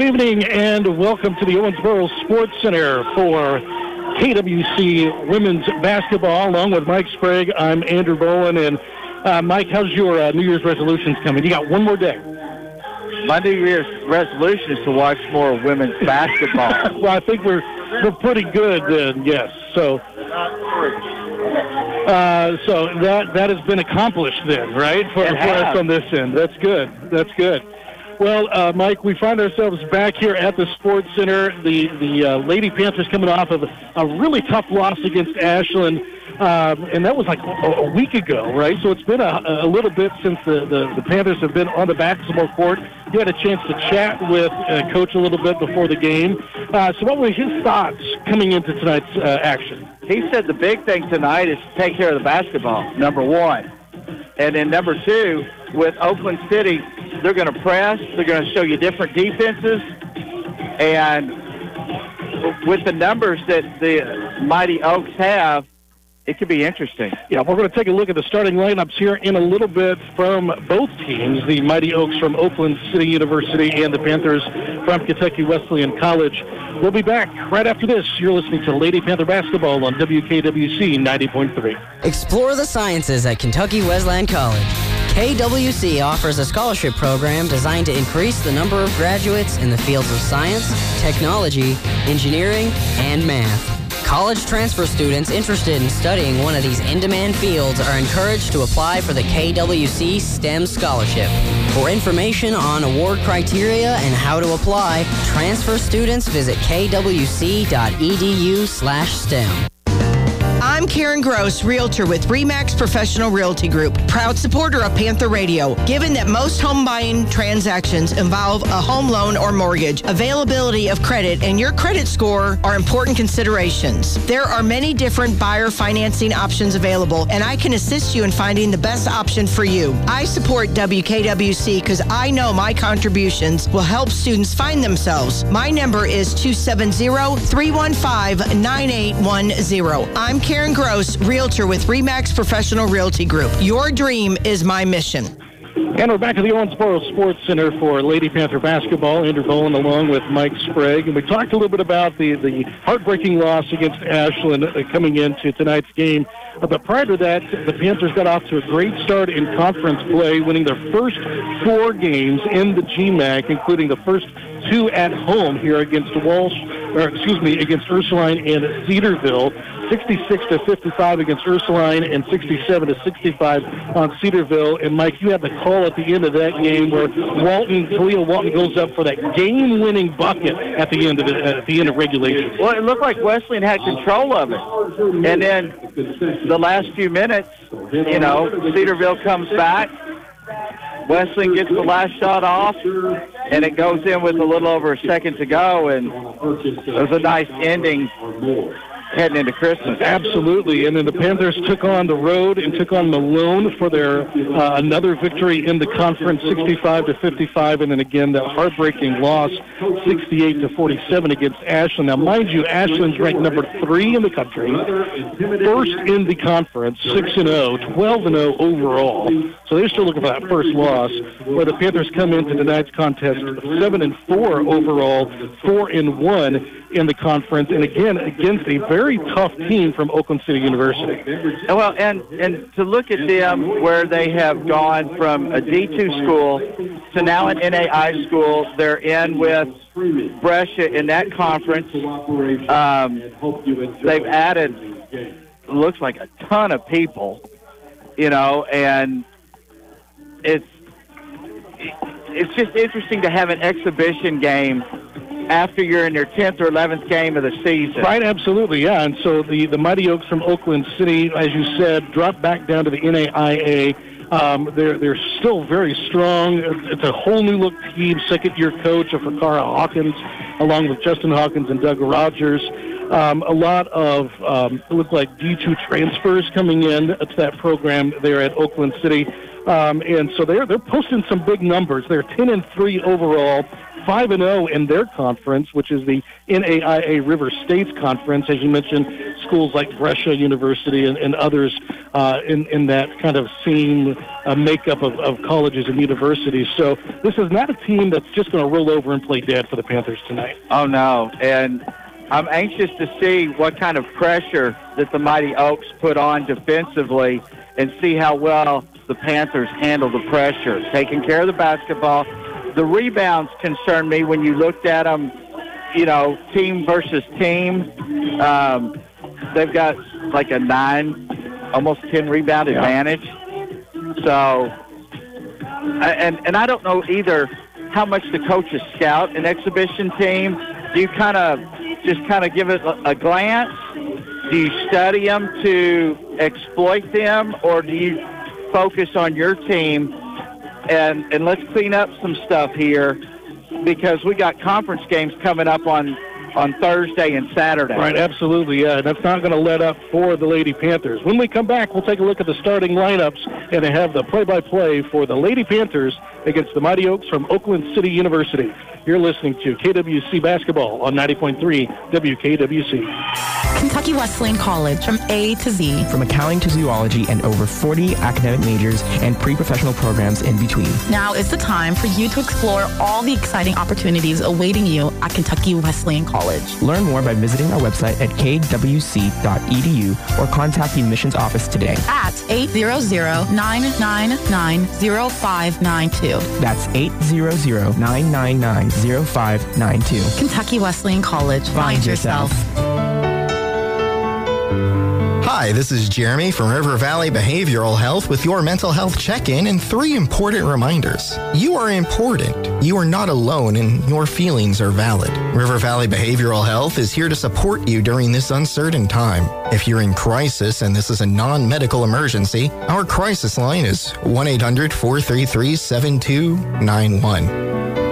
Good evening and welcome to the Owensboro Sports Center for KWC women's basketball. Along with Mike Sprague, I'm Andrew Bowen. And uh, Mike, how's your uh, New Year's resolutions coming? You got one more day. My New Year's resolution is to watch more women's basketball. well, I think we're we're pretty good then. Yes. So. Uh, so that that has been accomplished then, right? For, for us on this end. That's good. That's good. Well, uh, Mike, we find ourselves back here at the Sports Center. The the uh, Lady Panthers coming off of a really tough loss against Ashland, um, and that was like a, a, week ago, right? So it's been a, a little bit since the, the, the, Panthers have been on the basketball court. You had a chance to chat with uh, Coach a little bit before the game. Uh, so what were his thoughts coming into tonight's uh, action? He said the big thing tonight is to take care of the basketball, number one. And then number two, with Oakland City, they're going to press. They're going to show you different defenses. And with the numbers that the Mighty Oaks have, it could be interesting. Yeah, we're going to take a look at the starting lineups here in a little bit from both teams, the Mighty Oaks from Oakland City University and the Panthers from Kentucky Wesleyan College. We'll be back right after this. You're listening to Lady Panther Basketball on WKWC 90.3. Explore the sciences at Kentucky Wesleyan College. KWC offers a scholarship program designed to increase the number of graduates in the fields of science, technology, engineering, and math. College transfer students interested in studying one of these in-demand fields are encouraged to apply for the KWC STEM Scholarship. For information on award criteria and how to apply, transfer students visit kwc.edu slash STEM. I'm Karen Gross, Realtor with REMAX Professional Realty Group, proud supporter of Panther Radio. Given that most home buying transactions involve a home loan or mortgage, availability of credit and your credit score are important considerations. There are many different buyer financing options available, and I can assist you in finding the best option for you. I support WKWC because I know my contributions will help students find themselves. My number is 270 315 9810. I'm Karen Gross, Realtor with REMAX Professional Realty Group. Your dream is my mission. And we're back at the Owensboro Sports Center for Lady Panther basketball. Andrew Bowen along with Mike Sprague. And we talked a little bit about the, the heartbreaking loss against Ashland uh, coming into tonight's game. Uh, but prior to that, the Panthers got off to a great start in conference play, winning their first four games in the GMAC, including the first two at home here against Walsh, or excuse me, against Ursuline and Cedarville. 66 to 55 against Ursuline and 67 to 65 on Cedarville. And Mike, you had the call at the end of that game where Walton, Khalil Walton goes up for that game-winning bucket at the end of it, at the end of regulation. Well, it looked like Wesleyan had control of it, and then the last few minutes, you know, Cedarville comes back. Wesleyan gets the last shot off, and it goes in with a little over a second to go, and it was a nice ending heading into Christmas. Absolutely. And then the Panthers took on the road and took on Malone for their uh, another victory in the conference, 65 to 55, and then again that heartbreaking loss, 68 to 47 against Ashland. Now, mind you, Ashland's ranked number three in the country, first in the conference, six and 0, 12 and 0 overall. So they're still looking for that first loss. Where the Panthers come into tonight's contest, seven and four overall, four and one in the conference, and again against a very very tough team from Oakland City University. Well, and and to look at them where they have gone from a D2 school to now an NAIA school, they're in with Brescia in that conference. Um, they've added looks like a ton of people, you know, and it's it's just interesting to have an exhibition game after you're in your 10th or 11th game of the season. Right, absolutely, yeah. And so the, the Mighty Oaks from Oakland City, as you said, dropped back down to the NAIA. Um, they're they're still very strong. It's a whole new look team. Second year coach of Fakara Hawkins, along with Justin Hawkins and Doug Rogers. Um, a lot of um, it looks like D2 transfers coming in to that program there at Oakland City. Um, and so they're they're posting some big numbers. They're 10 and three overall, 5 and 0 in their conference, which is the NAIA River States Conference. As you mentioned, schools like Brescia University and, and others uh, in, in that kind of same uh, makeup of, of colleges and universities. So this is not a team that's just going to roll over and play dead for the Panthers tonight. Oh, no. And I'm anxious to see what kind of pressure that the Mighty Oaks put on defensively and see how well the Panthers handle the pressure, taking care of the basketball. The rebounds concern me when you looked at them, you know, team versus team. Um, they've got like a nine, almost 10 rebound yeah. advantage. So, and, and I don't know either how much the coaches scout an exhibition team. Do you kind of just kind of give it a, a glance? Do you study them to exploit them, or do you focus on your team and and let's clean up some stuff here because we got conference games coming up on on Thursday and Saturday. Right, absolutely, yeah. That's not going to let up for the Lady Panthers. When we come back, we'll take a look at the starting lineups and have the play-by-play for the Lady Panthers against the Mighty Oaks from Oakland City University. You're listening to KWC Basketball on 90.3 WKWC. Kentucky Wesleyan College from A to Z. From accounting to zoology and over 40 academic majors and pre-professional programs in between. Now is the time for you to explore all the exciting opportunities awaiting you at Kentucky Wesleyan College. Learn more by visiting our website at kwc.edu or contact the admissions office today. At 800-999-0592. That's 800 999 0592. Kentucky Wesleyan College. Find, Find yourself. Hi, this is Jeremy from River Valley Behavioral Health with your mental health check in and three important reminders. You are important. You are not alone, and your feelings are valid. River Valley Behavioral Health is here to support you during this uncertain time. If you're in crisis and this is a non medical emergency, our crisis line is 1 800 433 7291.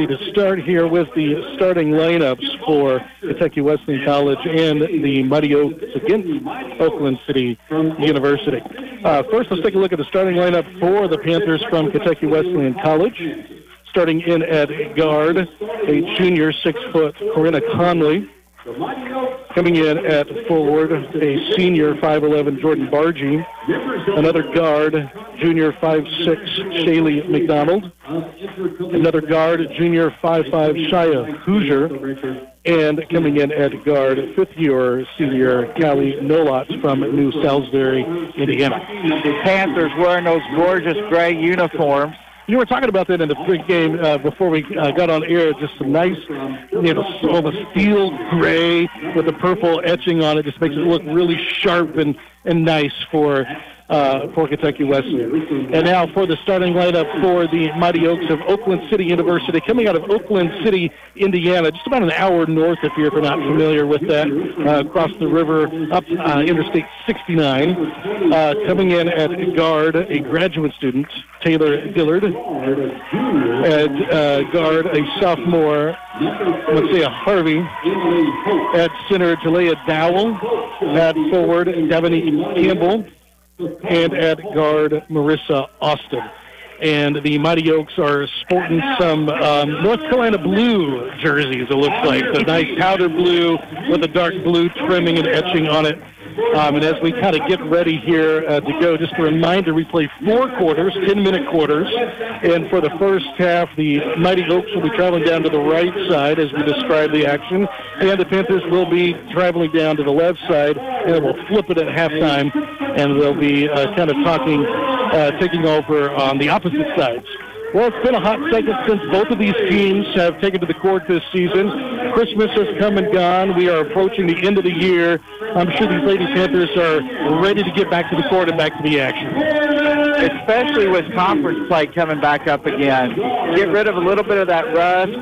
Ready to start here with the starting lineups for Kentucky Wesleyan College and the Mighty Oaks against Oakland City University. Uh, first, let's take a look at the starting lineup for the Panthers from Kentucky Wesleyan College. Starting in at guard, a junior six-foot Corinna Conley. Coming in at forward, a senior 5'11 Jordan Bargy. Another guard, junior 5'6 Shaylee McDonald. Another guard, junior 5'5 Shia Hoosier. And coming in at guard, fifth year senior Callie Nolot from New Salisbury, Indiana. The Panthers wearing those gorgeous gray uniforms you were talking about that in the pregame uh, before we uh, got on air. Just some nice, you know, all the steel gray with the purple etching on it. Just makes it look really sharp and, and nice for uh, for Kentucky Wesleyan. And now for the starting lineup for the Mighty Oaks of Oakland City University, coming out of Oakland City, Indiana, just about an hour north if you're, not familiar with that, uh, across the river up uh, Interstate 69. Uh, coming in at guard, a graduate student, Taylor Dillard. At uh, guard, a sophomore, let's say a Harvey. At center, Jalea Dowell. At forward, Devaney Campbell and at guard Marissa Austin. and the Mighty Oaks are sporting some um, North Carolina blue jerseys. It looks like the nice powder blue with a dark blue trimming and etching on it. Um, and as we kind of get ready here uh, to go, just a reminder, we play four quarters, 10-minute quarters. And for the first half, the Mighty Oaks will be traveling down to the right side as we describe the action. And the Panthers will be traveling down to the left side, and we'll flip it at halftime, and they'll be uh, kind of talking, uh, taking over on the opposite sides. Well, it's been a hot second since both of these teams have taken to the court this season. Christmas has come and gone. We are approaching the end of the year. I'm sure these Lady Panthers are ready to get back to the court and back to the action especially with conference play coming back up again. Get rid of a little bit of that rust,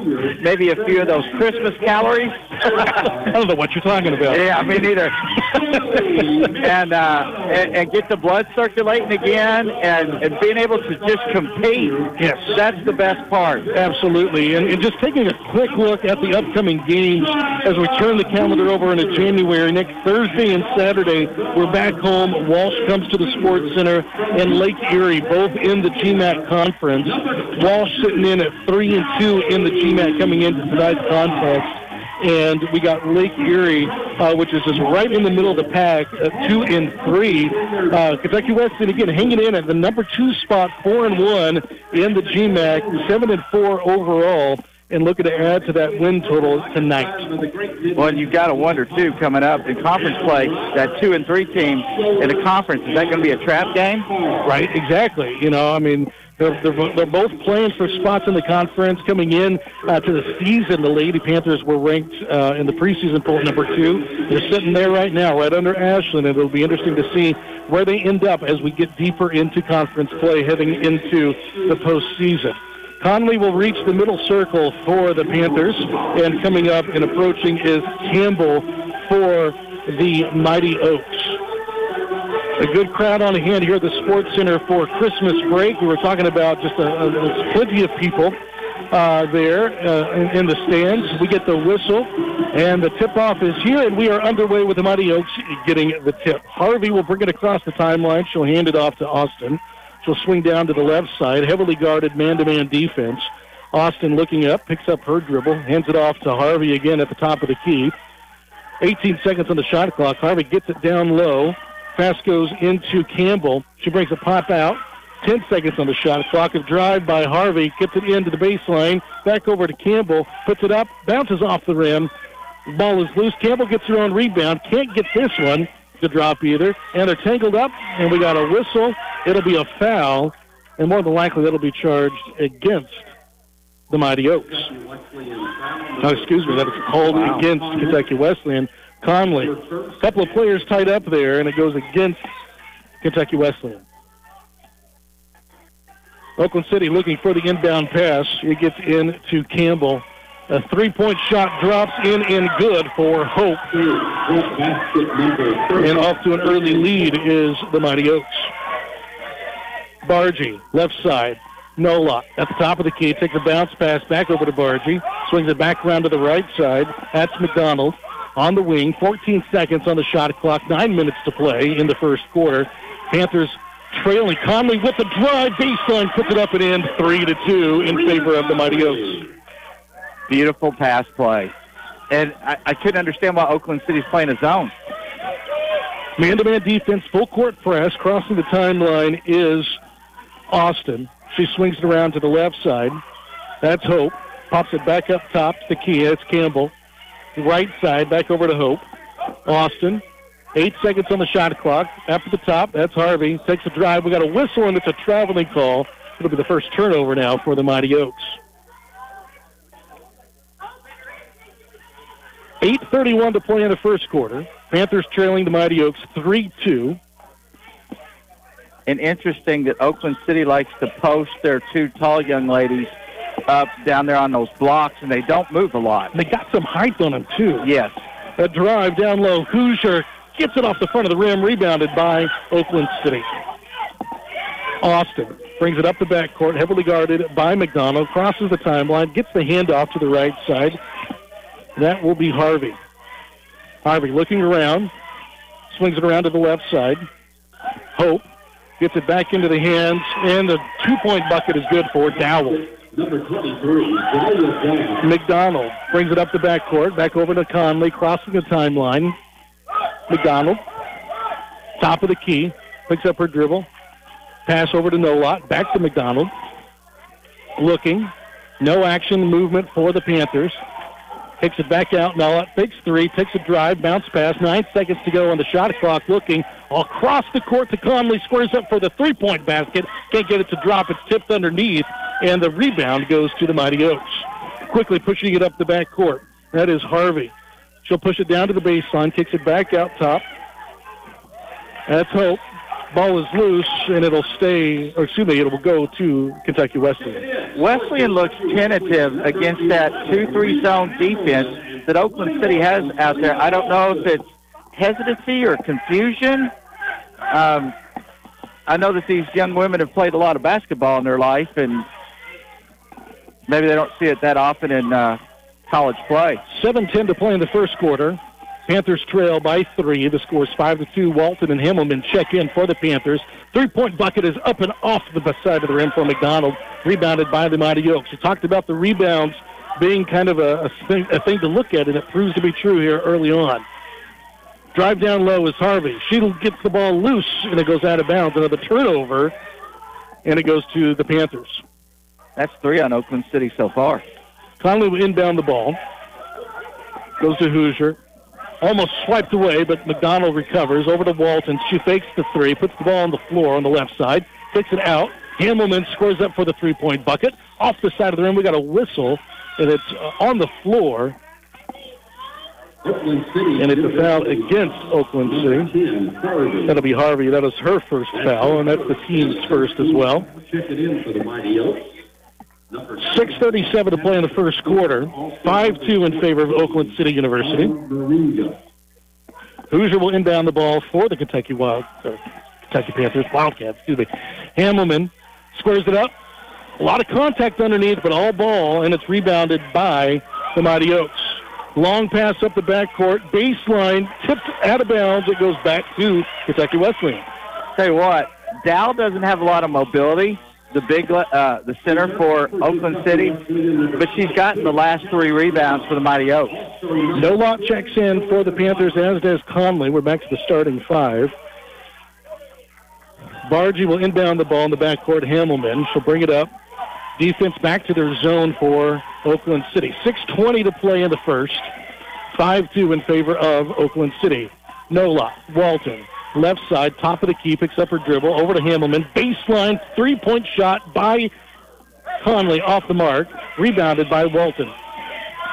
maybe a few of those Christmas calories. I don't know what you're talking about. Yeah, me neither. and, uh, and and get the blood circulating again, and, and being able to just compete. Yes, that's the best part. Absolutely, and, and just taking a quick look at the upcoming games as we turn the calendar over into January. Next Thursday and Saturday, we're back home. Walsh comes to the Sports Center, and Lake Erie, both in the GMAC conference. Walsh sitting in at three and two in the GMAC coming into tonight's contest. And we got Lake Erie, uh, which is just right in the middle of the pack, uh, two and three. Uh, Kentucky Wesleyan again hanging in at the number two spot, four and one in the GMAC, seven and four overall and looking to add to that win total tonight. Well, and you've got to wonder too coming up in conference play that two and three team in the conference is that going to be a trap game? Right, exactly. You know, I mean. They're, they're, they're both playing for spots in the conference. Coming in uh, to the season, the Lady Panthers were ranked uh, in the preseason poll number two. They're sitting there right now, right under Ashland, and it'll be interesting to see where they end up as we get deeper into conference play heading into the postseason. Conley will reach the middle circle for the Panthers, and coming up and approaching is Campbell for the Mighty Oaks. A good crowd on hand here at the Sports Center for Christmas break. We were talking about just a, a plenty of people uh, there uh, in, in, the stands. We get the whistle, and the tip-off is here, and we are underway with the Mighty Oaks getting the tip. Harvey will bring it across the timeline. She'll hand it off to Austin. She'll swing down to the left side, heavily guarded man-to-man defense. Austin looking up, picks up her dribble, hands it off to Harvey again at the top of the key. 18 seconds on the shot clock. Harvey gets it down low. Pass goes into Campbell. She brings a pop out. 10 seconds on the shot clock. A drive by Harvey. Gets it into the baseline. Back over to Campbell. Puts it up. Bounces off the rim. Ball is loose. Campbell gets her own rebound. Can't get this one to drop either. And they're tangled up, and we got a whistle. It'll be a foul, and more than likely that'll be charged against the Mighty Oaks. Oh, excuse me, that is called wow. against Kentucky Wesleyan. Conley. A couple of players tied up there, and it goes against Kentucky Wesleyan. Oakland City looking for the inbound pass. It gets in to Campbell. A three-point shot drops in and good for Hope. And off to an early lead is the Mighty Oaks. Bargy, left side. Nola at the top of the key. Takes a bounce pass back over to Bargy. Swings it back around to the right side. That's McDonald on the wing. 14 seconds on the shot clock. Nine minutes to play in the first quarter. Panthers trailing. Conley with the drive. Baseline puts it up and in. Three to two in favor of the Mighty Oaks. Beautiful pass play. And I, I couldn't understand why Oakland City's playing a zone. Man-to-man defense, full court press. Crossing the timeline is Austin. She swings it around to the left side. That's Hope. Pops it back up top to Kia. It's Campbell. Right side, back over to Hope. Austin. Eight seconds on the shot clock. After the top, that's Harvey. Takes a drive. We got a whistle, and it's a traveling call. It'll be the first turnover now for the Mighty Oaks. 8.31 to play in the first quarter. Panthers trailing the Mighty Oaks 3-2. And interesting that Oakland City likes to post their two tall young ladies up down there on those blocks, and they don't move a lot. They got some height on them, too. Yes. A drive down low. Hoosier gets it off the front of the rim, rebounded by Oakland City. Austin brings it up the backcourt, heavily guarded by McDonald, crosses the timeline, gets the handoff to the right side, that will be Harvey. Harvey looking around, swings it around to the left side. Hope Gets it back into the hands, and the two-point bucket is good for Dowell. Number 23, McDonald brings it up the backcourt, back over to Conley, crossing the timeline. McDonald, top of the key, picks up her dribble, pass over to Nolot, back to McDonald. Looking, no action movement for the Panthers. Takes it back out. Nolot fakes three, takes a drive, bounce pass. Nine seconds to go on the shot clock. Looking across the court to Conley, squares up for the three-point basket. Can't get it to drop. It's tipped underneath, and the rebound goes to the Mighty Oaks. Quickly pushing it up the back court. That is Harvey. She'll push it down to the baseline, kicks it back out top. That's Hope. Ball is loose, and it'll stay, or excuse me, it will go to Kentucky Wesleyan. Wesleyan looks tentative against that 2-3 zone defense that Oakland City has out there. I don't know if it's hesitancy or confusion. Um, I know that these young women have played a lot of basketball in their life, and maybe they don't see it that often in uh, college play. 7-10 to play in the first quarter. Panthers trail by three. The score is five to two. Walton and Himmelman check in for the Panthers. Three-point bucket is up and off the side of the rim for McDonald. Rebounded by the Mighty Oaks. We talked about the rebounds being kind of a, a, thing, a thing to look at, and it proves to be true here early on. Drive down low is Harvey. She gets the ball loose, and it goes out of bounds. Another turnover, and it goes to the Panthers. That's three on Oakland City so far. Conley will inbound the ball. Goes to Hoosier almost swiped away, but McDonald recovers over to Walton. She fakes the three, puts the ball on the floor on the left side, kicks it out. Hamilman scores up for the three-point bucket. Off the side of the rim, we got a whistle, and it's uh, on the floor. And it's a foul against Oakland City. That'll be Harvey. That is her first foul, and that's the team's first as well. Check it in for the Mighty Oaks. 6.37 to play in the first quarter. 5-2 in favor of Oakland City University. Hoosier will inbound the ball for the Kentucky Wild, or Kentucky Panthers, Wildcats, excuse me. Hamilman squares it up. A lot of contact underneath, but all ball, and it's rebounded by the Mighty Oaks. Long pass up the backcourt, baseline, tipped out of bounds. It goes back to Kentucky Wesleyan. Tell you what, Dow doesn't have a lot of mobility, the big uh, the center for Oakland City, but she's gotten the last three rebounds for the Mighty Oaks. Nolot checks in for the Panthers, as does Conley. We're back to the starting five. Bargy will inbound the ball in the backcourt. Hamilman, she'll bring it up. Defense back to their zone for Oakland City. 6.20 to play in the first. 5-2 in favor of Oakland City. Nola, Walton, left side, top of the key, picks up her dribble, over to Hamilman. Baseline, three-point shot by Conley off the mark, rebounded by Walton.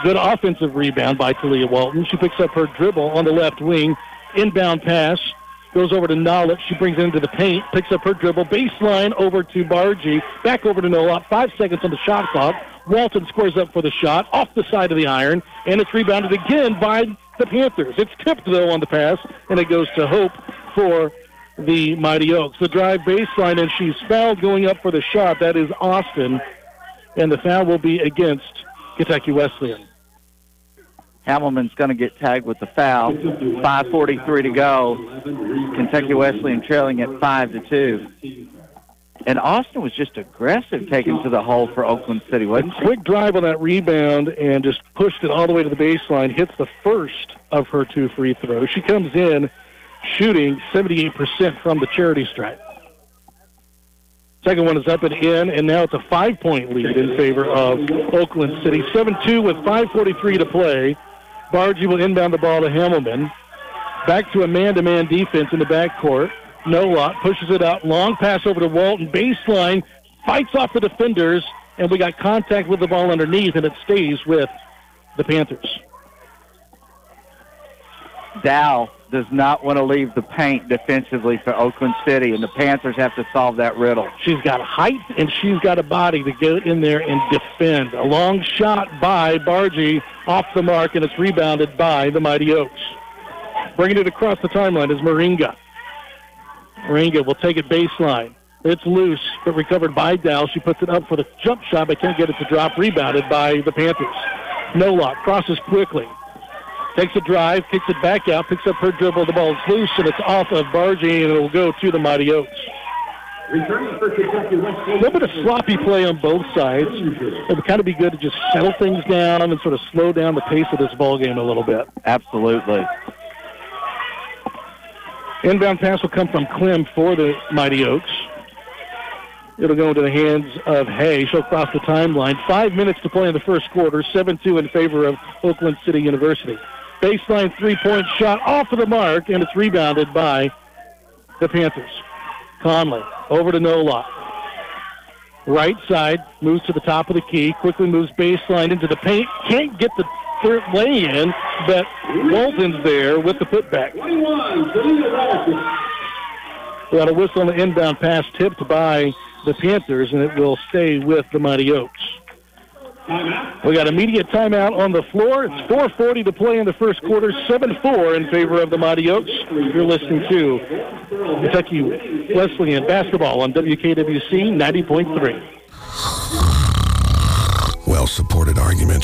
Good offensive rebound by Talia Walton. She picks up her dribble on the left wing. Inbound pass goes over to Knowledge. She brings it into the paint, picks up her dribble. Baseline over to Bargy. Back over to Nola. Five seconds on the shot clock. Walton scores up for the shot off the side of the iron, and it's rebounded again by the Panthers. It's tipped, though, on the pass, and it goes to Hope for the Mighty Oaks. The drive baseline, and she's fouled going up for the shot. That is Austin, and the foul will be against Kentucky Wesleyan. Hamelman's going to get tagged with the foul. 5:43 to go. Kentucky Wesleyan trailing at five to two. And Austin was just aggressive taking to the hole for Oakland City, wasn't she? Quick drive on that rebound and just pushed it all the way to the baseline. Hits the first of her two free throws. She comes in shooting 78% from the charity stripe. Second one is up and in, and now it's a five-point lead in favor of Oakland City. 7-2 with 5.43 to play. Bargy will inbound the ball to Hamilman. Back to a man-to-man defense in the backcourt. Nolot pushes it out. Long pass over to Walton. Baseline fights off the defenders, and we got contact with the ball underneath, and it stays with the Panthers. Dow does not want to leave the paint defensively for Oakland City, and the Panthers have to solve that riddle. She's got height and she's got a body to get in there and defend. A long shot by Bargy off the mark, and it's rebounded by the Mighty Oaks. Bringing it across the timeline is Moringa. Moringa will take it baseline. It's loose, but recovered by Dow. She puts it up for the jump shot, but can't get it to drop. Rebounded by the Panthers. Nolot. Crosses quickly. Takes a drive, kicks it back out, picks up her dribble. The ball is loose, and it's off of Bargy, and it will go to the Mighty Oaks. Returning for Kentucky Wesleyan. A little bit of sloppy play on both sides. It would kind of be good to just settle things down and sort of slow down the pace of this ball game a little bit. Absolutely. Inbound pass will come from Clem for the Mighty Oaks. It'll go into the hands of Hay. She'll cross the timeline. Five minutes to play in the first quarter. 7-2 in favor of Oakland City University. Baseline three-point shot off of the mark, and it's rebounded by the Panthers. Conley over to Nolot. Right side moves to the top of the key. Quickly moves baseline into the paint. Can't get the third lay in, but Walton's there with the putback. 21, We got a whistle on the inbound pass tipped by the Panthers, and it will stay with the Mighty Oaks. Timeout. We got immediate timeout on the floor. It's 4.40 to play in the first quarter, 7-4 in favor of the Mighty Oaks. You're listening to Kentucky Wesleyan basketball on WKWC 90.3. Well supported argument.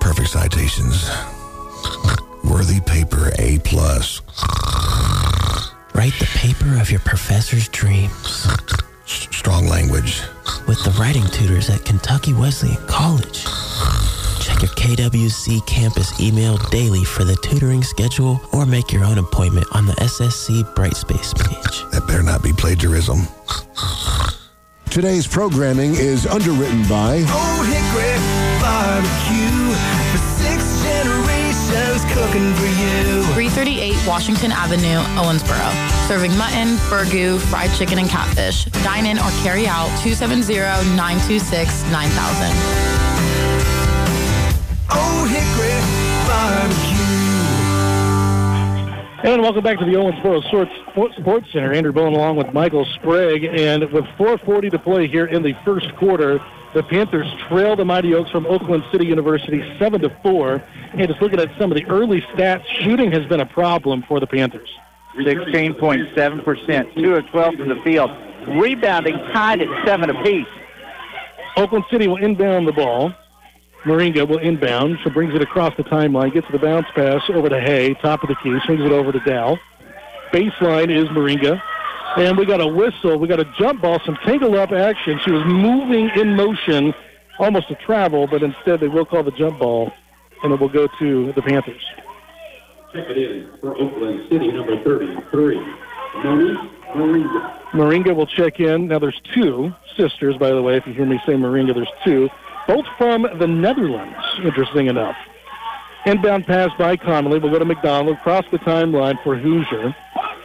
Perfect citations. Worthy paper A plus. Write the paper of your professor's dreams S- strong language. with the writing tutors at Kentucky Wesleyan College. Check your KWC campus email daily for the tutoring schedule or make your own appointment on the SSC Brightspace page. That better not be plagiarism. Today's programming is underwritten by Old Hickory 338 Washington Avenue, Owensboro. Serving mutton, burgoo, fried chicken, and catfish. Dine in or carry out 270-926-9000. Old Hickory Barbecue. And welcome back to the Owensboro Sports, Sports Center. Andrew Bowen along with Michael Sprague. And with 4.40 to play here in the first quarter, the Panthers trail the Mighty Oaks from Oakland City University 7 to 4. And just looking at some of the early stats, shooting has been a problem for the Panthers. 16.7%, 2 of 12 from the field. Rebounding tied at 7 apiece. Oakland City will inbound the ball. Moringa will inbound. She brings it across the timeline, gets the bounce pass over to Hay, top of the key, swings it over to Dow. Baseline is Moringa. And we got a whistle. We got a jump ball, some tangle up action. She was moving in motion, almost a travel, but instead they will call the jump ball, and it will go to the Panthers. Check it in for Oakland City, number 33. Monique Moringa. Moringa will check in. Now there's two sisters, by the way. If you hear me say Moringa, there's two. Both from the Netherlands, interesting enough. Inbound pass by Conley. We'll go to McDonald. Cross the timeline for Hoosier.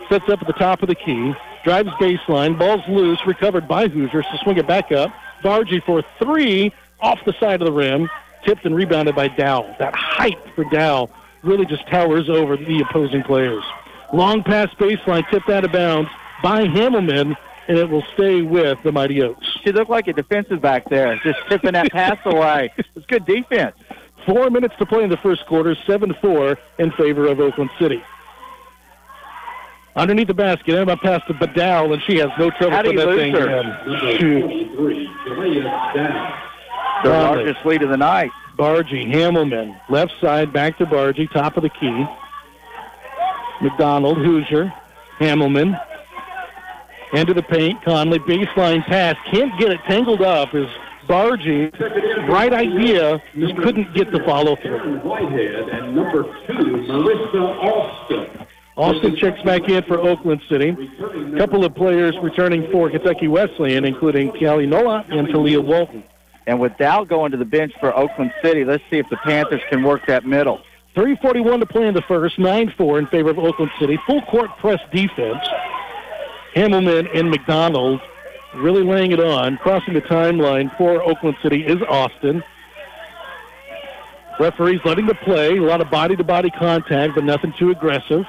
Sets up at the top of the key. Drives baseline. Ball's loose. Recovered by Hoosiers to swing it back up. Bargy for three off the side of the rim. Tipped and rebounded by Dow. That height for Dow really just towers over the opposing players. Long pass baseline. Tipped out of bounds by Hamilman. And it will stay with the Mighty Oaks. She looked like a defensive back there, just tipping that pass away. It's good defense. Four minutes to play in the first quarter, 7-4 in favor of Oakland City. Underneath the basket, Emma pass to Badal, and she has no trouble How do putting you that lose thing her? in. Number Shoot. 23, Jalea Dowell. The largest lead of the night. Bargy, Hamilman, left side, back to Bargy, top of the key. McDonald, Hoosier, Hamilman. Into the paint, Conley, baseline pass. Can't get it tangled up as Bargy, right idea, just couldn't get the follow through. Aaron Whitehead and number two, Marissa Austin. Austin checks back in for Oakland City. A couple of players returning for Kentucky Wesleyan, including Kelly Nola and Talia Walton. And with Dow going to the bench for Oakland City, let's see if the Panthers can work that middle. 341 to play in the first, 9-4 in favor of Oakland City. Full court press defense. Hamilman and McDonald really laying it on. Crossing the timeline for Oakland City is Austin. Referees letting the play. A lot of body-to-body contact, but nothing too aggressive.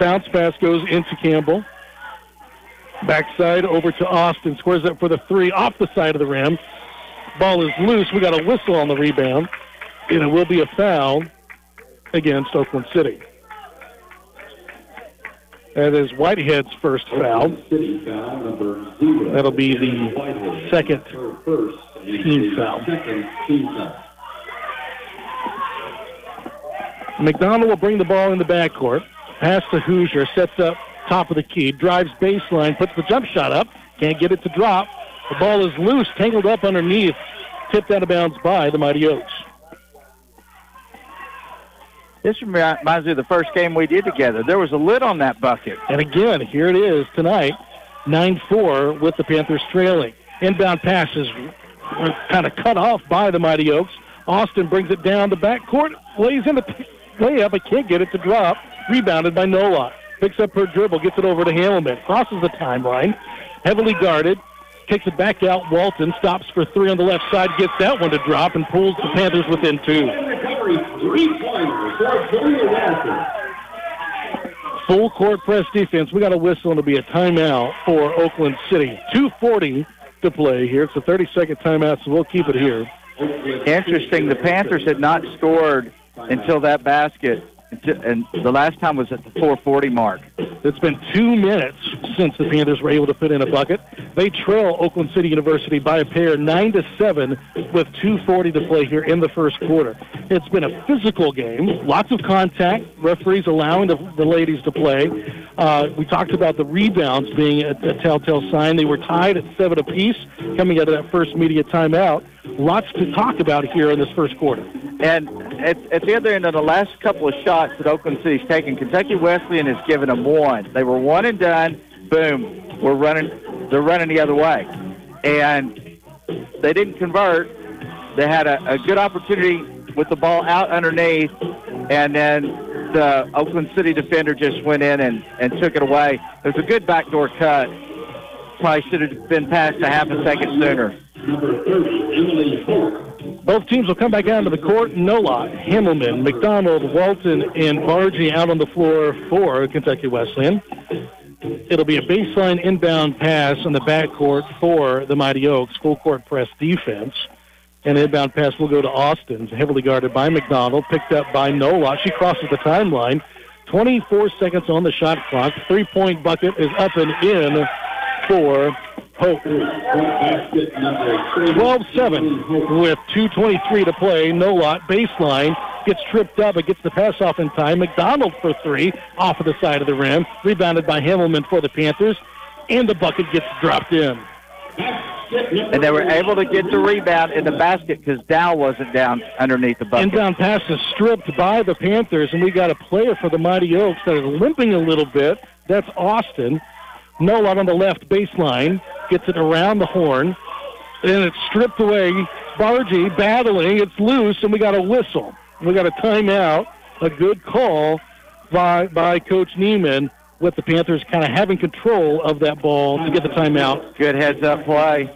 Bounce pass goes into Campbell. Backside over to Austin. Squares up for the three off the side of the rim. Ball is loose. We got a whistle on the rebound. And it will be a foul against Oakland City. That is Whitehead's first foul. That'll be the. Second team foul. McDonald will bring the ball in the backcourt. Pass to Hoosier. Sets up top of the key, drives baseline, puts the jump shot up, can't get it to drop. The ball is loose, tangled up underneath, tipped out of bounds by the Mighty Oaks. This reminds me of the first game we did together. There was a lid on that bucket. And again, here it is tonight, 9-4 with the Panthers trailing. Inbound passes kind of cut off by the Mighty Oaks. Austin brings it down the backcourt, lays in the layup, but can't get it to drop. Rebounded by Nola. Picks up her dribble, gets it over to Hamilman, crosses the timeline, heavily guarded, kicks it back out. Walton stops for three on the left side, gets that one to drop, and pulls the Panthers within two. Full court press defense. We got a whistle and it'll be a timeout for Oakland City. 240 to play here. It's a 30-second timeout, so we'll keep it here. Interesting. The Panthers had not scored until that basket, and the last time was at the 440 mark. It's been two minutes since the Panthers were able to put in a bucket. They trail Oakland City University by a pair, nine to seven, with 2:40 to play here in the first quarter. It's been a physical game, lots of contact. Referees allowing the, the ladies to play. Uh, we talked about the rebounds being a, a telltale sign. They were tied at seven apiece coming out of that first media timeout. Lots to talk about here in this first quarter. And at, at the other end of the last couple of shots that Oakland City's taken, Kentucky Wesleyan has given them one. They were one and done. Boom, we're running. They're running the other way, and they didn't convert. They had a, a good opportunity with the ball out underneath, and then the Oakland City defender just went in and, and took it away. It was a good backdoor cut. Probably should have been passed a half a second sooner. Both teams will come back out to the court. Nola, Himmelman, McDonald, Walton, and Bargy out on the floor for Kentucky Wesleyan. It'll be a baseline inbound pass on the backcourt for the Mighty Oaks, full court press defense. An inbound pass will go to Austin, heavily guarded by McDonald, picked up by Nola. She crosses the timeline. 24 seconds on the shot clock. Three-point bucket is up and in for Hope. 12-7 with 2.23 to play. Nolot. Baseline. Gets tripped up, It gets the pass off in time. McDonald for three off of the side of the rim. Rebounded by Himmelman for the Panthers. And the bucket gets dropped in. And they were able to get the rebound in the basket because Dow wasn't down underneath the bucket. Inbound pass is stripped by the Panthers, and we got a player for the Mighty Oaks that is limping a little bit. That's Austin. Nolan on the left baseline gets it around the horn, and it's stripped away. Bargy battling, it's loose, and we got a whistle. We got a timeout, a good call by by Coach Neiman with the Panthers kind of having control of that ball to get the timeout. Good heads up play.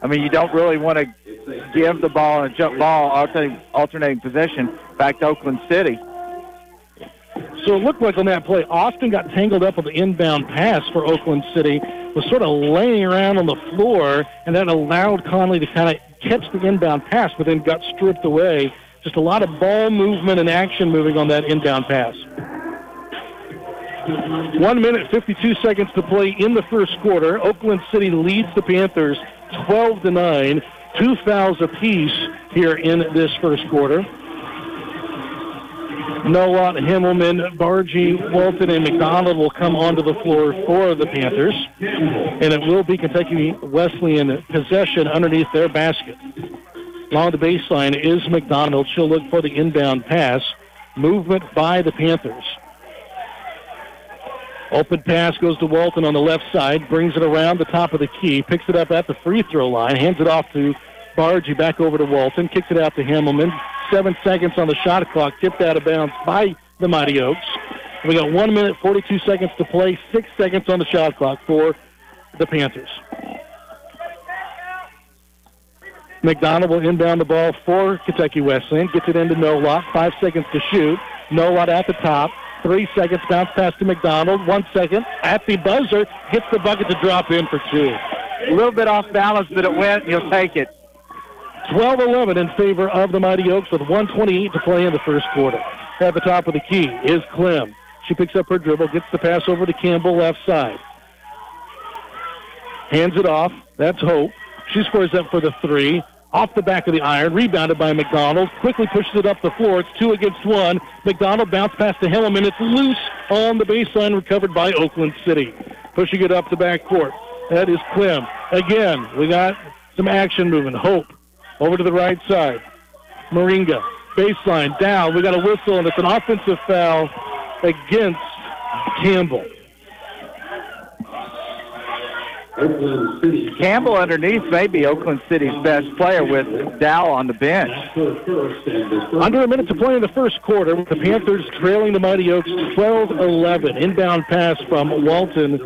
I mean, you don't really want to give the ball and jump ball alternating, alternating possession back to Oakland City. So it looked like on that play, Austin got tangled up with the inbound pass for Oakland City, was sort of laying around on the floor, and that allowed Conley to kind of catch the inbound pass, but then got stripped away. Just a lot of ball movement and action moving on that inbound pass. One minute, 52 seconds to play in the first quarter. Oakland City leads the Panthers 12 to 9, two fouls apiece here in this first quarter. Noah, Himmelman, Bargy, Walton, and McDonald will come onto the floor for the Panthers. And it will be Kentucky Wesleyan possession underneath their basket. Along the baseline is McDonald. She'll look for the inbound pass. Movement by the Panthers. Open pass goes to Walton on the left side, brings it around the top of the key, picks it up at the free throw line, hands it off to Bargy, back over to Walton, kicks it out to Himmelman. Seven seconds on the shot clock, tipped out of bounds by the Mighty Oaks. We got one minute, 42 seconds to play, six seconds on the shot clock for the Panthers. McDonald will inbound the ball for Kentucky Wesleyan, gets it into Nolot, five seconds to shoot. Nolot at the top, Three seconds, bounce pass to McDonald. One second at the buzzer, gets the bucket to drop in for two. A little bit off balance, but it went. He'll take it. 12-11 in favor of the Mighty Oaks with 128 to play in the first quarter. At the top of the key is Clem. She picks up her dribble, gets the pass over to Campbell left side. Hands it off. That's Hope. She scores up for the three. off the back of the iron, rebounded by McDonald, quickly pushes it up the floor. It's two against one. McDonald bounce past to Himmelman. It's loose on the baseline, recovered by Oakland City. Pushing it up the back court. That is Clem. Again, we got some action moving. Hope over to the right side. Moringa, baseline, down. We got a whistle, and it's an offensive foul against Campbell. Campbell underneath may be Oakland City's best player with Dow on the bench. Under a minute to play in the first quarter, with the Panthers trailing the Mighty Oaks 12-11. Inbound pass from Walton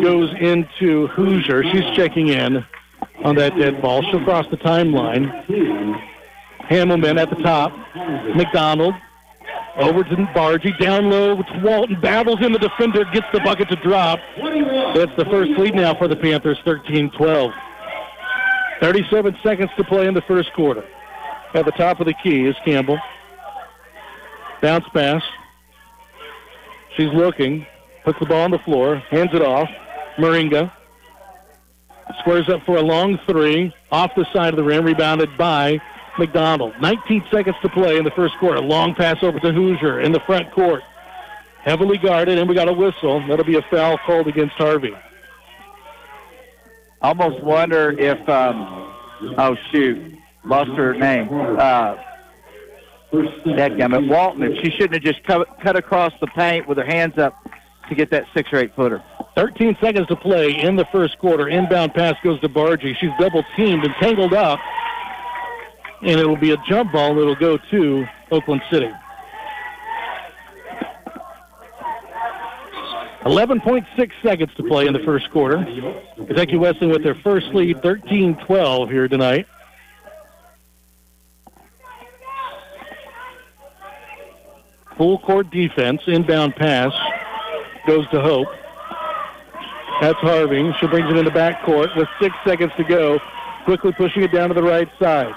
goes into Hoosier. She's checking in on that dead ball. She'll cross the timeline. Hamilman at the top. McDonald over to Bargy. Down low to Walton. Battles in the defender. Gets the bucket to drop. That's the first lead now for the Panthers, 13-12. 37 seconds to play in the first quarter. At the top of the key is Campbell. Bounce pass. She's looking. Puts the ball on the floor. Hands it off. Moringa. Squares up for a long three. Off the side of the rim. Rebounded by McDonald. 19 seconds to play in the first quarter. Long pass over to Hoosier in the front court. Heavily guarded, and we got a whistle. That'll be a foul called against Harvey. Almost wonder if, um, oh shoot, lost her name. Uh, Dadgummit, Walton, if she shouldn't have just cut, cut across the paint with her hands up to get that six or eight footer. 13 seconds to play in the first quarter. Inbound pass goes to Bargy. She's double teamed and tangled up. And it will be a jump ball that'll go to Oakland City. 11.6 seconds to play in the first quarter. Kentucky Wesleyan with their first lead, 13-12 here tonight. Full court defense, inbound pass goes to Hope. That's Harvey. She brings it in the back court with six seconds to go. Quickly pushing it down to the right side.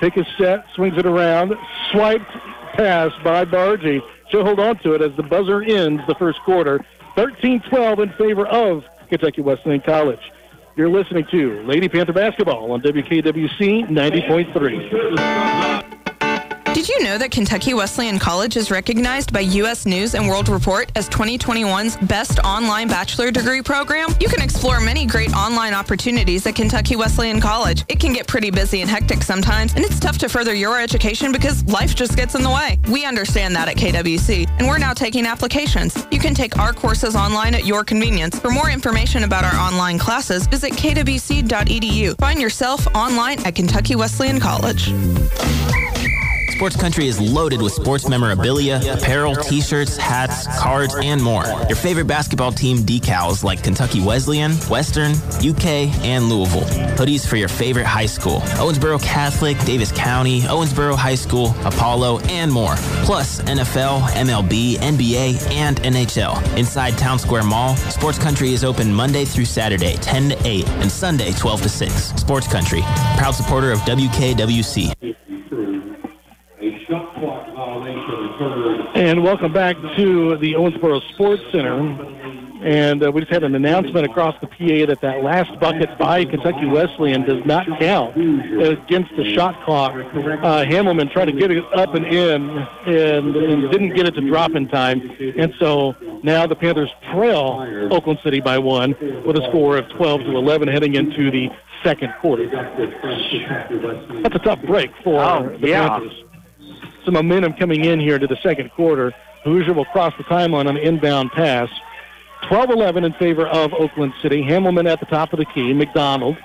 Take a set, swings it around, swiped pass by Bargy. She'll hold on to it as the buzzer ends the first quarter. 13-12 in favor of Kentucky Wesleyan College. You're listening to Lady Panther Basketball on WKWC 90.3. Did you know that Kentucky Wesleyan College is recognized by U.S. News and World Report as 2021's best online bachelor degree program? You can explore many great online opportunities at Kentucky Wesleyan College. It can get pretty busy and hectic sometimes, and it's tough to further your education because life just gets in the way. We understand that at KWC, and we're now taking applications. You can take our courses online at your convenience. For more information about our online classes, visit kwc.edu. Find yourself online at Kentucky Wesleyan College. Sports Country is loaded with sports memorabilia, apparel, t-shirts, hats, cards, and more. Your favorite basketball team decals like Kentucky Wesleyan, Western, UK, and Louisville. Hoodies for your favorite high school. Owensboro Catholic, Daviess County, Owensboro High School, Apollo, and more. Plus NFL, MLB, NBA, and NHL. Inside Town Square Mall, Sports Country is open Monday through Saturday, 10 to 8, and Sunday, 12 to 6. Sports Country, proud supporter of WKWC. A shot clock violation occurred. And welcome back to the Owensboro Sports Center. And uh, we just had an announcement across the PA that that last bucket by Kentucky Wesleyan does not count against the shot clock. Uh, Hamilman tried to get it up and in and, and didn't get it to drop in time. And so now the Panthers trail Oakland City by one with a score of 12 to 11 heading into the second quarter. That's a tough break for Oh, the yeah. Panthers some momentum coming in here to the second quarter. Hoosier will cross the timeline on the inbound pass. 12-11 in favor of Oakland City. Hamilman at the top of the key. McDonald.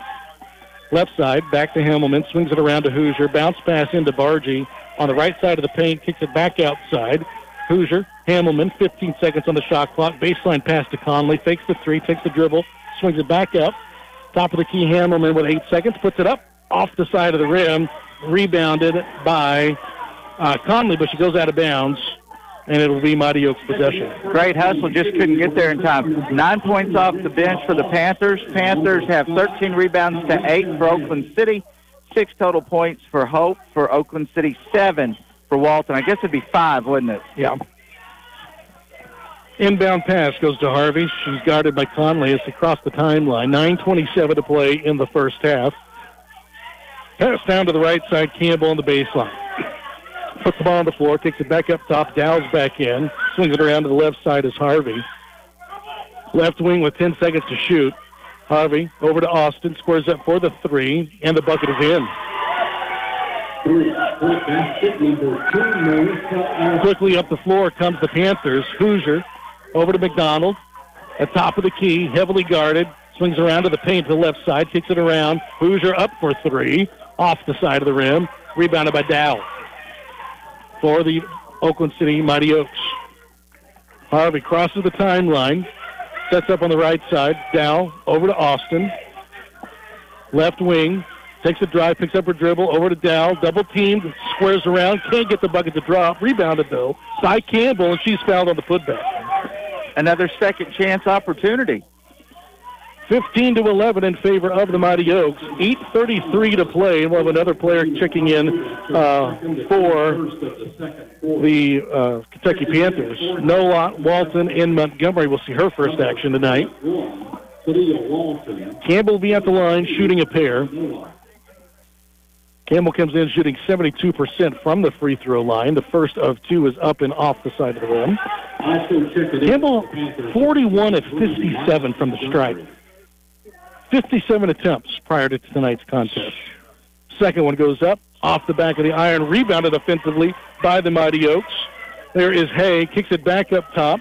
Left side, back to Hamilman. Swings it around to Hoosier. Bounce pass into Bargy. On the right side of the paint, kicks it back outside. Hoosier, Hamilman, 15 seconds on the shot clock. Baseline pass to Conley. Fakes the three, takes the dribble, swings it back up. Top of the key, Hamilman with eight seconds. Puts it up off the side of the rim. Rebounded by uh, Conley, but she goes out of bounds, and it will be Mighty Oaks possession. Great hustle, just couldn't get there in time. Nine points off the bench for the Panthers. Panthers have 13 rebounds to eight for Oakland City. Six total points for Hope for Oakland City. Seven for Walton. I guess it'd be five, wouldn't it? Yeah. Inbound pass goes to Harvey. She's guarded by Conley as across cross the timeline. 9.27 to play in the first half. Pass down to the right side, Campbell on the baseline. Puts the ball on the floor, takes it back up top, Dow's back in, swings it around to the left side is Harvey. Left wing with 10 seconds to shoot. Harvey over to Austin, squares up for the three, and the bucket is in. Quickly up the floor comes the Panthers. Hoosier over to McDonald. At top of the key, heavily guarded. Swings around to the paint to the left side, kicks it around. Hoosier up for three, off the side of the rim. Rebounded by Dow for the Oakland City Mighty Oaks. Harvey crosses the timeline, sets up on the right side. Dow over to Austin. Left wing, takes a drive, picks up her dribble, over to Dow, double teamed, squares around, can't get the bucket to drop. Rebounded though by Campbell, and she's fouled on the putback. Another second chance opportunity. 15 to 11 in favor of the Mighty Oaks. 8:33 to play, and we'll have another player checking in uh, for the uh, Kentucky Panthers. Nola Walton in Montgomery will see her first action tonight. Campbell will be at the line shooting a pair. Campbell comes in shooting 72% from the free throw line. The first of two is up and off the side of the rim. Campbell 41 of 57 from the stripe. 57 attempts prior to tonight's contest. Second one goes up off the back of the iron, rebounded offensively by the Mighty Oaks. There is Hay, kicks it back up top.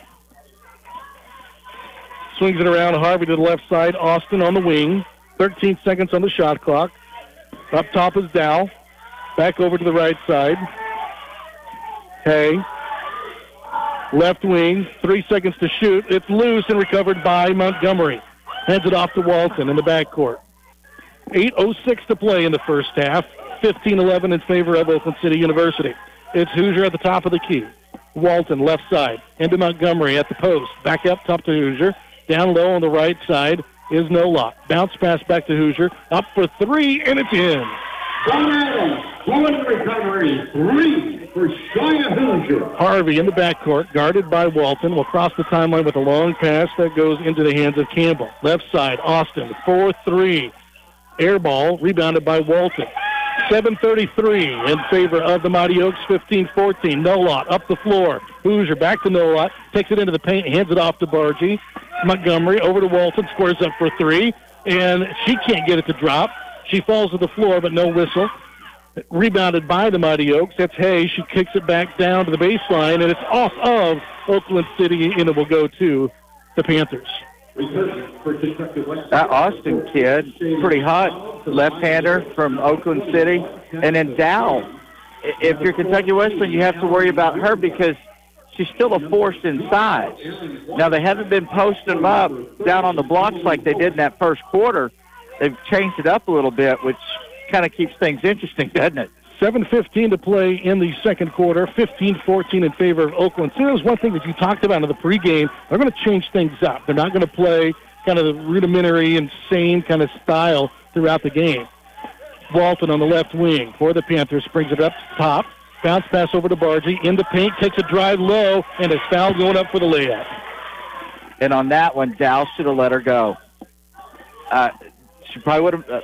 Swings it around Harvey to the left side. Austin on the wing. 13 seconds on the shot clock. Up top is Dow. Back over to the right side. Hay. Left wing. Three seconds to shoot. It's loose and recovered by Montgomery. Hands it off to Walton in the backcourt. 8.06 to play in the first half. 15-11 in favor of Oakland City University. It's Hoosier at the top of the key. Walton left side into Montgomery at the post. Back up top to Hoosier. Down low on the right side is Nolot. Bounce pass back to Hoosier. Up for three, and it's in. Recovery, three for. Harvey in the backcourt, guarded by Walton, will cross the timeline with a long pass that goes into the hands of Campbell. Left side, Austin, 4-3. Air ball, rebounded by Walton. 7.33 in favor of the Mighty Oaks, 15-14. Nolot up the floor. Hoosier back to Nolot, takes it into the paint, hands it off to Bargy. Montgomery over to Walton, squares up for three, and she can't get it to drop. She falls to the floor, but no whistle. Rebounded by the Mighty Oaks. That's Hay. She kicks it back down to the baseline, and it's off of Oakland City, and it will go to the Panthers. That Austin kid, pretty hot, left-hander from Oakland City. And then Dow, if you're Kentucky Wesleyan, you have to worry about her because she's still a force inside. Now, they haven't been posting them up down on the blocks like they did in that first quarter. They've changed it up a little bit, which kind of keeps things interesting, doesn't it? 7.15 to play in the second quarter, 15-14 in favor of Oakland. So that was one thing that you talked about in the pregame. They're going to change things up. They're not going to play kind of the rudimentary, insane kind of style throughout the game. Walton on the left wing for the Panthers brings it up top. Bounce pass over to Bargy. In the paint, takes a drive low, and is foul going up for the layup. And on that one, Dow should have let her go. Uh, she probably would have uh,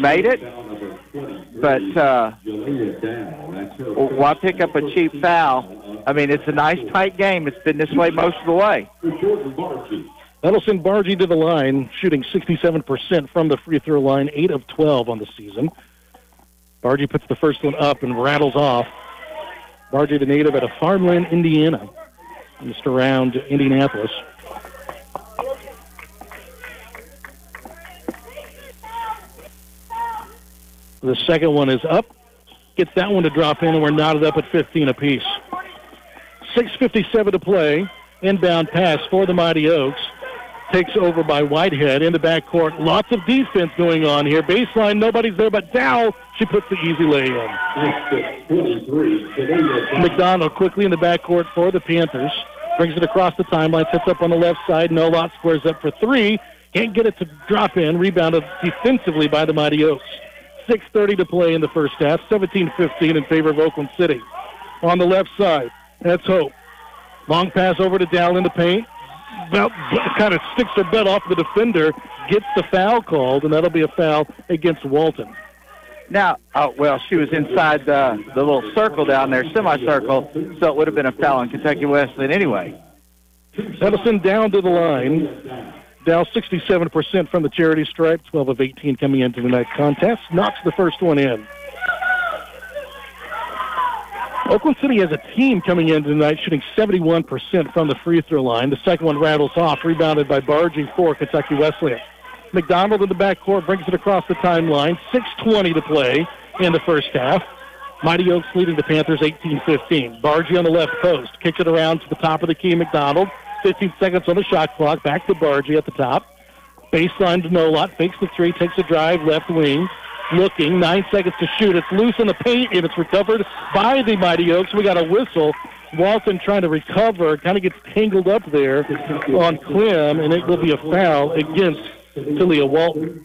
made it, but uh, why pick up a cheap foul? I mean, it's a nice tight game. It's been this way most of the way. That'll send Bargy to the line, shooting 67% from the free throw line, 8 of 12 on the season. Bargy puts the first one up and rattles off. Bargy, the native out of Farmland, Indiana, just around Indianapolis. The second one is up. Gets that one to drop in, and we're knotted up at 15 apiece. 6.57 to play. Inbound pass for the Mighty Oaks. Takes over by Whitehead in the backcourt. Lots of defense going on here. Baseline, nobody's there but Dow. She puts the easy lay in. McDonald quickly in the backcourt for the Panthers. Brings it across the timeline, sets up on the left side. Nolot squares up for three. Can't get it to drop in. Rebounded defensively by the Mighty Oaks. 6.30 to play in the first half. 17-15 in favor of Oakland City. On the left side, that's Hope. Long pass over to Dow in the paint. About, kind of sticks her butt off the defender, gets the foul called, and that'll be a foul against Walton. Now, oh well, she was inside the the little circle down there, semicircle, so it would have been a foul on Kentucky Wesleyan anyway. Edison down to the line. Dow 67% from the charity stripe, 12 of 18 coming into the tonight's contest. Knocks the first one in. Oakland City has a team coming in tonight shooting 71% from the free throw line. The second one rattles off, rebounded by Bargy for Kentucky Wesleyan. McDonald in the backcourt brings it across the timeline. 6.20 to play in the first half. Mighty Oaks leading the Panthers 18-15. Bargy on the left post. Kicks it around to the top of the key. McDonald. 15 seconds on the shot clock. Back to Bargy at the top. Baseline to Nolot. Fakes the three. Takes a drive. Left wing looking. Nine seconds to shoot. It's loose in the paint, and it's recovered by the Mighty Oaks. We got a whistle. Walton trying to recover, kind of gets tangled up there on Clem, and it will be a foul against Talia Walton.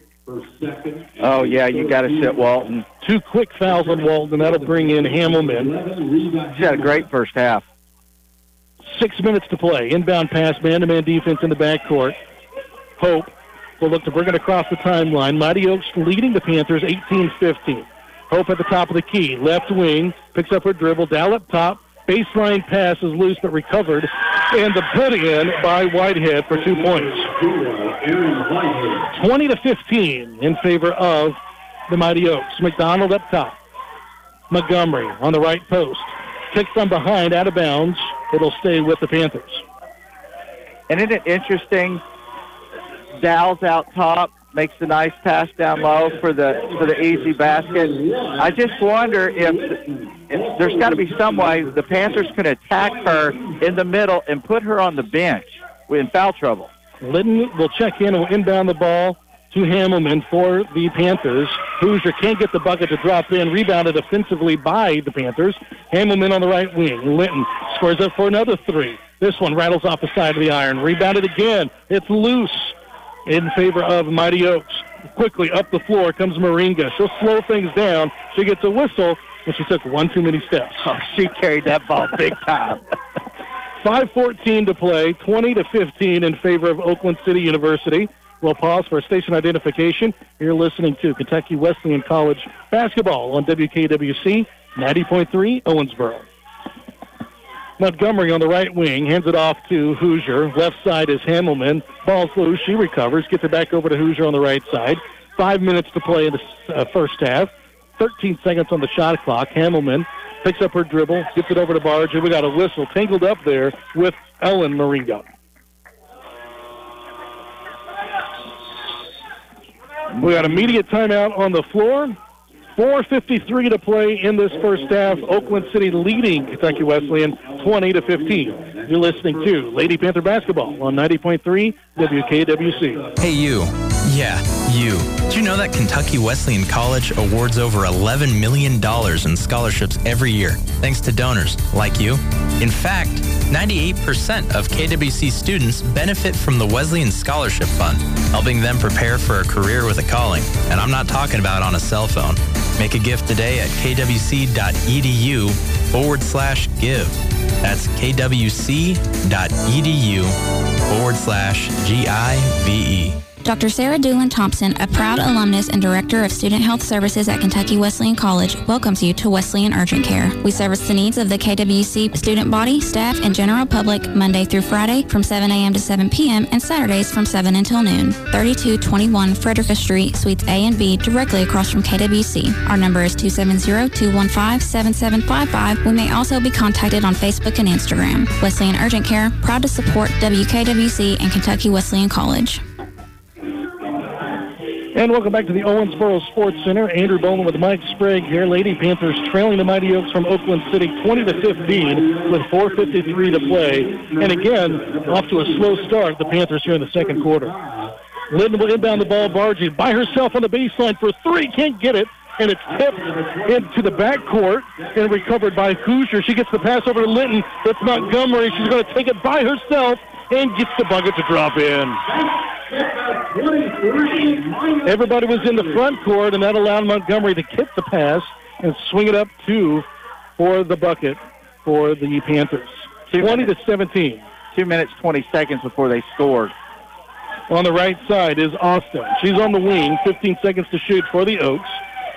Oh yeah, you got to sit Walton. Two quick fouls on Walton. That'll bring in Hamelman. She had a great first half. Six minutes to play. Inbound pass, man-to-man defense in the backcourt. Hope will look to bring it across the timeline. Mighty Oaks leading the Panthers 18-15. Hope at the top of the key. Left wing. Picks up her dribble. Down up top. Baseline pass is loose but recovered. And the put in by Whitehead for two points. 20 to 15 in favor of the Mighty Oaks. McDonald up top. Montgomery on the right post. Kicks from behind, out of bounds. It'll stay with the Panthers. And isn't it interesting? Dow's out top, makes a nice pass down low for the for the easy basket. I just wonder if, if there's got to be some way the Panthers can attack her in the middle and put her on the bench in foul trouble. Linton will check in and will inbound the ball to Hamelman for the Panthers. Hoosier can't get the bucket to drop in. Rebounded offensively by the Panthers. Hamelman on the right wing. Linton scores up for another three. This one rattles off the side of the iron. Rebounded again. It's loose in favor of Mighty Oaks. Quickly up the floor comes Moringa. She'll slow things down. She gets a whistle, and she took one too many steps. Oh, she carried that ball big time. 5.14 to play, 20 to 15 in favor of Oakland City University. We'll pause for station identification. You're listening to Kentucky Wesleyan College basketball on WKWC 90.3 Owensboro. Montgomery on the right wing hands it off to Hoosier. Left side is Hamelman. Ball's loose. She recovers. Gets it back over to Hoosier on the right side. Five minutes to play in the uh, first half. 13 seconds on the shot clock. Hamelman picks up her dribble, gets it over to Barger. We got a whistle tangled up there with Ellen Moringa. We got immediate timeout on the floor. 4.53 to play in this first half. Oakland City leading Kentucky Wesleyan 20 to 15. You're listening to Lady Panther Basketball on 90.3 WKWC. Hey, you. Yeah, you. Did you know that Kentucky Wesleyan College awards over $11 million in scholarships every year, thanks to donors like you? In fact, 98% of KWC students benefit from the Wesleyan Scholarship Fund, helping them prepare for a career with a calling. And I'm not talking about on a cell phone. Make a gift today at kwc.edu forward slash give. That's kwc.edu forward slash G I V E. Dr. Sarah Doolin Thompson, a proud alumnus and director of student health services at Kentucky Wesleyan College, welcomes you to Wesleyan Urgent Care. We service the needs of the KWC student body, staff, and general public Monday through Friday from 7 a.m. to 7 p.m. and Saturdays from 7 until noon. 3221 Frederica Street, Suites A and B, directly across from KWC. Our number is 270-215-7755. We may also be contacted on Facebook and Instagram. Wesleyan Urgent Care, proud to support WKWC and Kentucky Wesleyan College. And welcome back to the Owensboro Sports Center. Andrew Bowman with Mike Sprague here. Lady Panthers trailing the Mighty Oaks from Oakland City 20 to 15 with 4.53 to play. And again, off to a slow start, the Panthers here in the second quarter. Linton will inbound the ball. Bargy by herself on the baseline for three. Can't get it. And it's tipped into the backcourt and recovered by Hoosier. She gets the pass over to Linton. It's Montgomery. She's going to take it by herself and gets the bucket to drop in. Everybody was in the front court, and that allowed Montgomery to kick the pass and swing it up two for the bucket for the Panthers. 20 to 17. Two minutes, 20 seconds before they scored. On the right side is Austin. She's on the wing, 15 seconds to shoot for the Oaks.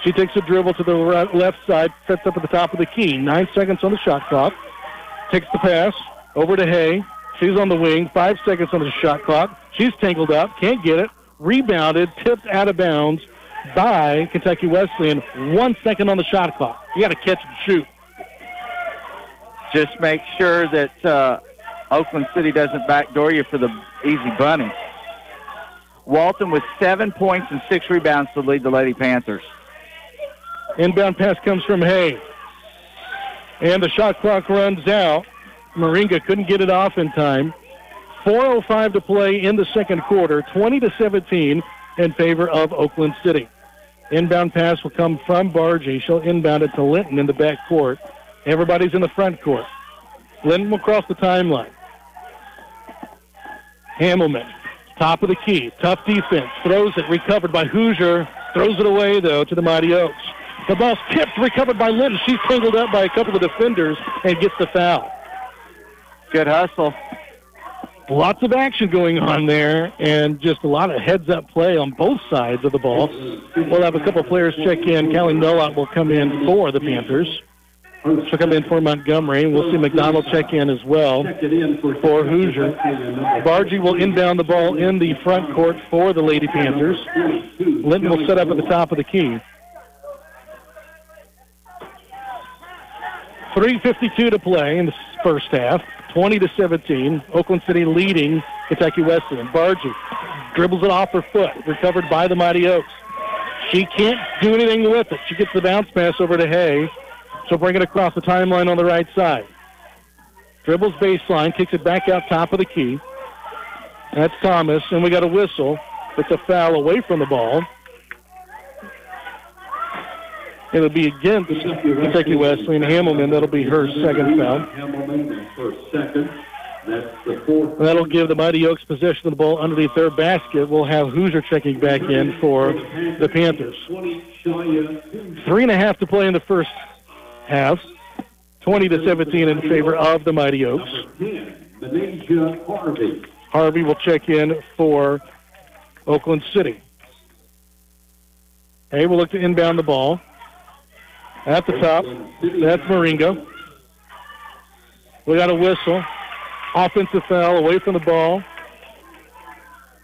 She takes a dribble to the right, left side, sets up at the top of the key. Nine seconds on the shot clock. Takes the pass over to Hay. She's on the wing. Five seconds on the shot clock. She's tangled up. Can't get it. Rebounded. Tipped out of bounds by Kentucky Wesleyan. One second on the shot clock. You got to catch and shoot. Just make sure that uh, Oakland City doesn't backdoor you for the easy bunny. Walton with seven points and six rebounds to lead the Lady Panthers. Inbound pass comes from Hay. And the shot clock runs out. Moringa couldn't get it off in time. 4.05 to play in the second quarter, 20 to 17 in favor of Oakland City. Inbound pass will come from Bargy. She'll inbound it to Linton in the back court. Everybody's in the front court. Linton will cross the timeline. Hamelman, top of the key, tough defense, throws it, recovered by Hoosier, throws it away though to the Mighty Oaks. The ball's tipped, recovered by Linton. She's tangled up by a couple of defenders and gets the foul. Good hustle. Lots of action going on there, and just a lot of heads-up play on both sides of the ball. We'll have a couple players check in. Callie Nolot will come in for the Panthers. She'll come in for Montgomery. We'll see McDonald check in as well for Hoosier. Bargy will inbound the ball in the front court for the Lady Panthers. Linton will set up at the top of the key. 3.52 to play in the first half. 20 to 17. Oakland City leading Kentucky Wesleyan. Bargy dribbles it off her foot, recovered by the Mighty Oaks. She can't do anything with it. She gets the bounce pass over to Hay. She'll bring it across the timeline on the right side. Dribbles baseline, kicks it back out top of the key. That's Thomas, and we got a whistle. It's a foul away from the ball. It'll be against Kentucky Wesleyan Hamelman. That'll be her second foul. Hamelman, her second. That's the fourth. And that'll give the Mighty Oaks possession of the ball underneath their basket. We'll have Hoosier checking back in for the Panthers. Three and a half to play in the first half. 20 to 17 in favor of the Mighty Oaks. Harvey will check in for Oakland City. Hay, we'll look to inbound the ball. At the top, that's Moringo. We got a whistle. Offensive foul away from the ball.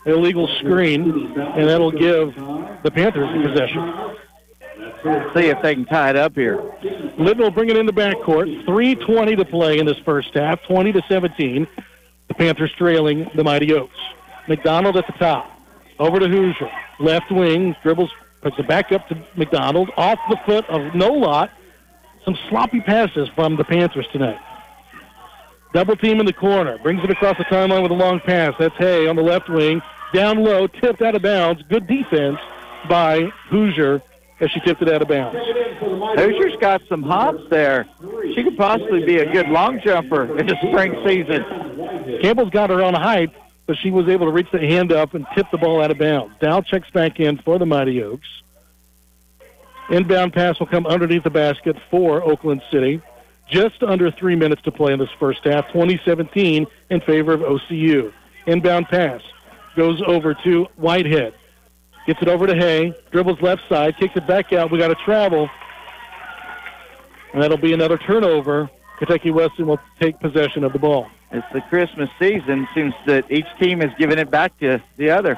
Illegal screen, and that'll give the Panthers possession. See if they can tie it up here. Linton will bring it in the backcourt. 3.20 to play in this first half, 20 to 17. The Panthers trailing the Mighty Oaks. McDonald at the top. Over to Hoosier. Left wing, dribbles, puts it back up to McDonald. Off the foot of Nolot. Some sloppy passes from the Panthers tonight. Double team in the corner. Brings it across the timeline with a long pass. That's Hay on the left wing. Down low, tipped out of bounds. Good defense by Hoosier as she tipped it out of bounds. Hoosier's got some hops there. She could possibly be a good long jumper in the spring season. Campbell's got her on height, but she was able to reach the hand up and tip the ball out of bounds. Dow checks back in for the Mighty Oaks. Inbound pass will come underneath the basket for Oakland City. Just under three minutes to play in this first half, 2017 in favor of OCU. Inbound pass goes over to Whitehead. Gets it over to Hay. Dribbles left side. Kicks it back out. We got to travel. And that'll be another turnover. Kentucky Wesleyan will take possession of the ball. It's the Christmas season. Seems that each team is giving it back to the other.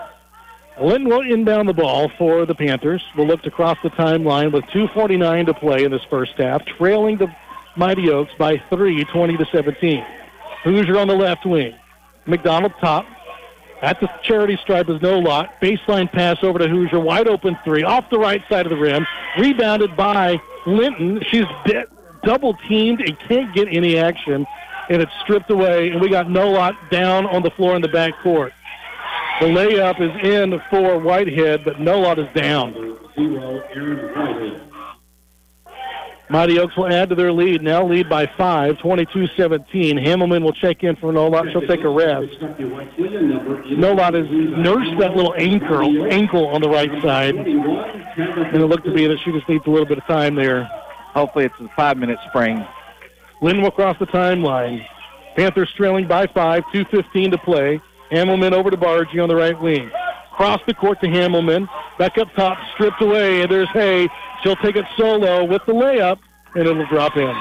Lynn will inbound the ball for the Panthers. We'll look to cross the timeline with 2.49 to play in this first half, trailing the Mighty Oaks by three, 20 to 17. Hoosier on the left wing. McDonald top. At the charity stripe is Nolot. Baseline pass over to Hoosier. Wide open three. Off the right side of the rim. Rebounded by Linton. She's de- double teamed and can't get any action. And it's stripped away. And we got Nolot down on the floor in the back court. The layup is in for Whitehead, but Nolot is down. Mighty Oaks will add to their lead. Now lead by five, 22-17. Hamelman will check in for Nolot. She'll take a rest. Nolot has nursed that little ankle, ankle on the right side. And it looked to be that she just needs a little bit of time there. Hopefully it's a five-minute spring. Lynn will cross the timeline. Panthers trailing by five, 2.15 to play. Hamelman over to Bargy on the right wing. Cross the court to Hamelman. Back up top, stripped away, and there's Hay. She'll take it solo with the layup, and it'll drop in.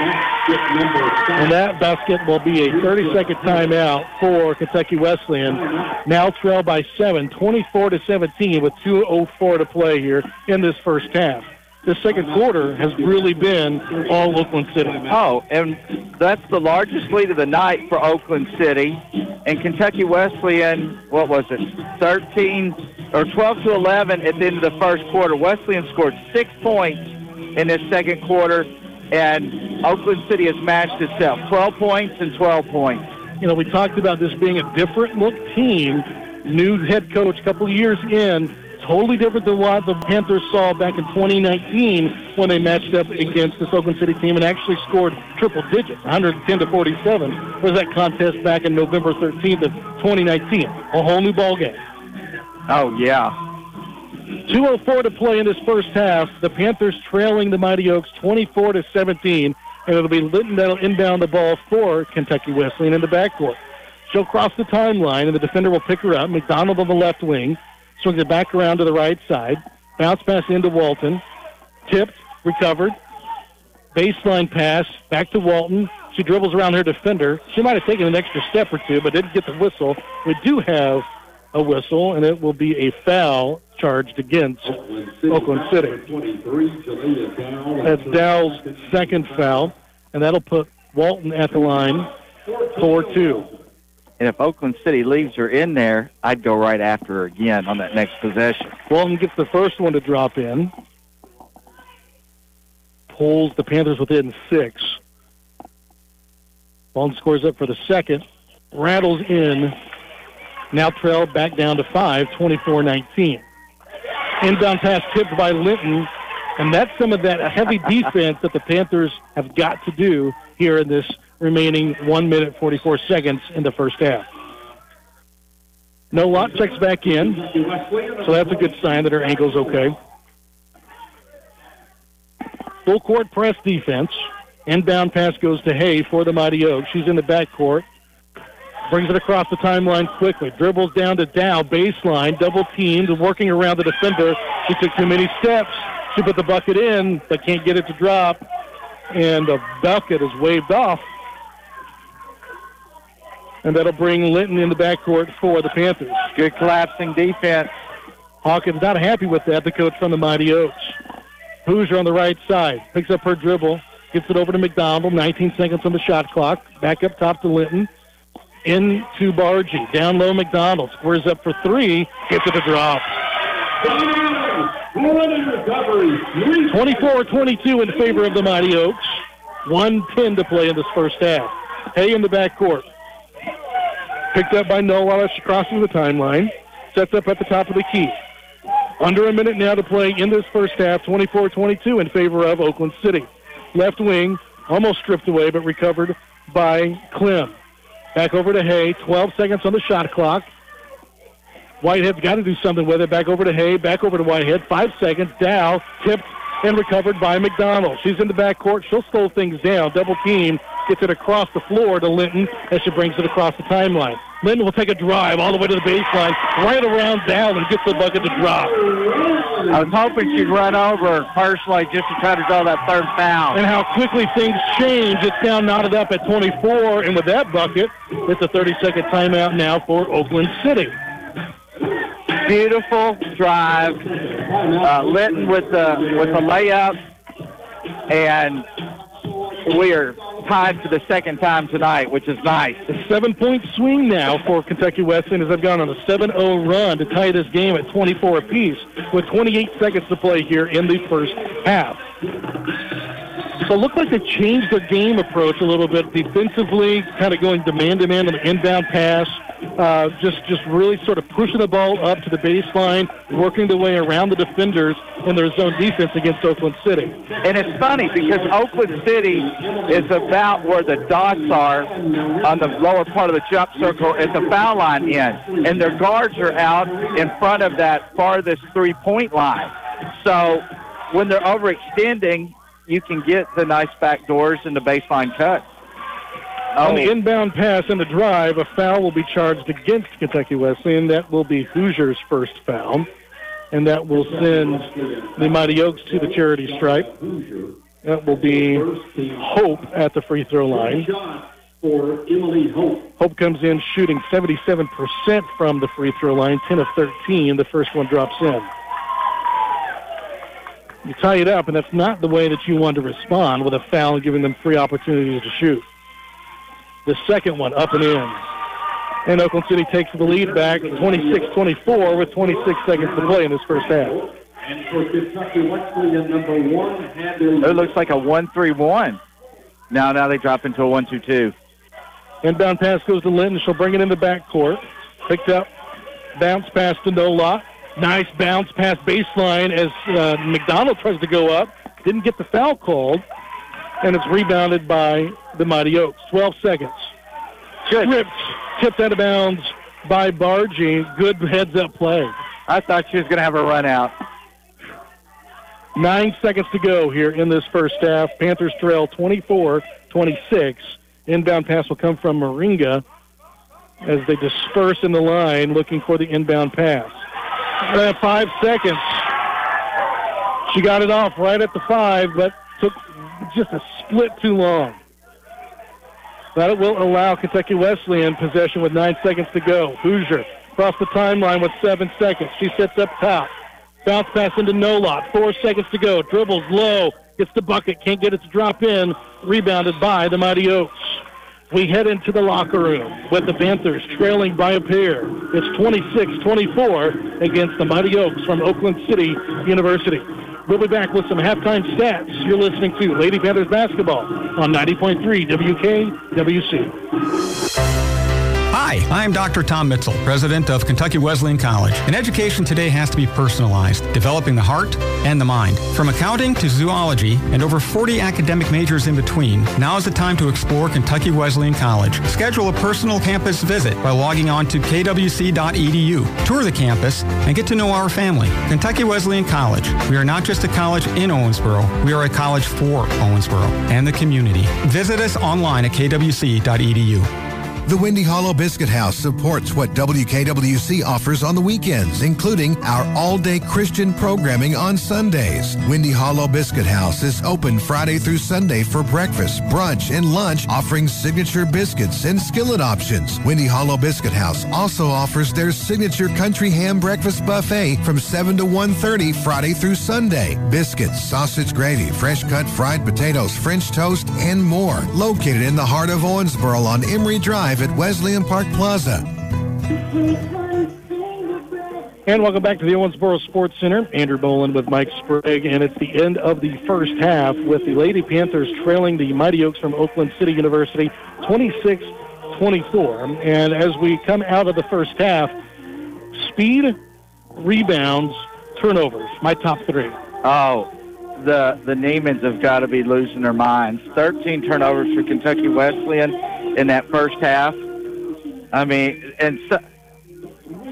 And that basket will be a 30-second timeout for Kentucky Wesleyan. Now trail by seven, 24 to 17, with 2:04 to play here in this first half. The second quarter has really been all Oakland City. Oh, and that's the largest lead of the night for Oakland City. And Kentucky Wesleyan, what was it, 13 or 12 to 11 at the end of the first quarter. Wesleyan scored six points in this second quarter, and Oakland City has matched itself 12 points and 12 points. You know, we talked about this being a different look team. New head coach, a couple of years in, totally different than what the Panthers saw back in 2019 when they matched up against this Oakland City team and actually scored triple digits, 110 to 47. Was that contest back in November 13th of 2019? A whole new ball game. Oh yeah. 2:04 to play in this first half. The Panthers trailing the Mighty Oaks 24 to 17, and it'll be Linton that'll inbound the ball for Kentucky Wesleyan in the backcourt. She'll cross the timeline, and the defender will pick her up. McDonald on the left wing swings it back around to the right side. Bounce pass into Walton. Tipped, recovered. Baseline pass back to Walton. She dribbles around her defender. She might have taken an extra step or two, but didn't get the whistle. We do have a whistle, and it will be a foul charged against Oakland City. That's Dow's second foul, and that'll put Walton at the line 4-2. And if Oakland City leaves her in there, I'd go right after her again on that next possession. Walton gets the first one to drop in. Pulls the Panthers within six. Walton scores up for the second. Rattles in. Now trail back down to five, 24-19. Inbound pass tipped by Linton. And that's some of that heavy defense that the Panthers have got to do here in this remaining 1 minute 44 seconds in the first half. Nolot checks back in, so that's a good sign that her ankle's okay. Full court press defense. Inbound pass goes to Hay for the Mighty Oaks. She's in the backcourt. Brings it across the timeline quickly. Dribbles down to Dow. Baseline. Double teamed. Working around the defender. She took too many steps. She put the bucket in, but can't get it to drop. And the bucket is waved off and that'll bring Linton in the backcourt for the Panthers. Good collapsing defense. Hawkins not happy with that, the coach from the Mighty Oaks. Hoosier on the right side, picks up her dribble, gets it over to McDonald, 19 seconds on the shot clock, back up top to Linton, into Bargy, down low McDonald, squares up for three, gets it to drop. 24-22 in favor of the Mighty Oaks. 110 to play in this first half. Hay in the backcourt. Picked up by Noah while she crosses the timeline. Sets up at the top of the key. Under a minute now to play in this first half, 24-22 in favor of Oakland City. Left wing, almost stripped away, but recovered by Clem. Back over to Hay, 12 seconds on the shot clock. Whitehead's got to do something with it. Back over to Hay, back over to Whitehead. Five seconds. Dow tipped and recovered by McDonald. She's in the backcourt. She'll slow things down. Double team gets it across the floor to Linton as she brings it across the timeline. Linton will take a drive all the way to the baseline, right around down, and gets the bucket to drop. I was hoping she'd run over personally just to try to draw that third foul. And how quickly things change. It's now knotted up at 24, and with that bucket, it's a 30-second timeout now for Oakland City. Beautiful drive. Uh, Linton with the with the layup, and we are tied for the second time tonight, which is nice. A seven-point swing now for Kentucky Wesleyan as they've gone on a 7-0 run to tie this game at 24 apiece with 28 seconds to play here in the first half. So it looked like they changed their game approach a little bit defensively, kind of going demand-to-man on the inbound pass, uh, just just really sort of pushing the ball up to the baseline, working their way around the defenders in their zone defense against Oakland City. And it's funny because Oakland City is about where the dots are on the lower part of the jump circle at the foul line end, and their guards are out in front of that farthest three-point line. So when they're overextending, you can get the nice back doors and the baseline cut. On the inbound pass and the drive, a foul will be charged against Kentucky Wesleyan. That will be Hoosiers' first foul. And that will send the Mighty Oaks to the charity stripe. That will be Hope at the free throw line. For Emily Hope. Hope comes in shooting 77% from the free throw line, 10 of 13. The first one drops in. You tie it up, and that's not the way that you want to respond with a foul and giving them free opportunities to shoot. The second one up and in. And Oakland City takes the lead back 26-24 with 26 seconds to play in this first half. And for Kentucky Wesleyan, number one, Hadley. It looks like a 1 3 1. Now, now they drop into a 1 2 2. Inbound pass goes to Linton. She'll bring it in the backcourt. Picked up. Bounce pass to Nola. Nice bounce pass baseline as uh, McDonald tries to go up. Didn't get the foul called. And it's rebounded by the Mighty Oaks. 12 seconds. Stripped. Tipped out of bounds by Bargy. Good heads up play. I thought she was going to have a run out. Nine seconds to go here in this first half. Panthers trail 24 26. Inbound pass will come from Moringa as they disperse in the line looking for the inbound pass. Uh, five seconds. She got it off right at the five, but took just a split too long. That will allow Kentucky Wesleyan possession with nine seconds to go. Hoosier across the timeline with seven seconds. She sits up top. Bounce pass into Nolot. Four seconds to go. Dribbles low. Gets the bucket. Can't get it to drop in. Rebounded by the Mighty Oaks. We head into the locker room with the Panthers trailing by a pair. It's 26-24 against the Mighty Oaks from Oakland City University. We'll be back with some halftime stats. You're listening to Lady Panthers basketball on 90.3 WKWC. Hi, I'm Dr. Tom Mitchell, president of Kentucky Wesleyan College. And education today has to be personalized, developing the heart and the mind. From accounting to zoology and over 40 academic majors in between, now is the time to explore Kentucky Wesleyan College. Schedule a personal campus visit by logging on to kwc.edu. Tour the campus and get to know our family. Kentucky Wesleyan College. We are not just a college in Owensboro, we are a college for Owensboro and the community. Visit us online at kwc.edu. The Windy Hollow Biscuit House supports what WKWC offers on the weekends, including our all-day Christian programming on Sundays. Windy Hollow Biscuit House is open Friday through Sunday for breakfast, brunch, and lunch, offering signature biscuits and skillet options. Windy Hollow Biscuit House also offers their signature country ham breakfast buffet from 7 to 1.30 Friday through Sunday. Biscuits, sausage gravy, fresh cut fried potatoes, French toast, and more. Located in the heart of Owensboro on Emory Drive at Wesleyan Park Plaza. And welcome back to the Owensboro Sports Center. Andrew Bolin with Mike Sprague, and it's the end of the first half with the Lady Panthers trailing the Mighty Oaks from Oakland City University 26-24. And as we come out of the first half, speed, rebounds, turnovers, my top three. Oh, the the Neiman's have got to be losing their minds. 13 turnovers for Kentucky Wesleyan in that first half. I mean, and so,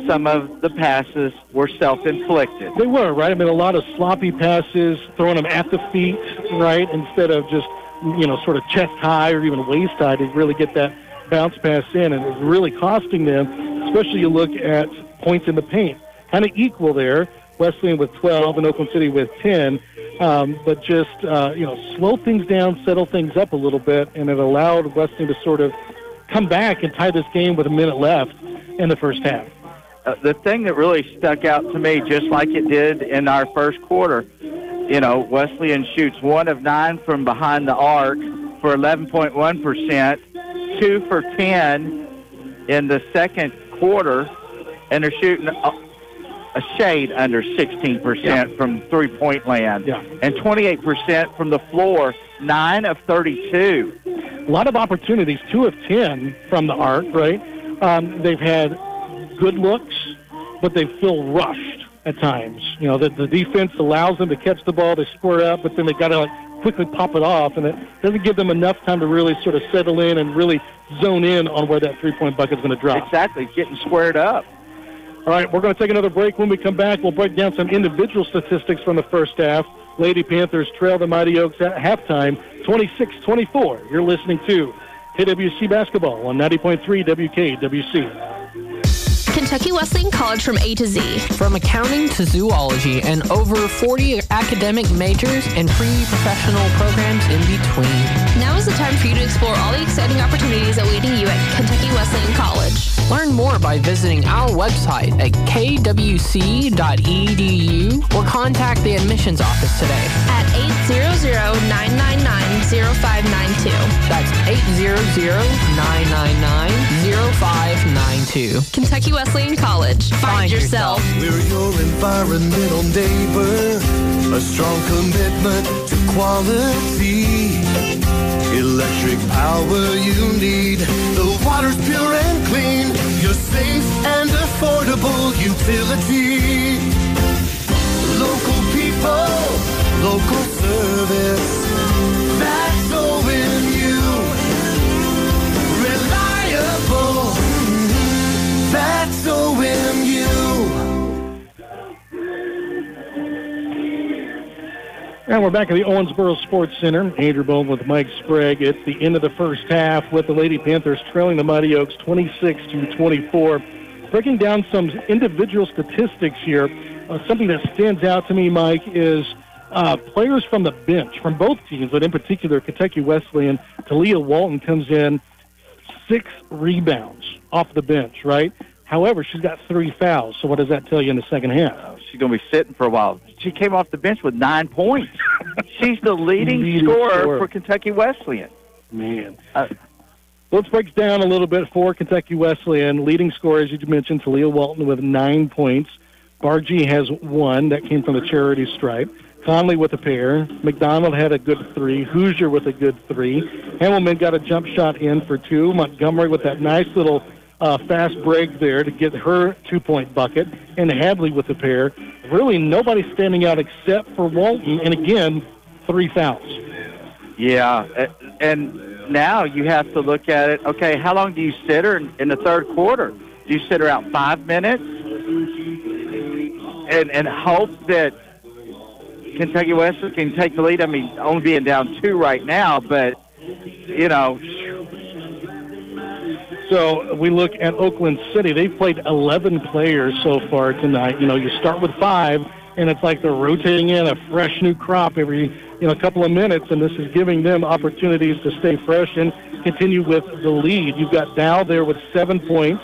some of the passes were self-inflicted. They were, right? I mean, a lot of sloppy passes, throwing them at the feet, right, instead of just, you know, sort of chest high or even waist high to really get that bounce pass in. And it's really costing them, especially you look at points in the paint. Kind of equal there. Wesleyan with 12 and Oakland City with 10. Um, but just, uh, you know, slow things down, settle things up a little bit, and it allowed Wesleyan to sort of come back and tie this game with a minute left in the first half. Uh, the thing that really stuck out to me, just like it did in our first quarter, you know, Wesleyan shoots one of nine from behind the arc for 11.1%, two for 10 in the second quarter, and they're shooting a, shade under 16% Yeah. from three-point land, Yeah. and 28% from the floor, nine of 32. A lot of opportunities, two of 10 from the arc, right? Um, they've had good looks, but they feel rushed at times. You know, the, the defense allows them to catch the ball, they square up, but then they got to like quickly pop it off, and it doesn't give them enough time to really sort of settle in and really zone in on where that three-point bucket is going to drop. Exactly, getting squared up. All right, we're going to take another break. When we come back, we'll break down some individual statistics from the first half. Lady Panthers trail the Mighty Oaks at halftime, 26-24. You're listening to KWC basketball on 90.3 WKWC. Kentucky Wesleyan College from A to Z. From accounting to zoology and over 40 academic majors and pre-professional programs in between. Now is the time for you to explore all the exciting opportunities awaiting you at Kentucky Wesleyan College. Learn more by visiting our website at kwc.edu or contact the admissions office today at 800-999-0592. That's 800-999-0592. Kentucky Wesleyan College. Find, Find yourself. yourself. We're your environmental neighbor, a strong commitment to quality. Electric power you need, the water's pure and clean, your safe and affordable utility. Local people, local service, that's OMU. Reliable, that's OMU. And we're back at the Owensboro Sports Center. Andrew Bone with Mike Sprague. It's the end of the first half with the Lady Panthers trailing the Mighty Oaks 26 to 24. Breaking down some individual statistics here, uh, something that stands out to me, Mike, is uh, players from the bench from both teams, but in particular Kentucky Wesleyan. Talia Walton comes in six rebounds off the bench, right? However, she's got three fouls. So what does that tell you in the second half? She's going to be sitting for a while. She came off the bench with nine points. She's the leading, Leading scorer, scorer. for Kentucky Wesleyan. Man. Uh, let's break down a little bit for Kentucky Wesleyan. Leading scorer, as you mentioned, Talia Walton with nine points. Bargy has one. That came from the charity stripe. Conley with a pair. McDonald had a good three. Hoosier with a good three. Hamilman got a jump shot in for two. Montgomery with that nice little uh, fast break there to get her two-point bucket. And Hadley with a pair. Really nobody standing out except for Walton. And again, three fouls. Yeah, and now you have to look at it. Okay, how long do you sit her in, in the third quarter? Do you sit her out five minutes and and hope that Kentucky Wesleyan can take the lead? I mean, only being down two right now, but you know, So we look at Oakland City. They've played 11 players so far tonight. You know, you start with five, and it's like they're rotating in a fresh new crop every you know couple of minutes, and this is giving them opportunities to stay fresh and continue with the lead. You've got Dow there with seven points.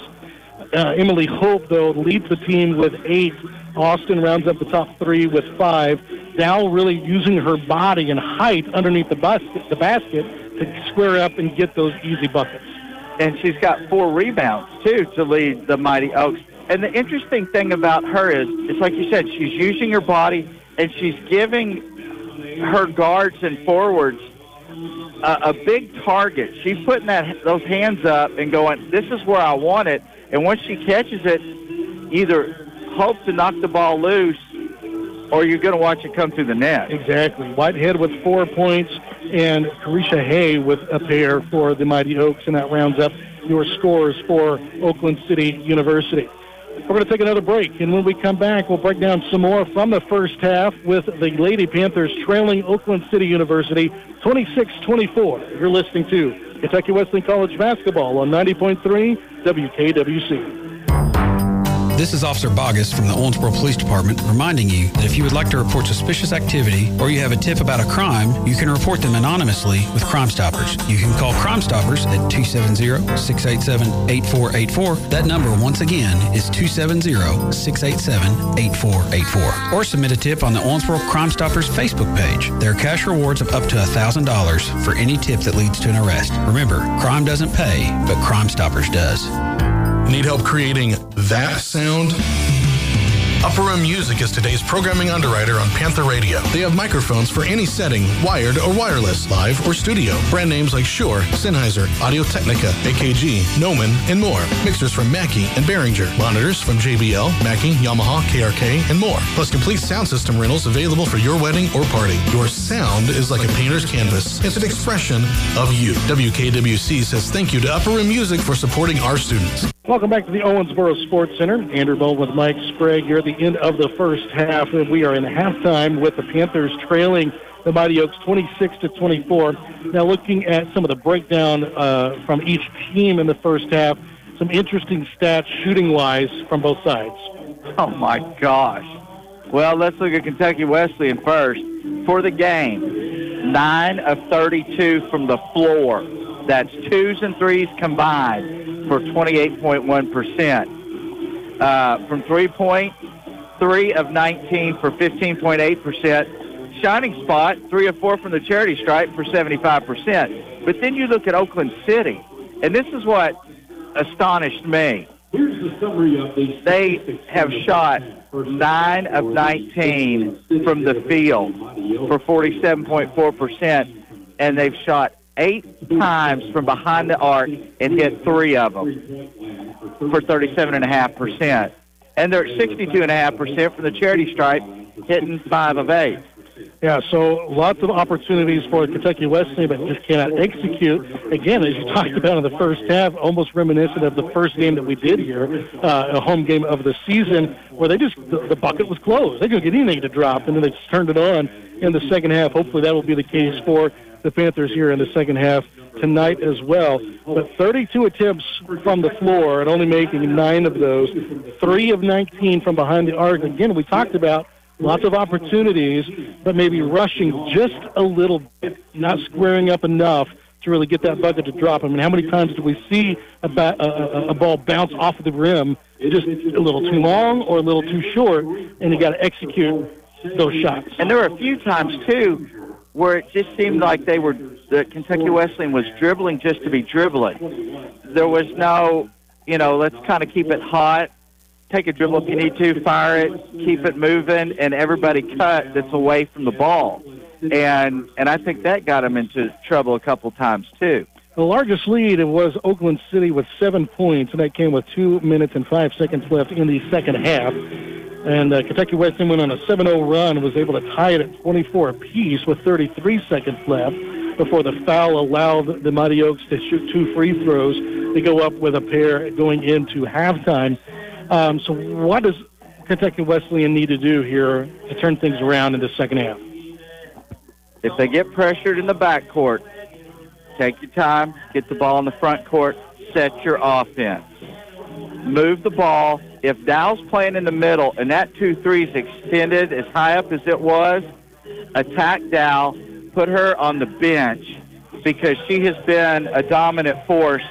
Uh, Emily Hope, though, leads the team with eight. Austin rounds up the top three with five. Dow really using her body and height underneath the basket, the basket to square up and get those easy buckets. And she's got four rebounds too to lead the Mighty Oaks. And the interesting thing about her is, it's like you said, she's using her body and she's giving her guards and forwards a, a big target. She's putting that those hands up and going, "This is where I want it." And once she catches it, either hope to knock the ball loose, or you're going to watch it come through the net. Exactly. Whitehead with four points and Carisha Hay with a pair for the Mighty Oaks, and that rounds up your scores for Oakland City University. We're going to take another break, and when we come back, we'll break down some more from the first half with the Lady Panthers trailing Oakland City University 26-24. You're listening to Kentucky Wesleyan College basketball on 90.3 WKWC. This is Officer Bogus from the Owensboro Police Department reminding you that if you would like to report suspicious activity or you have a tip about a crime, you can report them anonymously with Crime Stoppers. You can call Crime Stoppers at 270-687-8484. That number, once again, is 270-687-8484. Or submit a tip on the Owensboro Crime Stoppers Facebook page. There are cash rewards of up to $1,000 for any tip that leads to an arrest. Remember, crime doesn't pay, but Crime Stoppers does. Need help creating that sound? Upper Room Music is today's programming underwriter on Panther Radio. They have microphones for any setting, wired or wireless, live or studio. Brand names like Shure, Sennheiser, Audio Technica, AKG, Neumann, and more. Mixers from Mackie and Behringer. Monitors from JBL, Mackie, Yamaha, KRK, and more. Plus complete sound system rentals available for your wedding or party. Your sound is like a painter's canvas. It's an expression of you. WKWC says thank you to Upper Room Music for supporting our students. Welcome back to the Owensboro Sports Center. Andrew Bone with Mike Sprague here at the end of the first half. And we are in halftime with the Panthers trailing the Mighty Oaks 26 to 24. Now, looking at some of the breakdown uh, from each team in the first half, some interesting stats shooting wise from both sides. Oh my gosh. Well, let's look at Kentucky Wesleyan first. For the game, 9 of 32 from the floor. That's twos and threes combined for 28.1%. Uh, from three point, 3 of 19 for 15.8%. Shining spot, 3 of 4 from the charity stripe for 75%. But then you look at Oakland City, and this is what astonished me. Here's the summary of these. They have shot 9 of 19 from the field for 47.4%, and they've shot eight times from behind the arc and hit three of them for 37.5%. And they're at 62.5% from the charity stripe, hitting five of eight. Yeah, so lots of opportunities for Kentucky Wesleyan, but just cannot execute. Again, as you talked about in the first half, almost reminiscent of the first game that we did here, uh, a home game of the season, where they just the, the bucket was closed. They couldn't get anything to drop, and then they just turned it on in the second half. Hopefully, that will be the case for the Panthers here in the second half tonight as well. But 32 attempts from the floor and only making nine of those, three of 19 from behind the arc. Again, we talked about lots of opportunities, but maybe rushing just a little bit, not squaring up enough to really get that bucket to drop. I mean, how many times do we see a, ba- a, a, ball bounce off of the rim just a little too long or a little too short, and you got to execute those shots? And there were a few times, too, where it just seemed like they were, the Kentucky Wesleyan was dribbling just to be dribbling. There was no, you know, let's kind of keep it hot, take a dribble if you need to, fire it, keep it moving, and everybody cut that's away from the ball. And and I think that got them into trouble a couple times too. The largest lead was Oakland City with seven points, and that came with two minutes and five seconds left in the second half. And uh, Kentucky Wesleyan went on a 7-0 run was able to tie it at 24 apiece with 33 seconds left before the foul allowed the Mighty Oaks to shoot two free throws. They go up with a pair going into halftime. Um, so what does Kentucky Wesleyan need to do here to turn things around in the second half? If they get pressured in the backcourt, take your time, get the ball in the front court, set your offense. Move the ball. If Dow's playing in the middle and that 2-3 is extended as high up as it was, attack Dow, put her on the bench because she has been a dominant force,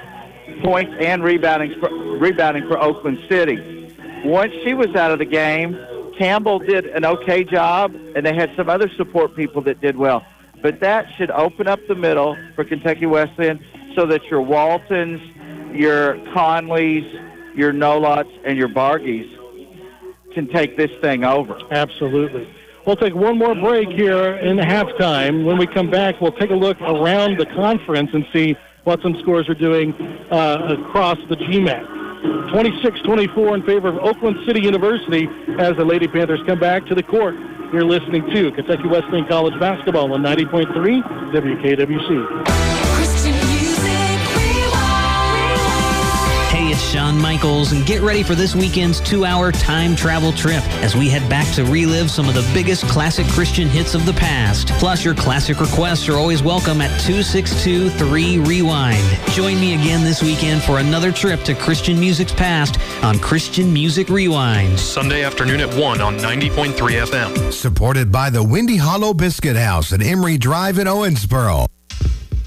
points and rebounding for, rebounding for Oakland City. Once she was out of the game, Campbell did an okay job, and they had some other support people that did well. But that should open up the middle for Kentucky Wesleyan so that your Waltons, your Conleys, your Nolots, and your Bargies can take this thing over. Absolutely. We'll take one more break here in halftime. When we come back, we'll take a look around the conference and see what some scores are doing uh, across the GMAC. 26-24 in favor of Oakland City University as the Lady Panthers come back to the court. You're listening to Kentucky Wesleyan College basketball on 90.3 WKWC. Shawn Michaels, and get ready for this weekend's two hour time travel trip as we head back to relive some of the biggest classic Christian hits of the past. Plus, your classic requests are always welcome at 262 3 Rewind. Join me again this weekend for another trip to Christian music's past on Christian Music Rewind. Sunday afternoon at 1 on 90.3 FM. Supported by the Windy Hollow Biscuit House at Emery Drive in Owensboro.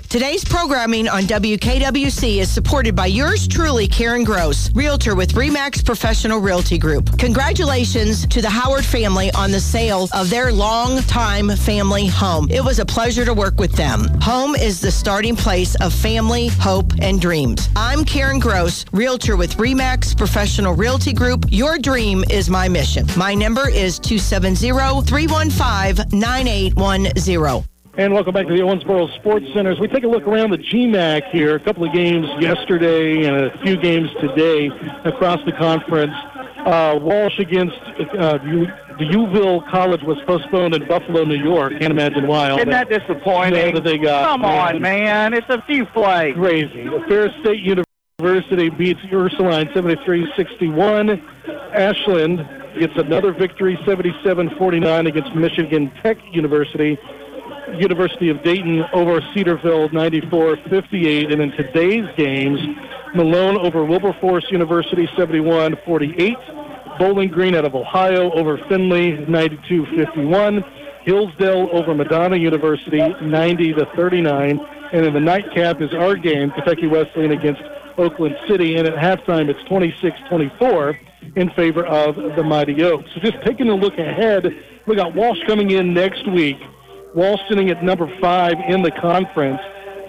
Today's programming on WKWC is supported by yours truly, Karen Gross, Realtor with Remax Professional Realty Group. Congratulations to the Howard family on the sale of their long-time family home. It was a pleasure to work with them. Home is the starting place of family, hope, and dreams. I'm Karen Gross, Realtor with Remax Professional Realty Group. Your dream is my mission. My number is 270-315-9810. And welcome back to the Owensboro Sports Center. As we take a look around the GMAC here, a couple of games yesterday and a few games today across the conference. Uh, Walsh against uh, U- D'Youville College was postponed in Buffalo, New York. Can't imagine why. Isn't that disappointing? that they got. Come on, man. It's a few plays. Crazy. Ferris State University beats Ursuline 73-61. Ashland gets another victory, 77-49 against Michigan Tech University. University of Dayton over Cedarville 94-58. And in today's games, Malone over Wilberforce University 71-48. Bowling Green out of Ohio over Findlay 92-51. Hillsdale over Madonna University 90 to 39. And in the nightcap is our game, Kentucky Wesleyan against Oakland City. And at halftime, it's 26-24 in favor of the Mighty Oaks. So just taking a look ahead, we got Walsh coming in next week. Walsh sitting at number five in the conference,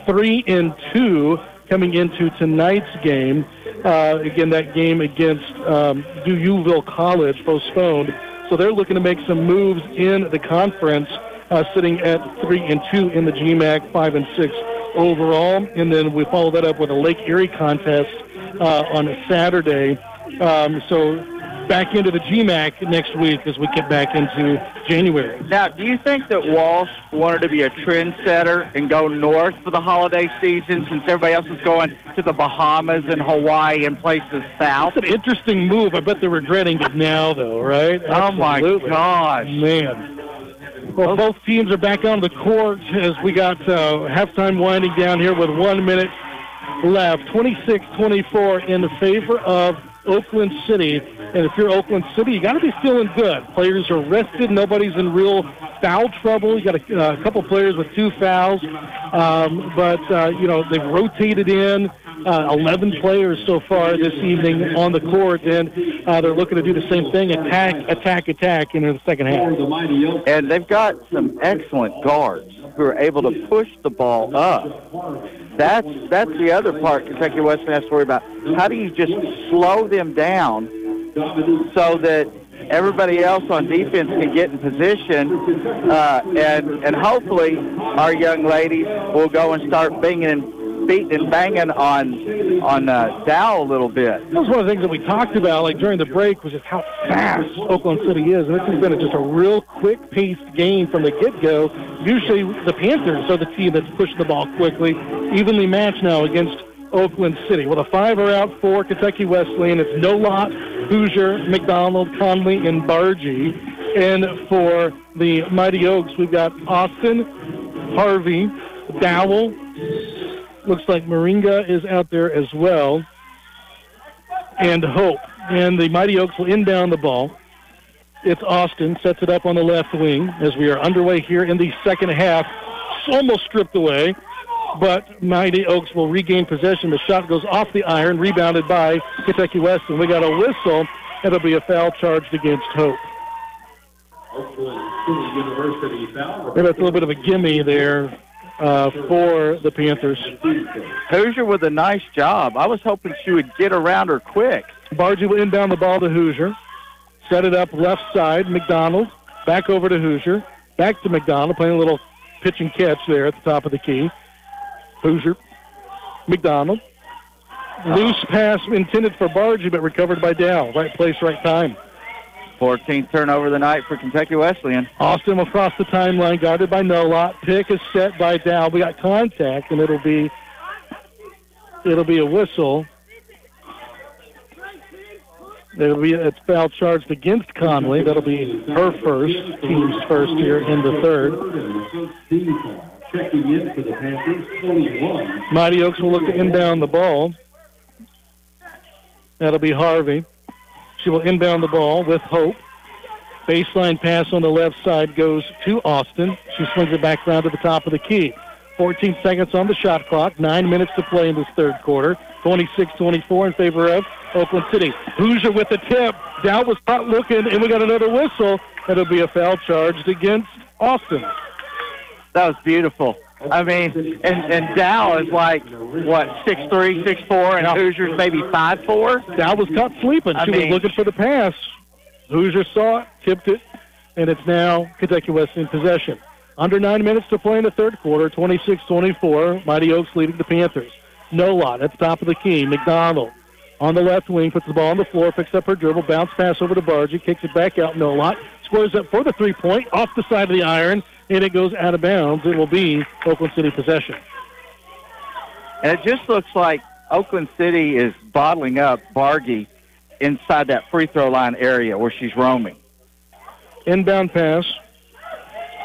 three and two coming into tonight's game. Uh, again, that game against um, College postponed. So they're looking to make some moves in the conference, uh, sitting at three and two in the GMAC, five and six overall. And then we follow that up with a Lake Erie contest uh, on Saturday. Um, so back into the GMAC next week as we get back into January. Now, do you think that Walsh wanted to be a trendsetter and go north for the holiday season since everybody else is going to the Bahamas and Hawaii and places south? It's an interesting move. I bet they're regretting it now, though, right? Oh, my Absolutely. gosh. Man. Well, both teams are back on the court as we got uh, halftime winding down here with one minute left. 26-24 in the favor of Oakland City. And if you're Oakland City, you got to be feeling good. Players are rested. Nobody's in real foul trouble. You got a, uh, couple players with two fouls, um, but uh, you know they've rotated in. Uh, 11 players so far this evening on the court, and uh, they're looking to do the same thing: attack, attack, attack in the second half. And they've got some excellent guards who are able to push the ball up. That's that's the other part Kentucky Wesleyan has to worry about. How do you just slow them down so that everybody else on defense can get in position, uh, and and hopefully our young ladies will go and start banging and beating and banging on on uh, Dow a little bit. That was one of the things that we talked about, like during the break, was just how fast Oakland City is, and this has been a, just a real quick-paced game from the get-go. Usually, the Panthers are the team that's pushing the ball quickly, evenly matched now against Oakland City. Well, the five are out for Kentucky Wesleyan. It's Nolot, Hoosier, McDonald, Conley, and Bargy. And for the Mighty Oaks, we've got Austin, Harvey, Dowell. Looks like Moringa is out there as well. And Hope. And the Mighty Oaks will inbound the ball. It's Austin, sets it up on the left wing as we are underway here in the second half. It's almost stripped away but Mighty Oaks will regain possession. The shot goes off the iron, rebounded by Kentucky Wesleyan. We got a whistle. It'll be a foul charged against Hope. Maybe that's a little bit of a gimme there uh, for the Panthers. Hoosier with a nice job. I was hoping she would get around her quick. Bargy will inbound the ball to Hoosier. Set it up left side. McDonald back over to Hoosier. Back to McDonald, playing a little pitch and catch there at the top of the key. Hoosier. McDonald. Loose pass intended for Bargy, but recovered by Dow. Right place, right time. 14th turnover of the night for Kentucky Wesleyan. Austin will cross the timeline, guarded by Nolot. Pick is set by Dow. We got contact, and it'll be it'll be a whistle. It'll be it's foul charged against Conley. That'll be her first, team's first here in the third. Checking in for the Panthers, 21. Mighty Oaks will look to inbound the ball. That'll be Harvey. She will inbound the ball with Hope. Baseline pass on the left side goes to Austin. She swings it back around to the top of the key. 14 seconds on the shot clock. Nine minutes to play in this third quarter. 26-24 in favor of Oakland City. Hoosier with the tip. Dow was not looking, and we got another whistle. It'll be a foul charged against Austin. That was beautiful. I mean, and, and Dow is like, what, six three, six four, and Hoosier's maybe five four. Dow was caught sleeping. I She mean- was looking for the pass. Hoosiers saw it, tipped it, and it's now Kentucky Wesleyan possession. Under nine minutes to play in the third quarter, 26-24. Mighty Oaks leading the Panthers. Nolot at the top of the key. McDonald on the left wing puts the ball on the floor, picks up her dribble, bounce pass over to Bargy, kicks it back out. Nolot squares up for the three point off the side of the iron, and it goes out of bounds. It will be Oakland City possession. And it just looks like Oakland City is bottling up Bargy inside that free throw line area where she's roaming. Inbound pass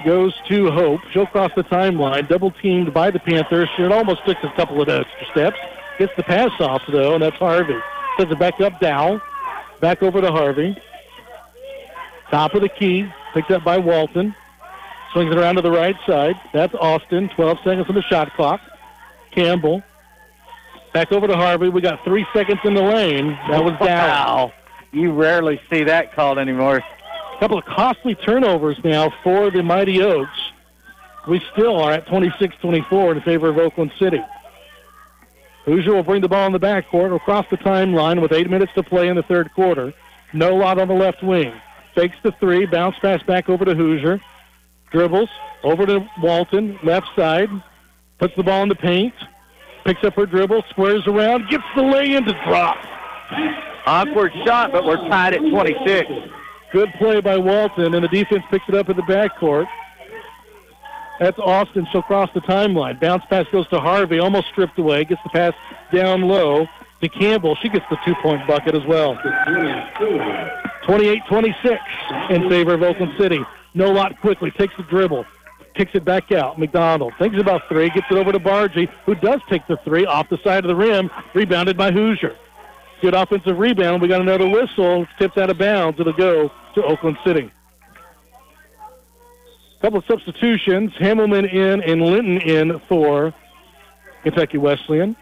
goes to Hope. She'll cross the timeline, double teamed by the Panthers. She almost took a couple of extra steps. Gets the pass off, though, and that's Harvey. Sends it back up, down. Back over to Harvey. Top of the key, picked up by Walton. Swings it around to the right side. That's Austin. 12 seconds on the shot clock. Campbell. Back over to Harvey. We got three seconds in the lane. That was down. Wow. You rarely see that called anymore. A couple of costly turnovers now for the Mighty Oaks. We still are at 26-24 in favor of Oakland City. Hoosier will bring the ball in the backcourt across the timeline with eight minutes to play in the third quarter. Nolot on the left wing. Fakes the three, bounce pass back over to Hoosier. Dribbles over to Walton, left side. Puts the ball in the paint. Picks up her dribble, squares around, gets the lay in to drop. Awkward shot, but we're tied at 26. Good play by Walton, and the defense picks it up in the backcourt. That's Austin. She'll cross the timeline. Bounce pass goes to Harvey, almost stripped away. Gets the pass down low to Campbell. She gets the two-point bucket as well. 28-26 in favor of Oakland City. Nolot quickly takes the dribble, kicks it back out. McDonald thinks about three, gets it over to Bargy, who does take the three off the side of the rim, rebounded by Hoosier. Good offensive rebound. We got another whistle. Tipped out of bounds. It'll go to Oakland City. Couple of substitutions. Hamilman in and Linton in for Kentucky Wesleyan.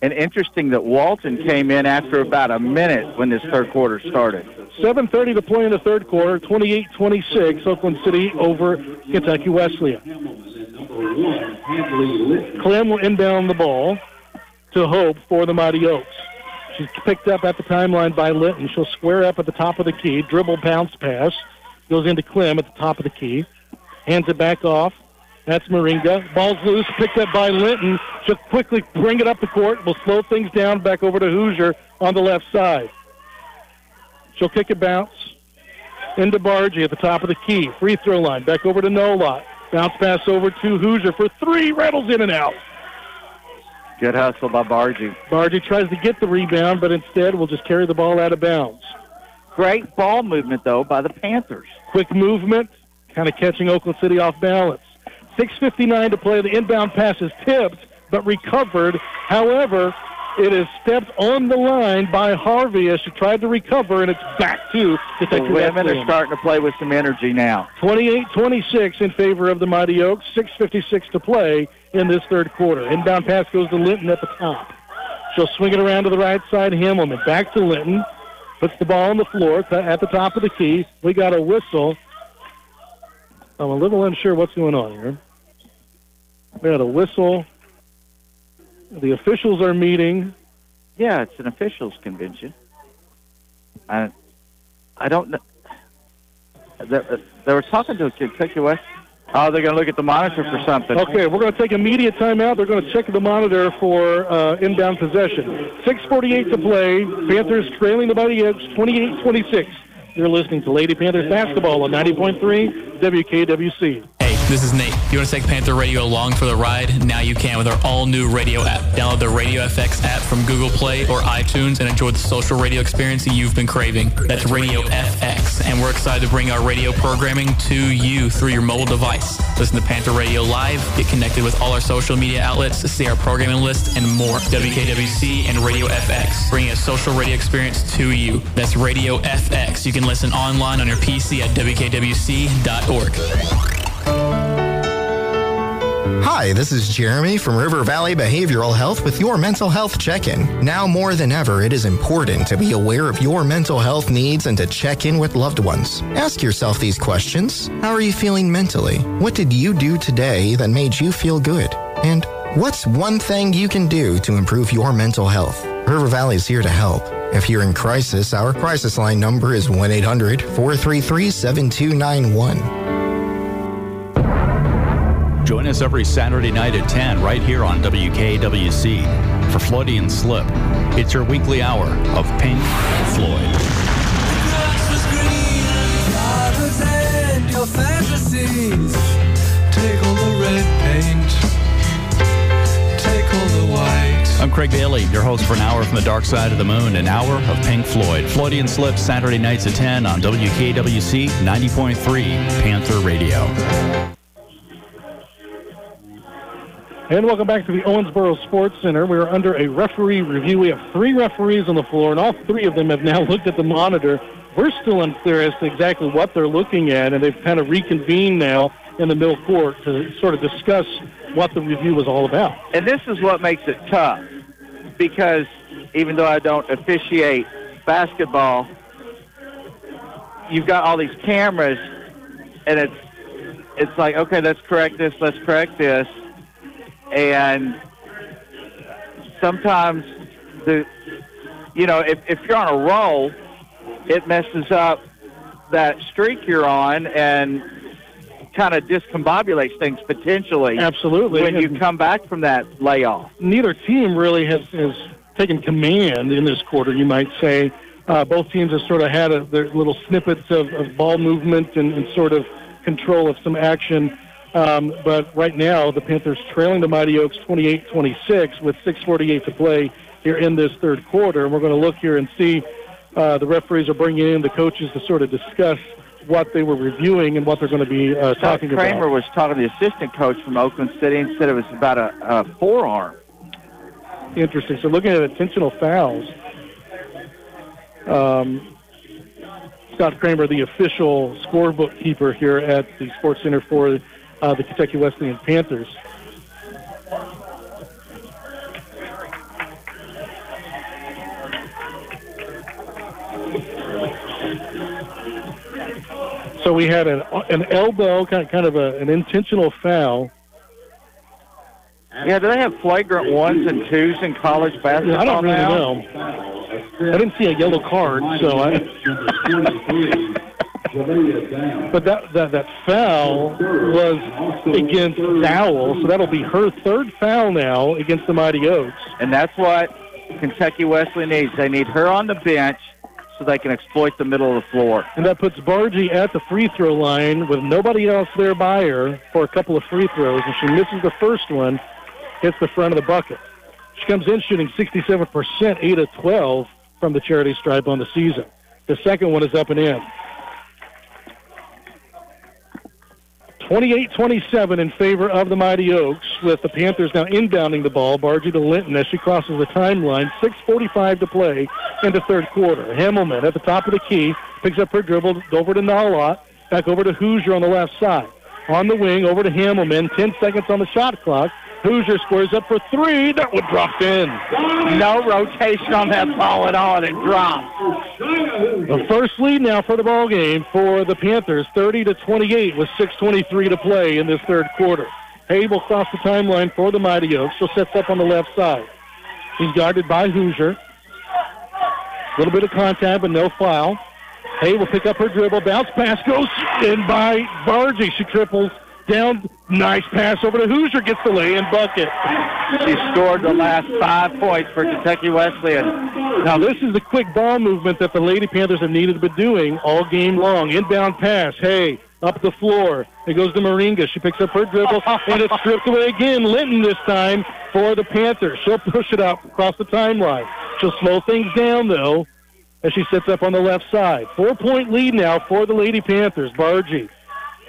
And interesting that Walton came in after about a minute when this third quarter started. 7.30 to play in the third quarter. 28-26, Oakland City over Kentucky Wesleyan. Clem will inbound the ball to Hope for the Mighty Oaks. She's picked up at the timeline by Linton. She'll square up at the top of the key. Dribble bounce pass. Goes into Clem at the top of the key. Hands it back off. That's Moringa. Ball's loose, picked up by Linton. She'll quickly bring it up the court. We'll slow things down back over to Hoosier on the left side. She'll kick a bounce into Bargy at the top of the key. Free throw line. Back over to Nolot. Bounce pass over to Hoosier for three. Rattles in and out. Good hustle by Bargy. Bargy tries to get the rebound, but instead will just carry the ball out of bounds. Great ball movement, though, by the Panthers. Quick movement, kind of catching Oakland City off balance. 6.59 to play. The inbound pass is tipped, but recovered. However, it is stepped on the line by Harvey as she tried to recover, and it's back to The Kentucky women are starting to play with some energy now. 28-26 in favor of the Mighty Oaks. 6.56 to play in this third quarter. Inbound pass goes to Linton at the top. She'll swing it around to the right side. Himmelman back to Linton. Puts the ball on the floor at the top of the key. We got a whistle. I'm a little unsure what's going on here. We had a whistle. The officials are meeting. Yeah, it's an officials convention. I, I don't know. They, they were talking to a Kentucky West. Oh, they're going to look at the monitor for something. Okay, we're going to take immediate timeout. They're going to check the monitor for uh, inbound possession. 6.48 to play. Panthers trailing the Mighty Oaks 28-26. You're listening to Lady Panthers basketball on 90.3 WKWC. This is Nate. You want to take Panther Radio along for the ride? Now you can with our all-new radio app. Download the Radio FX app from Google Play or iTunes and enjoy the social radio experience you've been craving. That's Radio FX, and we're excited to bring our radio programming to you through your mobile device. Listen to Panther Radio live, get connected with all our social media outlets, see our programming list, and more. WKWC and Radio FX, bringing a social radio experience to you. That's Radio FX. You can listen online on your PC at WKWC.org. Hi, this is Jeremy from River Valley Behavioral Health with your mental health check-in. Now more than ever, it is important to be aware of your mental health needs and to check in with loved ones. Ask yourself these questions. How are you feeling mentally? What did you do today that made you feel good? And what's one thing you can do to improve your mental health? River Valley is here to help. If you're in crisis, our crisis line number is 1-800-433-7291. Join us every Saturday night at 10 right here on WKWC for Floydian Slip. It's your weekly hour of Pink Floyd. I'm Craig Bailey, your host for an hour from the dark side of the moon, an hour of Pink Floyd. Floydian Slip, Saturday nights at 10 on WKWC 90.3 Panther Radio. And welcome back to the Owensboro Sports Center. We're under a referee review. We have three referees on the floor, and all three of them have now looked at the monitor. We're still unclear as to exactly what they're looking at, and they've kind of reconvened now in the middle court to sort of discuss what the review was all about. And this is what makes it tough because even though I don't officiate basketball, you've got all these cameras and it's it's like, okay, let's correct this, let's correct this. And sometimes the you know, if, if you're on a roll, it messes up that streak you're on and kind of discombobulates things potentially. Absolutely. When you come back from that layoff. neither team really has, has taken command in this quarter, you might say. Uh, both teams have sort of had a, their little snippets of, of ball movement and, and sort of control of some action. Um, but right now, the Panthers trailing the Mighty Oaks 28-26 with 6.48 to play here in this third quarter. And we're going to look here and see uh, the referees are bringing in the coaches to sort of discuss what they were reviewing and what they're going to be uh, talking Kramer about. was talking to the assistant coach from Oakland City and said it was about a, a forearm. Interesting. So looking at intentional fouls, um, Scott Kramer, the official scorebook keeper here at the Sports Center for uh, the Kentucky Wesleyan Panthers. So we had an, an elbow, kind kind of a, an intentional foul. Yeah, do they have flagrant ones and twos in college basketball I don't really now? know. I didn't see a yellow card, so I. but that, that that foul was against Dowell, so that'll be her third foul now against the Mighty Oaks. And that's what Kentucky Wesley needs. They need her on the bench so they can exploit the middle of the floor. And that puts Bargy at the free throw line with nobody else there by her for a couple of free throws. And she misses the first one, hits the front of the bucket. She comes in shooting 67%, 8 of 12 from the charity stripe on the season. The second one is up and in. 28-27 in favor of the Mighty Oaks, with the Panthers now inbounding the ball. Bargy to Linton as she crosses the timeline. 6.45 to play in the third quarter. Himmelman at the top of the key, picks up her dribble, over to Nolot, back over to Hoosier on the left side. On the wing, over to Himmelman. 10 seconds on the shot clock. Hoosier squares up for three. That one dropped in. No rotation on that ball at all, and it dropped. The first lead now for the ball game for the Panthers, 30 to 28, with 6:23 to play in this third quarter. Hay will cross the timeline for the Mighty Oaks. She'll set up on the left side. He's guarded by Hoosier. A little bit of contact, but no foul. Hay will pick up her dribble. Bounce pass goes in by Bargy. She triples down. Nice pass over to Hoosier. Gets the lay-in bucket. She scored the last five points for Kentucky Wesleyan. Now this is the quick ball movement that the Lady Panthers have needed to be doing all game long. Inbound pass. Hay, up the floor. It goes to Moringa. She picks up her dribble and it's stripped away again. Linton this time for the Panthers. She'll push it up across the timeline. She'll slow things down though as she sits up on the left side. Four point lead now for the Lady Panthers. Bargy.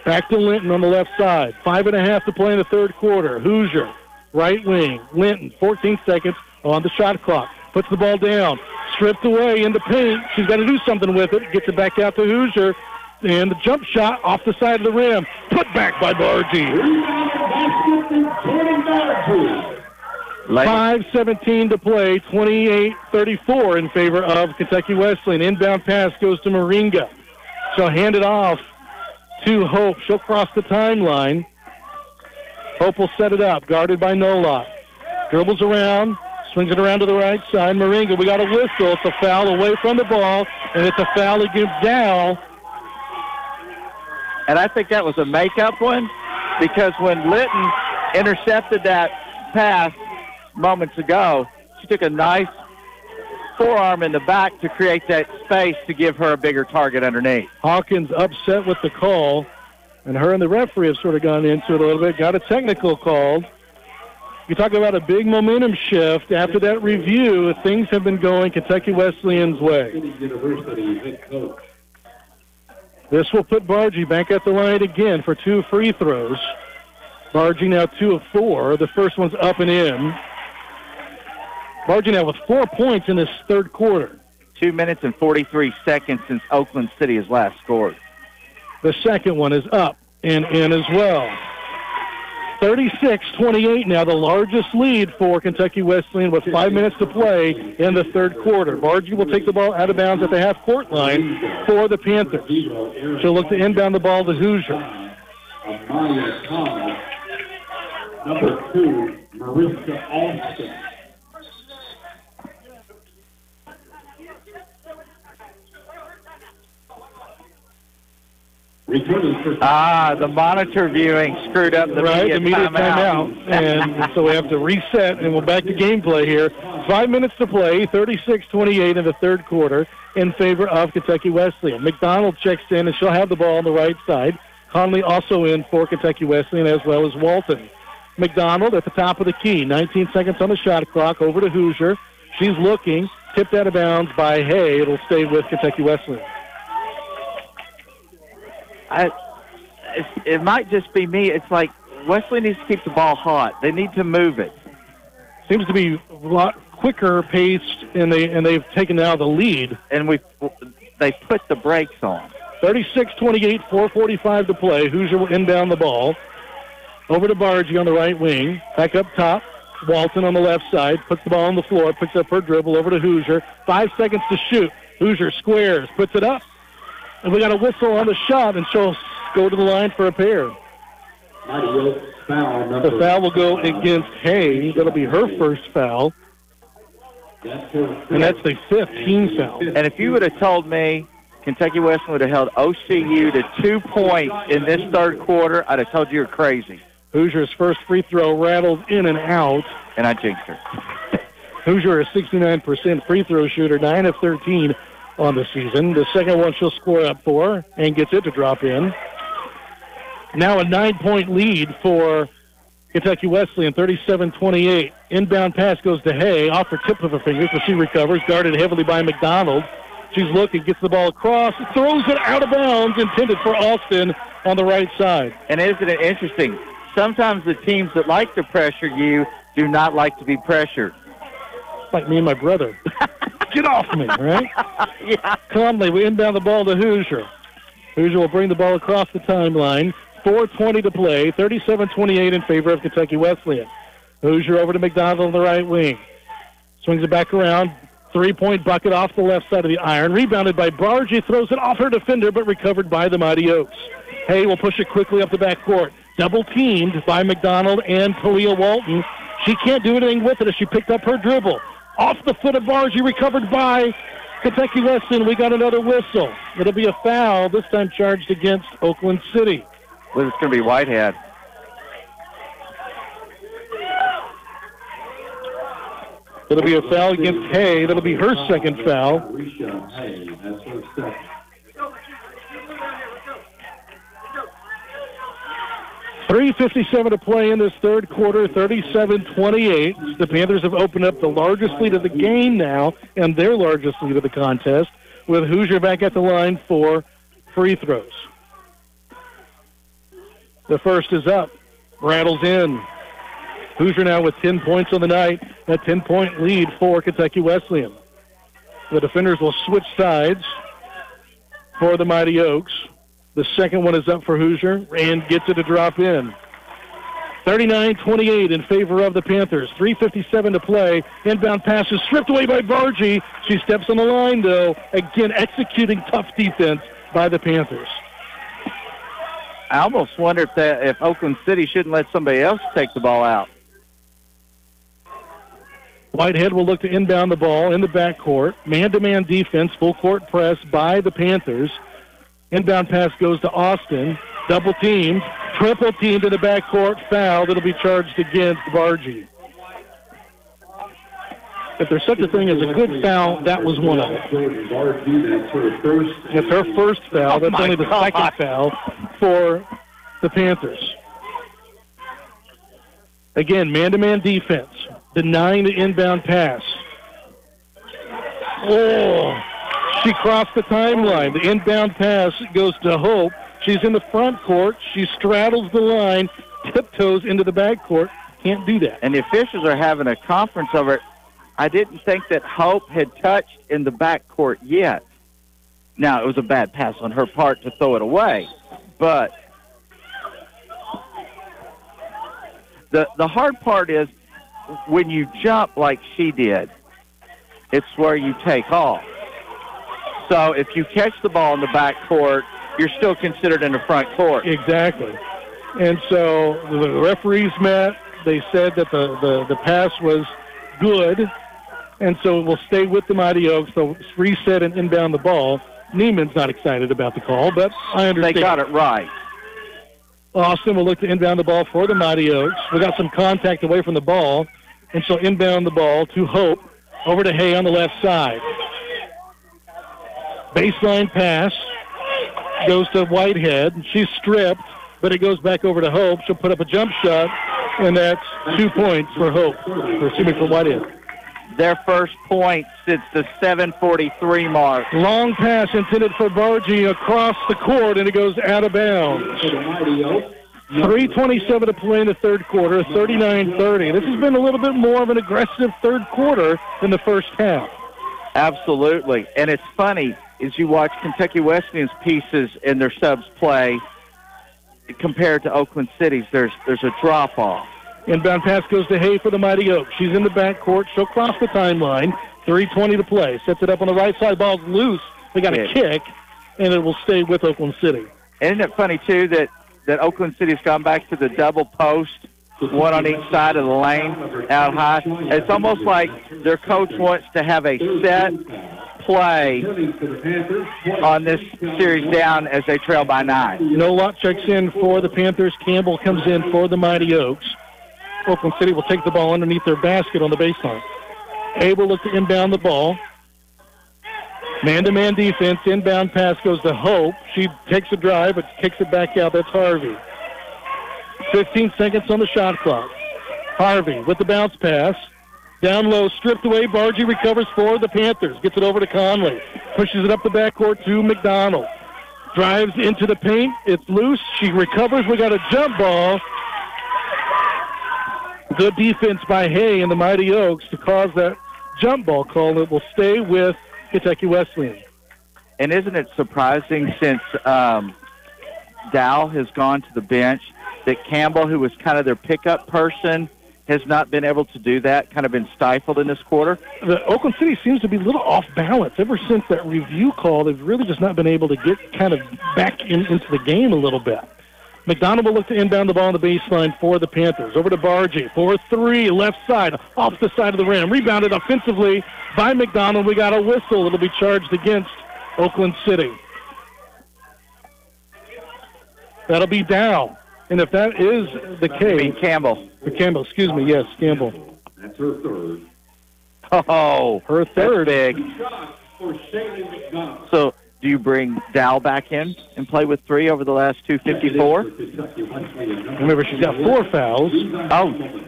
Back to Linton on the left side. Five and a half to play in the third quarter. Hoosier, right wing. Linton, 14 seconds on the shot clock. Puts the ball down. Stripped away into paint. She's got to do something with it. Gets it back out to Hoosier. And the jump shot off the side of the rim. Put back by Bargy. 5.17 to play, 28-34 in favor of Kentucky Wesleyan. Inbound pass goes to Moringa. She'll hand it off to Hope. She'll cross the timeline. Hope will set it up, guarded by Nolot. Dribbles around, swings it around to the right side. Moringa, we got a whistle. It's a foul away from the ball, and it's a foul against Dow. And I think that was a makeup one because when Linton intercepted that pass moments ago, she took a nice forearm in the back to create that space to give her a bigger target underneath. Hawkins upset with the call, and her and the referee have sort of gone into it a little bit. Got a technical called You talk about a big momentum shift. After that review, things have been going Kentucky Wesleyan's way. This will put Bargy back at the line again for two free throws. Bargy now two of four. The first one's up and in. Bargy now with four points in this third quarter. Two minutes and 43 seconds since Oakland City has last scored. The second one is up and in as well. 36-28 now, the largest lead for Kentucky Wesleyan with five minutes to play in the third quarter. Bargy will take the ball out of bounds at the half-court line for the Panthers. She'll look to inbound the ball to Hoosier. Amaya Thomas. Number two, Marissa Austin. Ah, the monitor viewing screwed up the right, media immediate timeout. timeout. and so we have to reset, and we're back to gameplay here. Five minutes to play, 36-28 in the third quarter in favor of Kentucky Wesleyan. McDonald checks in, and she'll have the ball on the right side. Conley also in for Kentucky Wesleyan, as well as Walton. McDonald at the top of the key, 19 seconds on the shot clock, over to Hoosier. She's looking, tipped out of bounds by Hay. It'll stay with Kentucky Wesleyan. I, it, it might just be me. It's like Wesley needs to keep the ball hot. They need to move it. Seems to be a lot quicker paced, and they and they've taken now the lead. And we they put the brakes on. 36-28, 4:45 to play. Hoosier will inbound the ball over to Bargy on the right wing. Back up top. Walton on the left side puts the ball on the floor, picks up her dribble over to Hoosier. Five seconds to shoot. Hoosier squares, puts it up, and we got a whistle on the shot, and she'll go to the line for a pair. Foul. The foul will go against Hay. That'll be her first foul, and that's the 15 foul. And if you would have told me Kentucky Wesleyan would have held OCU to two points in this third quarter, I'd have told you you're crazy. Hoosier's first free throw rattled in and out. And I jinxed her. Hoosier, a 69% free throw shooter, 9 of 13 on the season. The second one she'll score up for and gets it to drop in. Now a nine-point lead for Kentucky Wesleyan, 37-28. Inbound pass goes to Hay, off her tip of her fingers, but she recovers, guarded heavily by McDonald. She's looking, gets the ball across, throws it out of bounds, intended for Austin on the right side. And isn't it interesting? Sometimes the teams that like to pressure you do not like to be pressured. Like me and my brother. Get off me, right? yeah. Conley, we inbound the ball to Hoosier. Hoosier will bring the ball across the timeline. 4.20 to play, 37-28 in favor of Kentucky Wesleyan. Hoosier over to McDonald on the right wing. Swings it back around. Three-point bucket off the left side of the iron. Rebounded by Bargy. Throws it off her defender, but recovered by the Mighty Oaks. Hay will push it quickly up the back court. Double teamed by McDonald and Talia Walton. She can't do anything with it as she picked up her dribble. Off the foot of Bargy, recovered by Kentucky Wesleyan. We got another whistle. It'll be a foul, this time charged against Oakland City. Well, it's going to be Whitehead. It'll be a foul against Hay. That'll be her second foul. Risha Hay, that's her second. Three fifty-seven to play in this third quarter, 37-28. The Panthers have opened up the largest lead of the game now, and their largest lead of the contest, with Hoosier back at the line for free throws. The first is up, rattles in. Hoosier now with 10 points on the night, a 10-point lead for Kentucky Wesleyan. The defenders will switch sides for the Mighty Oaks. The second one is up for Hoosier and gets it to drop in. 39-28 in favor of the Panthers. 3.57 to play. Inbound pass is stripped away by Bargy. She steps on the line, though. Again, executing tough defense by the Panthers. I almost wonder if that, if Oakland City shouldn't let somebody else take the ball out. Whitehead will look to inbound the ball in the backcourt. Man-to-man defense, full court press by the Panthers. Inbound pass goes to Austin. Double teamed. Triple teamed in the backcourt. Foul that'll be charged against Bargy. If there's such a thing as a good foul, that was one of them. Jordan Bargy, first. It's her first foul. Oh, That's only the God. second foul for the Panthers. Again, man-to-man defense, denying the inbound pass. Oh, she crossed the timeline. The inbound pass goes to Hope. She's in the front court. She straddles the line, tiptoes into the back court. Can't do that. And the officials are having a conference over it. I didn't think that Hope had touched in the back court yet. Now, it was a bad pass on her part to throw it away, but the the hard part is when you jump like she did, it's where you take off. So if you catch the ball in the back court, you're still considered in the front court. Exactly. And so the referees met. They said that the, the, the pass was good, and so it will stay with the Mighty Oaks. They'll reset and inbound the ball. Neiman's not excited about the call, but I understand. They got it right. Austin will look to inbound the ball for the Mighty Oaks. We got some contact away from the ball, and so inbound the ball to Hope over to Hay on the left side. Baseline pass goes to Whitehead. She's stripped, but it goes back over to Hope. She'll put up a jump shot, and that's two points for Hope, excuse me, for Whitehead. Their first point since the 7:43 mark. Long pass intended for Bargy across the court, and it goes out of bounds. 3.27 to play in the third quarter, 39-30. This has been a little bit more of an aggressive third quarter than the first half. Absolutely. And it's funny as you watch Kentucky Wesleyan's pieces and their subs play compared to Oakland City's, there's there's a drop off. Inbound pass goes to Hay for the Mighty Oaks. She's in the back court. She'll cross the timeline. 3.20 to play. Sets it up on the right side. Ball's loose. They got a Yeah. kick, and it will stay with Oakland City. Isn't it funny too that that Oakland City's gone back to the double post, one on each side of the lane, out high. It's almost like their coach wants to have a set play on this series down as they trail by nine. Nolot checks in for the Panthers. Campbell comes in for the Mighty Oaks. Oakland City will take the ball underneath their basket on the baseline. A will look to inbound the ball. Man-to-man defense. Inbound pass goes to Hope. She takes a drive, but kicks it back out. That's Harvey. 15 seconds on the shot clock. Harvey with the bounce pass. Down low, stripped away. Bargy recovers for the Panthers. Gets it over to Conley. Pushes it up the backcourt to McDonald. Drives into the paint. It's loose. She recovers. We got a jump ball. Good defense by Hay and the Mighty Oaks to cause that jump ball call that will stay with Kentucky Wesleyan. And isn't it surprising since um, Dow has gone to the bench that Campbell, who was kind of their pickup person, has not been able to do that, kind of been stifled in this quarter? the Oakland City seems to be a little off balance. Ever since that review call, they've really just not been able to get kind of back in, into the game a little bit. McDonald will look to inbound the ball on the baseline for the Panthers. Over to Bargy for three, left side, off the side of the rim. Rebounded offensively by McDonald. We got a whistle. It'll be charged against Oakland City. That'll be down. And if that is the case, Campbell. Campbell, excuse me, yes, Campbell. That's her third. Oh, her third. big. For Shaylee McDonald. So do you bring Dow back in and play with three over the last 254? Remember, she's got four fouls. Oh,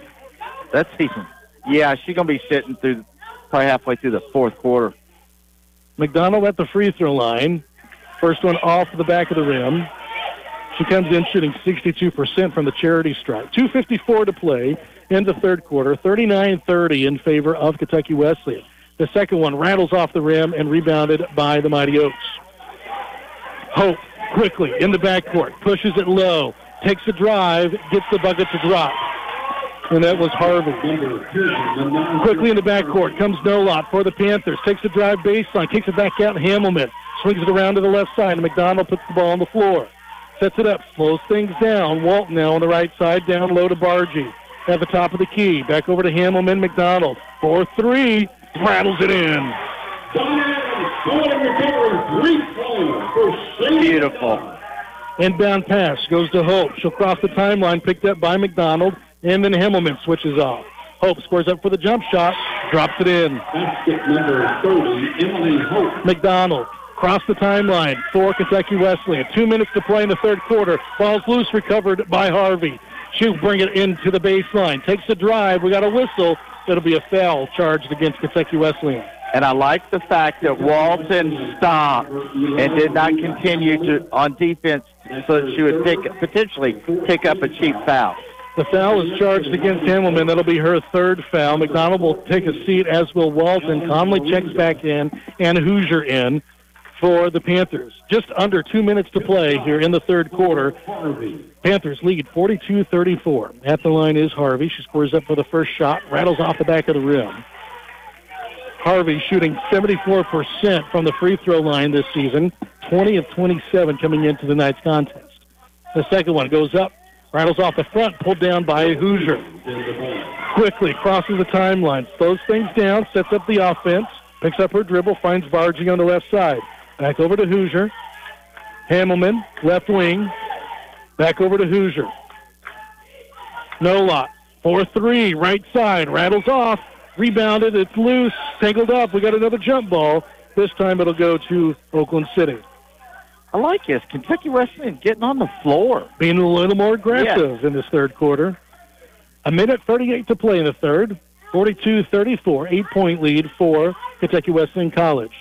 that's decent. Yeah, she's going to be sitting through probably halfway through the fourth quarter. McDonald at the free throw line. First one off the back of the rim. She comes in shooting 62% from the charity stripe. 2.54 to play in the third quarter. 39-30 in favor of Kentucky Wesleyan. The second one rattles off the rim and rebounded by the Mighty Oaks. Hope quickly in the backcourt. Pushes it low. Takes the drive. Gets the bucket to drop. And that was Harvey. Quickly in the backcourt comes Nolot for the Panthers. Takes the drive baseline. Kicks it back out. Hamelman swings it around to the left side. And McDonald puts the ball on the floor. Sets it up. Slows things down. Walton now on the right side. Down low to Bargy. At the top of the key. Back over to Hamelman. McDonald. 4-3. Rattles it in. Beautiful. Inbound pass goes to Hope. She'll cross the timeline, picked up by McDonald, and then Hamelman switches off. Hope squares up for the jump shot, drops it in. Basket number 30, Emily Hope. McDonald cross the timeline for Kentucky Wesleyan. Two minutes to play in the third quarter. Ball's loose, recovered by Harvey. She'll bring it into the baseline. Takes the drive. We got a whistle. It'll be a foul charged against Kentucky Wesleyan. And I like the fact that Walton stopped and did not continue to on defense so that she would pick, potentially pick up a cheap foul. The foul is charged against Hamelman. That'll be her third foul. McDonald will take a seat, as will Walton. Conley checks back in, and Hoosier in for the Panthers. Just under two minutes to play here in the third quarter. Panthers lead 42-34. At the line is Harvey. She scores up for the first shot, rattles off the back of the rim. Harvey shooting 74% from the free throw line this season, 20 of 27 coming into the night's contest. The second one goes up, rattles off the front, pulled down by Hoosier. Quickly crosses the timeline, slows things down, sets up the offense, picks up her dribble, finds Bargy on the left side. Back over to Hoosier. Hamelman, left wing. Back over to Hoosier. Nolot. 4-3, right side, rattles off, rebounded, it's loose, tangled up. We got another jump ball. This time it'll go to Oakland City. I like this. Kentucky Wesleyan getting on the floor. Being a little more aggressive in this third quarter. A minute 38 to play in the third. 42-34, eight-point lead for Kentucky Wesleyan College.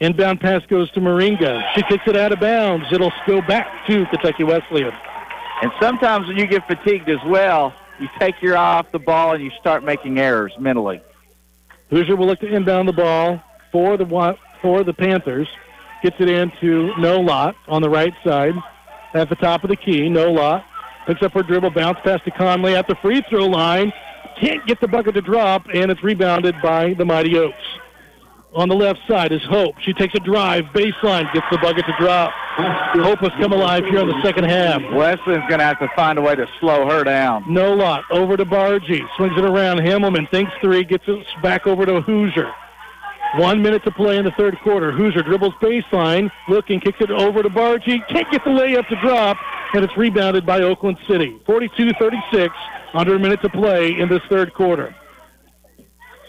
Inbound pass goes to Moringa. She kicks it out of bounds. It'll go back to Kentucky Wesleyan. And sometimes when you get fatigued as well, you take your eye off the ball and you start making errors mentally. Hoosier will look to inbound the ball for the for the Panthers. Gets it into Nolot on the right side at the top of the key. Nolot picks up her dribble, bounce pass to Conley at the free throw line. Can't get the bucket to drop, and it's rebounded by the Mighty Oaks. On the left side is Hope. She takes a drive, baseline, gets the bucket to drop. Hope has come alive here in the second half. Wesleyan's going to have to find a way to slow her down. Nolot. Over to Bargy. Swings it around. Hamelman thinks three. Gets it back over to Hoosier. One minute to play in the third quarter. Hoosier dribbles baseline. Looking. Kicks it over to Bargy. Can't get the layup to drop. And it's rebounded by Oakland City. 42-36. Under a minute to play in this third quarter.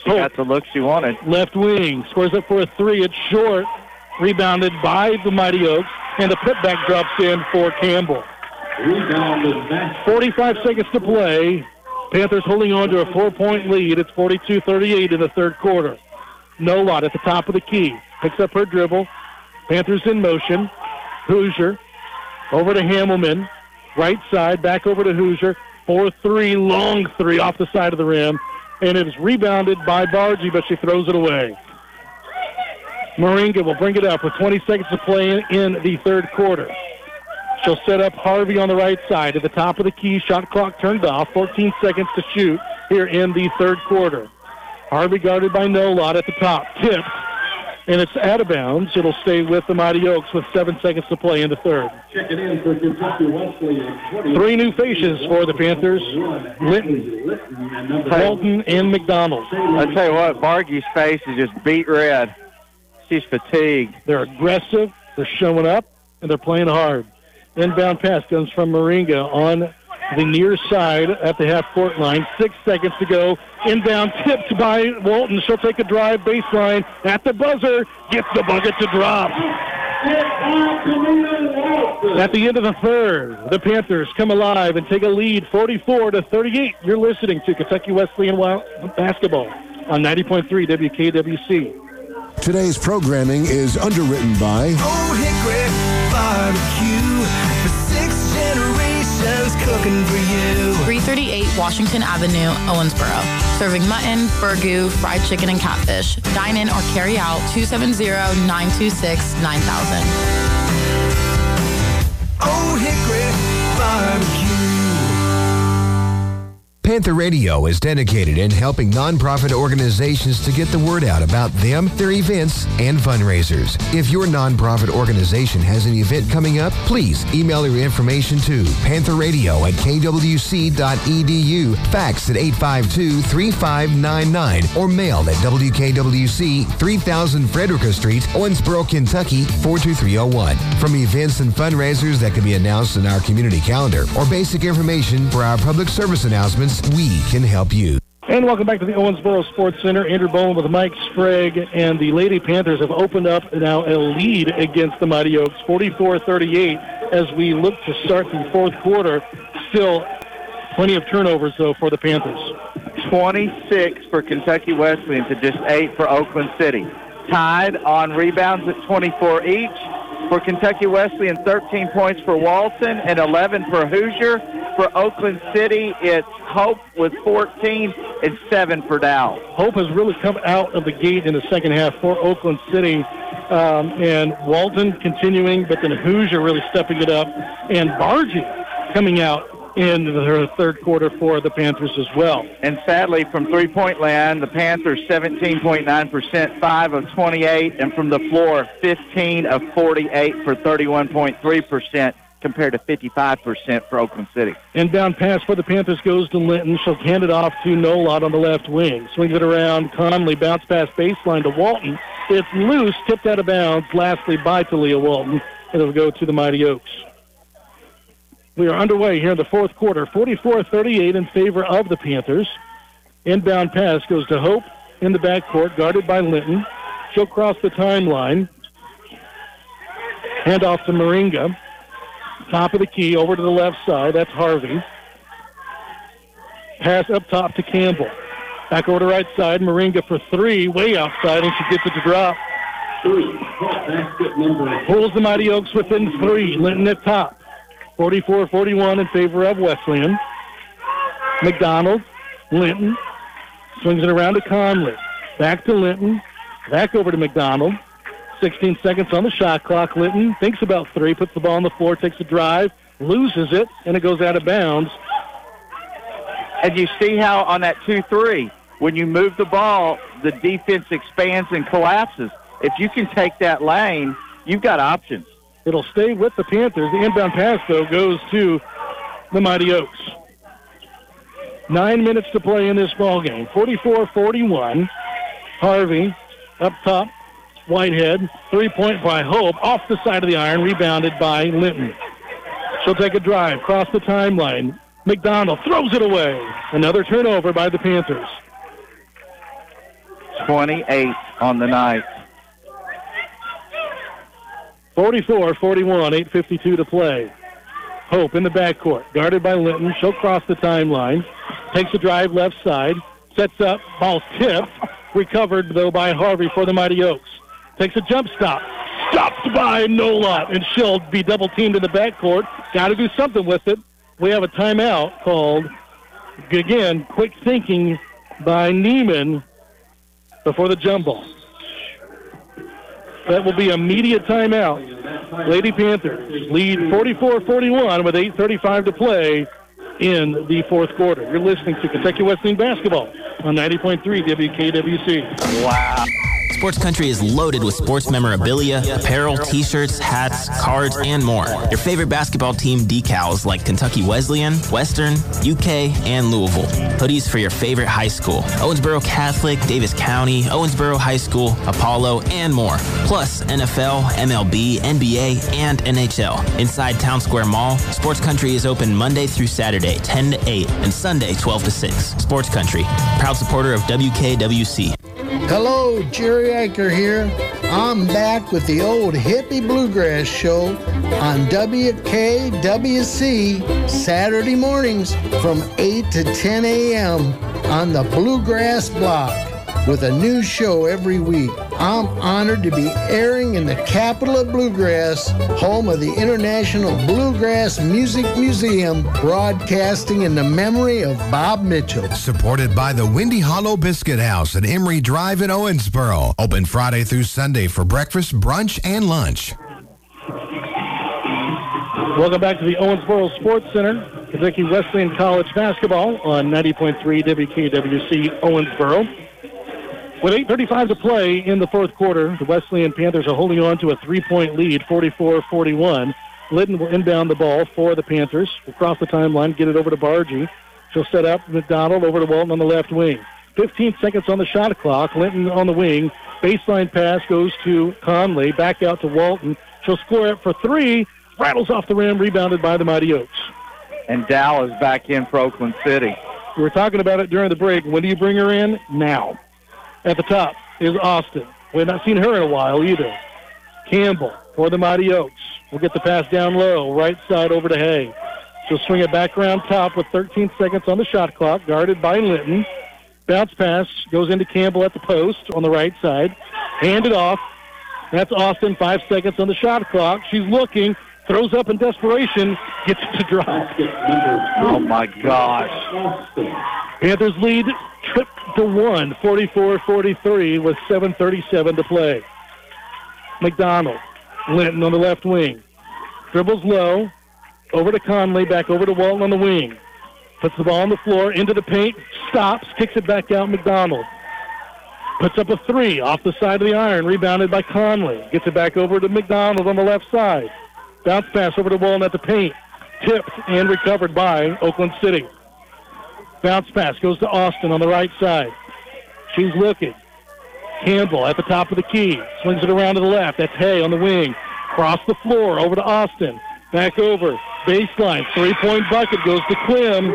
She oh. got the look she wanted. Left wing. Scores up for a three. It's short. Rebounded by the Mighty Oaks. And the putback drops in for Campbell. 45 seconds to play. Panthers holding on to a four-point lead. It's 42-38 in the third quarter. Nolot at the top of the key. Picks up her dribble. Panthers in motion. Hoosier over to Hamelman. Right side, back over to Hoosier. 4-3, long three off the side of the rim. And it is rebounded by Bargy, but she throws it away. Moringa will bring it up with 20 seconds to play in, the third quarter. She'll set up Harvey on the right side at the top of the key. Shot clock turned off. 14 seconds to shoot here in the third quarter. Harvey guarded by Nolot at the top. Tipped. And it's out of bounds. It'll stay with the Mighty Oaks with seven seconds to play in the third. Checking in for Kentucky Wesleyan. Three new faces for the Panthers. Linton, Bolton, and McDonald. I tell you what, Bargy's face is just beat red. She's fatigued. They're aggressive. They're showing up, and they're playing hard. Inbound pass comes from Moringa on the near side at the half-court line. Six seconds to go. Inbound tipped by Walton. She'll take a drive baseline at the buzzer. Gets the bucket to drop. At the end of the third, the Panthers come alive and take a lead 44 to 38. You're listening to Kentucky Wesleyan basketball on 90.3 WKWC. Today's programming is underwritten by Old Hickory Barbecue for six generations cooking for you. 338 Washington Avenue, Owensboro. Serving mutton, burgoo, fried chicken, and catfish. Dine in or carry out 270-926-9000. Old Hickory Barbecue. Panther Radio is dedicated in helping nonprofit organizations to get the word out about them, their events, and fundraisers. If your nonprofit organization has an event coming up, please email your information to pantherradio at kwc.edu, fax at 852-3599, or mail at WKWC 3000 Frederica Street, Owensboro, Kentucky 42301. From events and fundraisers that can be announced in our community calendar or basic information for our public service announcements, we can help you. And welcome back to the Owensboro Sports Center. Andrew Bowen with Mike Sprague, and the Lady Panthers have opened up now a lead against the Mighty Oaks, 44-38, as we look to start the fourth quarter. Still plenty of turnovers, though, for the Panthers. 26 for Kentucky Wesleyan to just 8 for Oakland City. Tied on rebounds at 24 each. For Kentucky Wesleyan, 13 points for Walton and 11 for Hoosier. For Oakland City, it's Hope with 14 and 7 for Dow. Hope has really come out of the gate in the second half for Oakland City. Um, and Walton continuing, but then Hoosier really stepping it up. And Bargy coming out in the third quarter for the Panthers as well. And sadly, from three-point land, the Panthers 17.9%, 5 of 28, and from the floor, 15 of 48 for 31.3% compared to 55% for Oakland City. Inbound pass for the Panthers goes to Linton. She'll hand it off to Nolot on the left wing. Swings it around. Conley bounce pass baseline to Walton. It's loose, tipped out of bounds. Lastly by Talia Walton. And it'll go to the Mighty Oaks. We are underway here in the fourth quarter. 44-38 in favor of the Panthers. Inbound pass goes to Hope in the backcourt, guarded by Linton. She'll cross the timeline. Hand off to Moringa. Top of the key, over to the left side. That's Harvey. Pass up top to Campbell. Back over to right side. Moringa for three, way outside, and she gets it to drop. Three. Oh, number Pulls the Mighty Oaks within three. Linton at top. 44-41 in favor of Wesleyan. McDonald, Linton, swings it around to Conley. Back to Linton. Back over to McDonald. 16 seconds on the shot clock. Linton thinks about three, puts the ball on the floor, takes a drive, loses it, and it goes out of bounds. And you see how on that 2-3, when you move the ball, the defense expands and collapses. If you can take that lane, you've got options. It'll stay with the Panthers. The inbound pass, though, goes to the Mighty Oaks. Nine minutes to play in this ball game. 44-41. Harvey up top. Whitehead. Three-point by Hope. Off the side of the iron. Rebounded by Linton. She'll take a drive. Cross the timeline. McDonald throws it away. Another turnover by the Panthers. 28 on the night. 44-41, 8.52 to play. Hope in the backcourt, guarded by Linton. She'll cross the timeline. Takes a drive left side. Sets up. Ball tipped. Recovered, though, by Harvey for the Mighty Oaks. Takes a jump stop. Stopped by Nolot, and she'll be double teamed in the backcourt. Got to do something with it. We have a timeout called, again, quick thinking by Neumann before the jump ball. That will be immediate timeout. Lady Panthers lead 44-41 with 8.35 to play in the fourth quarter. You're listening to Kentucky Wesleyan basketball on 90.3 WKWC. Wow. Sports Country is loaded with sports memorabilia, apparel, t-shirts, hats, cards, and more. Your favorite basketball team decals like Kentucky Wesleyan, Western, UK, and Louisville. Hoodies for your favorite high school. Owensboro Catholic, Daviess County, Owensboro High School, Apollo, and more. Plus NFL, MLB, NBA, and NHL. Inside Town Square Mall, Sports Country is open Monday through Saturday, 10 to 8, and Sunday, 12 to 6. Sports Country, proud supporter of WKWC. Hello, Jerry Aker here. I'm back with the old hippie bluegrass show on WKWC Saturday mornings from 8 to 10 a.m. on the Bluegrass Block with a new show every week. I'm honored to be airing in the capital of bluegrass, home of the International Bluegrass Music Museum, broadcasting in the memory of Bob Mitchell. Supported by the Windy Hollow Biscuit House at Emery Drive in Owensboro. Open Friday through Sunday for breakfast, brunch, and lunch. Welcome back to the Owensboro Sports Center. Kentucky Wesleyan College basketball on 90.3 WKWC Owensboro. With 8.35 to play in the fourth quarter, the Wesleyan Panthers are holding on to a three-point lead, 44-41. Linton will inbound the ball for the Panthers. Across the timeline, get it over to Bargy. She'll set up McDonald over to Walton on the left wing. 15 seconds on the shot clock. Linton on the wing. Baseline pass goes to Conley. Back out to Walton. She'll score it for three. Rattles off the rim, rebounded by the Mighty Oaks. And Dow is back in for Oakland City. We were talking about it during the break. When do you bring her in? Now. At the top is Austin. We have not seen her in a while either. Campbell for the Mighty Oaks. We'll get the pass down low, right side over to Hay. She'll swing it back around top with 13 seconds on the shot clock, guarded by Linton. Bounce pass goes into Campbell at the post on the right side. Handed off. That's Austin, five seconds on the shot clock. She's looking, throws up in desperation, gets to drop. Oh my gosh. Panthers lead trip to one, 44-43 with 7.37 to play. McDonald, Linton on the left wing. Dribbles low, over to Conley, back over to Walton on the wing. Puts the ball on the floor, into the paint, stops, kicks it back out McDonald. Puts up a three off the side of the iron, rebounded by Conley. Gets it back over to McDonald on the left side. Bounce pass over to Walton at the paint. Tipped and recovered by Oakland City. Bounce pass goes to Austin on the right side. She's looking. Campbell at the top of the key. Swings it around to the left. That's Hay on the wing. Cross the floor over to Austin. Back over. Baseline. Three point bucket goes to Clem.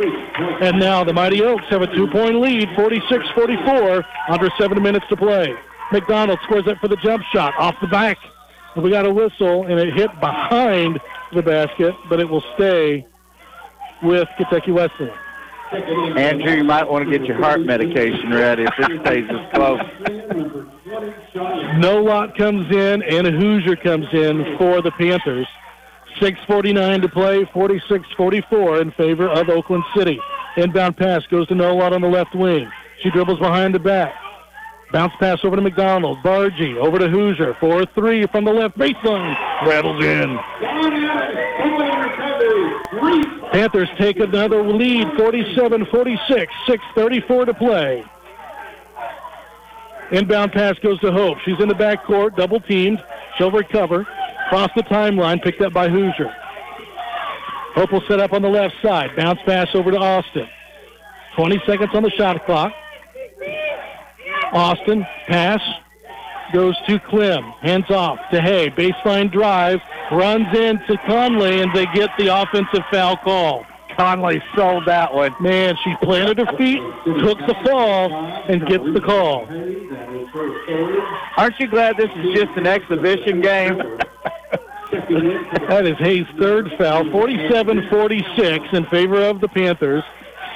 And now the Mighty Oaks have a two point lead, 46 44, under seven minutes to play. McDonald scores it for the jump shot off the back. We got a whistle, and it hit behind the basket, but it will stay with Kentucky Wesleyan. Andrew, you might want to get your heart medication ready if this stays this close. Nolot comes in, and a Hoosier comes in for the Panthers. 6.49 to play, 46-44 in favor of Oakland City. Inbound pass goes to No Nolot on the left wing. She dribbles behind the back. Bounce pass over to McDonald. Bargy over to Hoosier. 4-3 from the left baseline. Rattles in. Panthers take another lead, 47-46. 6.34 to play. Inbound pass goes to Hope. She's in the backcourt, double teamed. She'll recover. Cross the timeline, picked up by Hoosier. Hope will set up on the left side. Bounce pass over to Austin. 20 seconds on the shot clock. Austin, pass, goes to Clem. Hands off to Hay. Baseline drive, runs into Conley, and they get the offensive foul call. Conley sold that one. Man, she planted her feet, took the fall, and gets the call. Aren't you glad this is just an exhibition game? that is Hay's third foul, 47-46 in favor of the Panthers.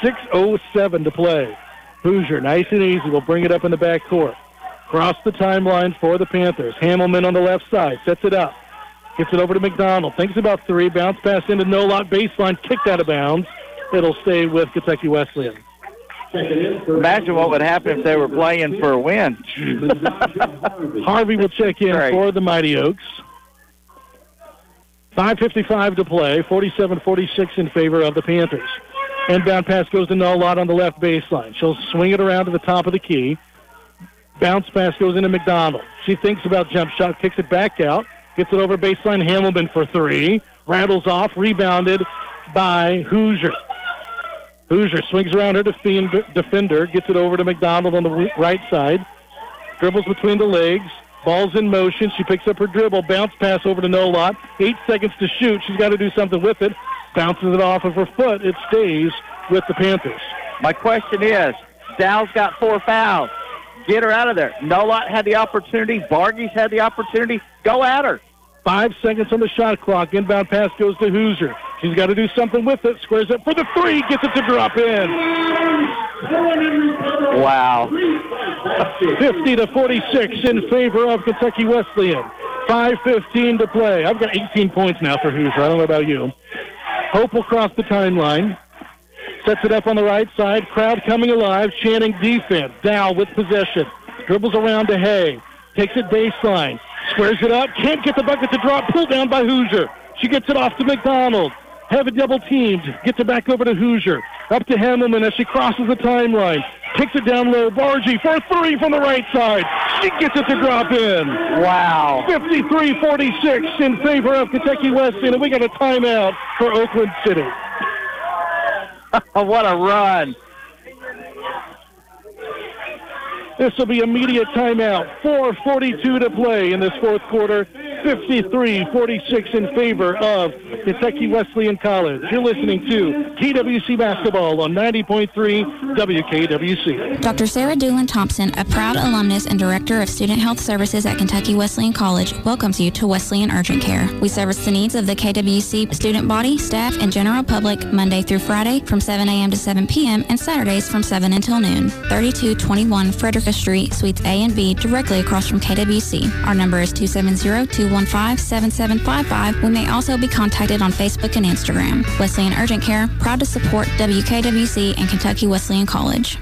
6.07 to play. Hoosier, nice and easy, will bring it up in the back court. Cross the timeline for the Panthers. Hamelman on the left side, sets it up. Gets it over to McDonald. Thinks about three. Bounce pass into Nolot baseline. Kicked out of bounds. It'll stay with Kentucky Wesleyan. Imagine what would happen if they were playing for a win. Harvey will check in Great. for the Mighty Oaks. 5.55 to play. 47-46 in favor of the Panthers. Inbound pass goes to Nolot on the left baseline. She'll swing it around to the top of the key. Bounce pass goes into McDonald. She thinks about jump shot, kicks it back out, gets it over baseline. Hamelman for three. Rattles off, rebounded by Hoosier. Hoosier swings around her defend- defender, gets it over to McDonald on the right side. Dribbles between the legs. Ball's in motion. She picks up her dribble. Bounce pass over to Nolot. Eight seconds to shoot. She's got to do something with it. Bounces it off of her foot. It stays with the Panthers. My question is, Dow's got four fouls. Get her out of there. Nolot had the opportunity. Bargy's had the opportunity. Go at her. Five seconds on the shot clock. Inbound pass goes to Hoosier. She's got to do something with it. Squares it for the three. Gets it to drop in. Wow. 50 to 46 in favor of Kentucky Wesleyan. 5.15 to play. I've got 18 points now for Hoosier. I don't know about you. Hope will cross the timeline. Sets it up on the right side. Crowd coming alive, chanting defense. Dow with possession. Dribbles around to Hay. Takes it baseline. Squares it up. Can't get the bucket to drop. Pulled down by Hoosier. She gets it off to McDonald. Have it double teamed. Gets it back over to Hoosier. Up to Hamelman as she crosses the timeline. Kicks it down low. Bargy for three from the right side. She gets it to drop in. Wow. 53-46 in favor of Kentucky Wesleyan, and we got a timeout for Oakland City. what a run. This will be immediate timeout. 4.42 to play in this fourth quarter. 53-46 in favor of Kentucky Wesleyan College. You're listening to KWC Basketball on 90.3 WKWC. Dr. Sarah Doolin Thompson, a proud alumnus and director of student health services at Kentucky Wesleyan College, welcomes you to Wesleyan Urgent Care. We service the needs of the KWC student body, staff, and general public Monday through Friday from 7 a.m. to 7 p.m. and Saturdays from 7 until noon. 3221 Street, Suites A and B, directly across from KWC. Our number is 270-215-7755. We may also be contacted on Facebook and Instagram. Wesleyan Urgent Care, proud to support WKWC and Kentucky Wesleyan College.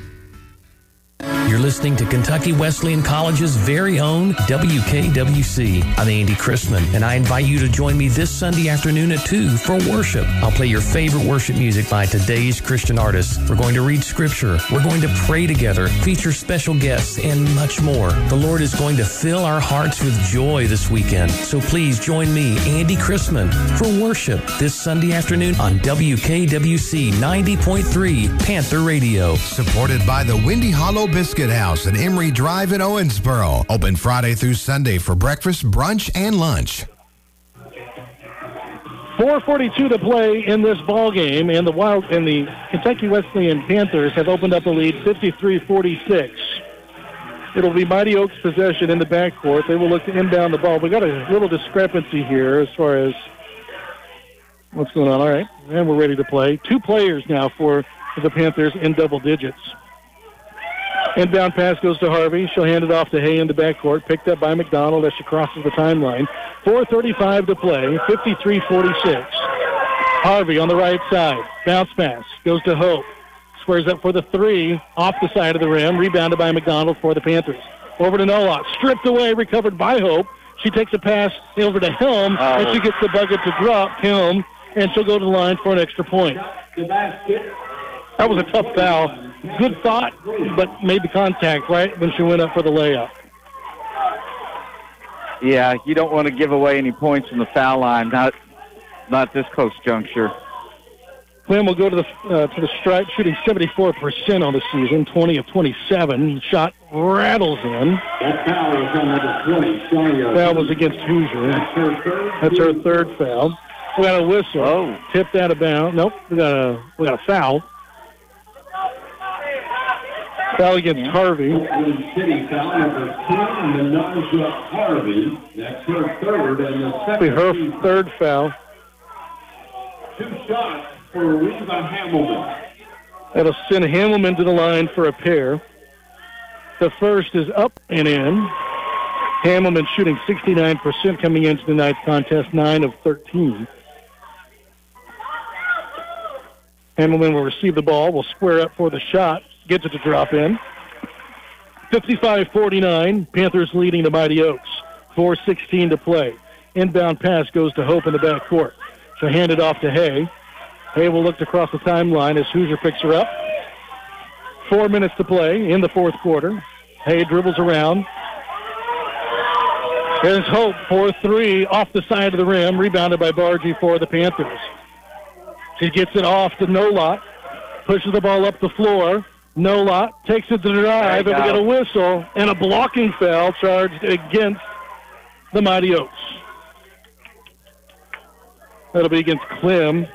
You're listening to Kentucky Wesleyan College's very own WKWC. I'm Andy Christman, and I invite you to join me this Sunday afternoon at 2 for worship. I'll play your favorite worship music by today's Christian artists. We're going to read scripture. We're going to pray together, feature special guests, and much more. The Lord is going to fill our hearts with joy this weekend. So please join me, Andy Christman, for worship this Sunday afternoon on WKWC 90.3 Panther Radio. Supported by the Windy Hollow Biscuit House at Emery Drive in Owensboro. Open Friday through Sunday for breakfast, brunch, and lunch. 4:42 to play in this ball game, and the Wild and the Kentucky Wesleyan Panthers have opened up a lead, 53-46. It'll be Mighty Oaks possession in the backcourt. They will look to inbound the ball. We got a little discrepancy here as far as what's going on. All right, and we're ready to play. Two players now for the Panthers in double digits. Inbound pass goes to Harvey. She'll hand it off to Hay in the backcourt. Picked up by McDonald as she crosses the timeline. 4.35 to play. 53-46. Harvey on the right side. Bounce pass. Goes to Hope. Squares up for the three. Off the side of the rim. Rebounded by McDonald for the Panthers. Over to Nolot. Stripped away. Recovered by Hope. She takes a pass over to Clem. Oh. And she oh. gets the bucket to drop. Clem. And she'll go to the line for an extra point. That was a tough foul. Good thought, but made the contact right when she went up for the layup. Yeah, you don't want to give away any points from the foul line. Not, not this close juncture. Clem will go to the uh, to the stripe, shooting 74% on the season, 20 of 27. Shot rattles in. That foul is on number 20, Shalia. Foul was against Hoosier. That's her third. That's her third foul. We got a whistle. Oh. Tipped out of bounds. Nope. We got a we got a foul. Foul against Harvey. City foul number 10, and the Naja Harvey. That's her third, and the That'll be second. her third foul. Two shots for Reba Hamelman. That'll send Hamelman to the line for a pair. The first is up and in. Hamelman shooting 69% coming into tonight's contest, 9 of 13. Hamelman will receive the ball, will square up for the shot, gets it to drop in. 55-49, Panthers leading the Mighty Oaks. 4.16 to play. Inbound pass goes to Hope in the backcourt. She'll hand it off to Hay. Hay will look to cross the timeline as Hoosier picks her up. Four minutes to play in the fourth quarter. Hay dribbles around. There's Hope for three off the side of the rim, rebounded by Bargy for the Panthers. She gets it off to Nolot, pushes the ball up the floor. Nolot takes it to the drive, and you we get a whistle and a blocking foul charged against the Mighty Oaks. That'll be against Clem.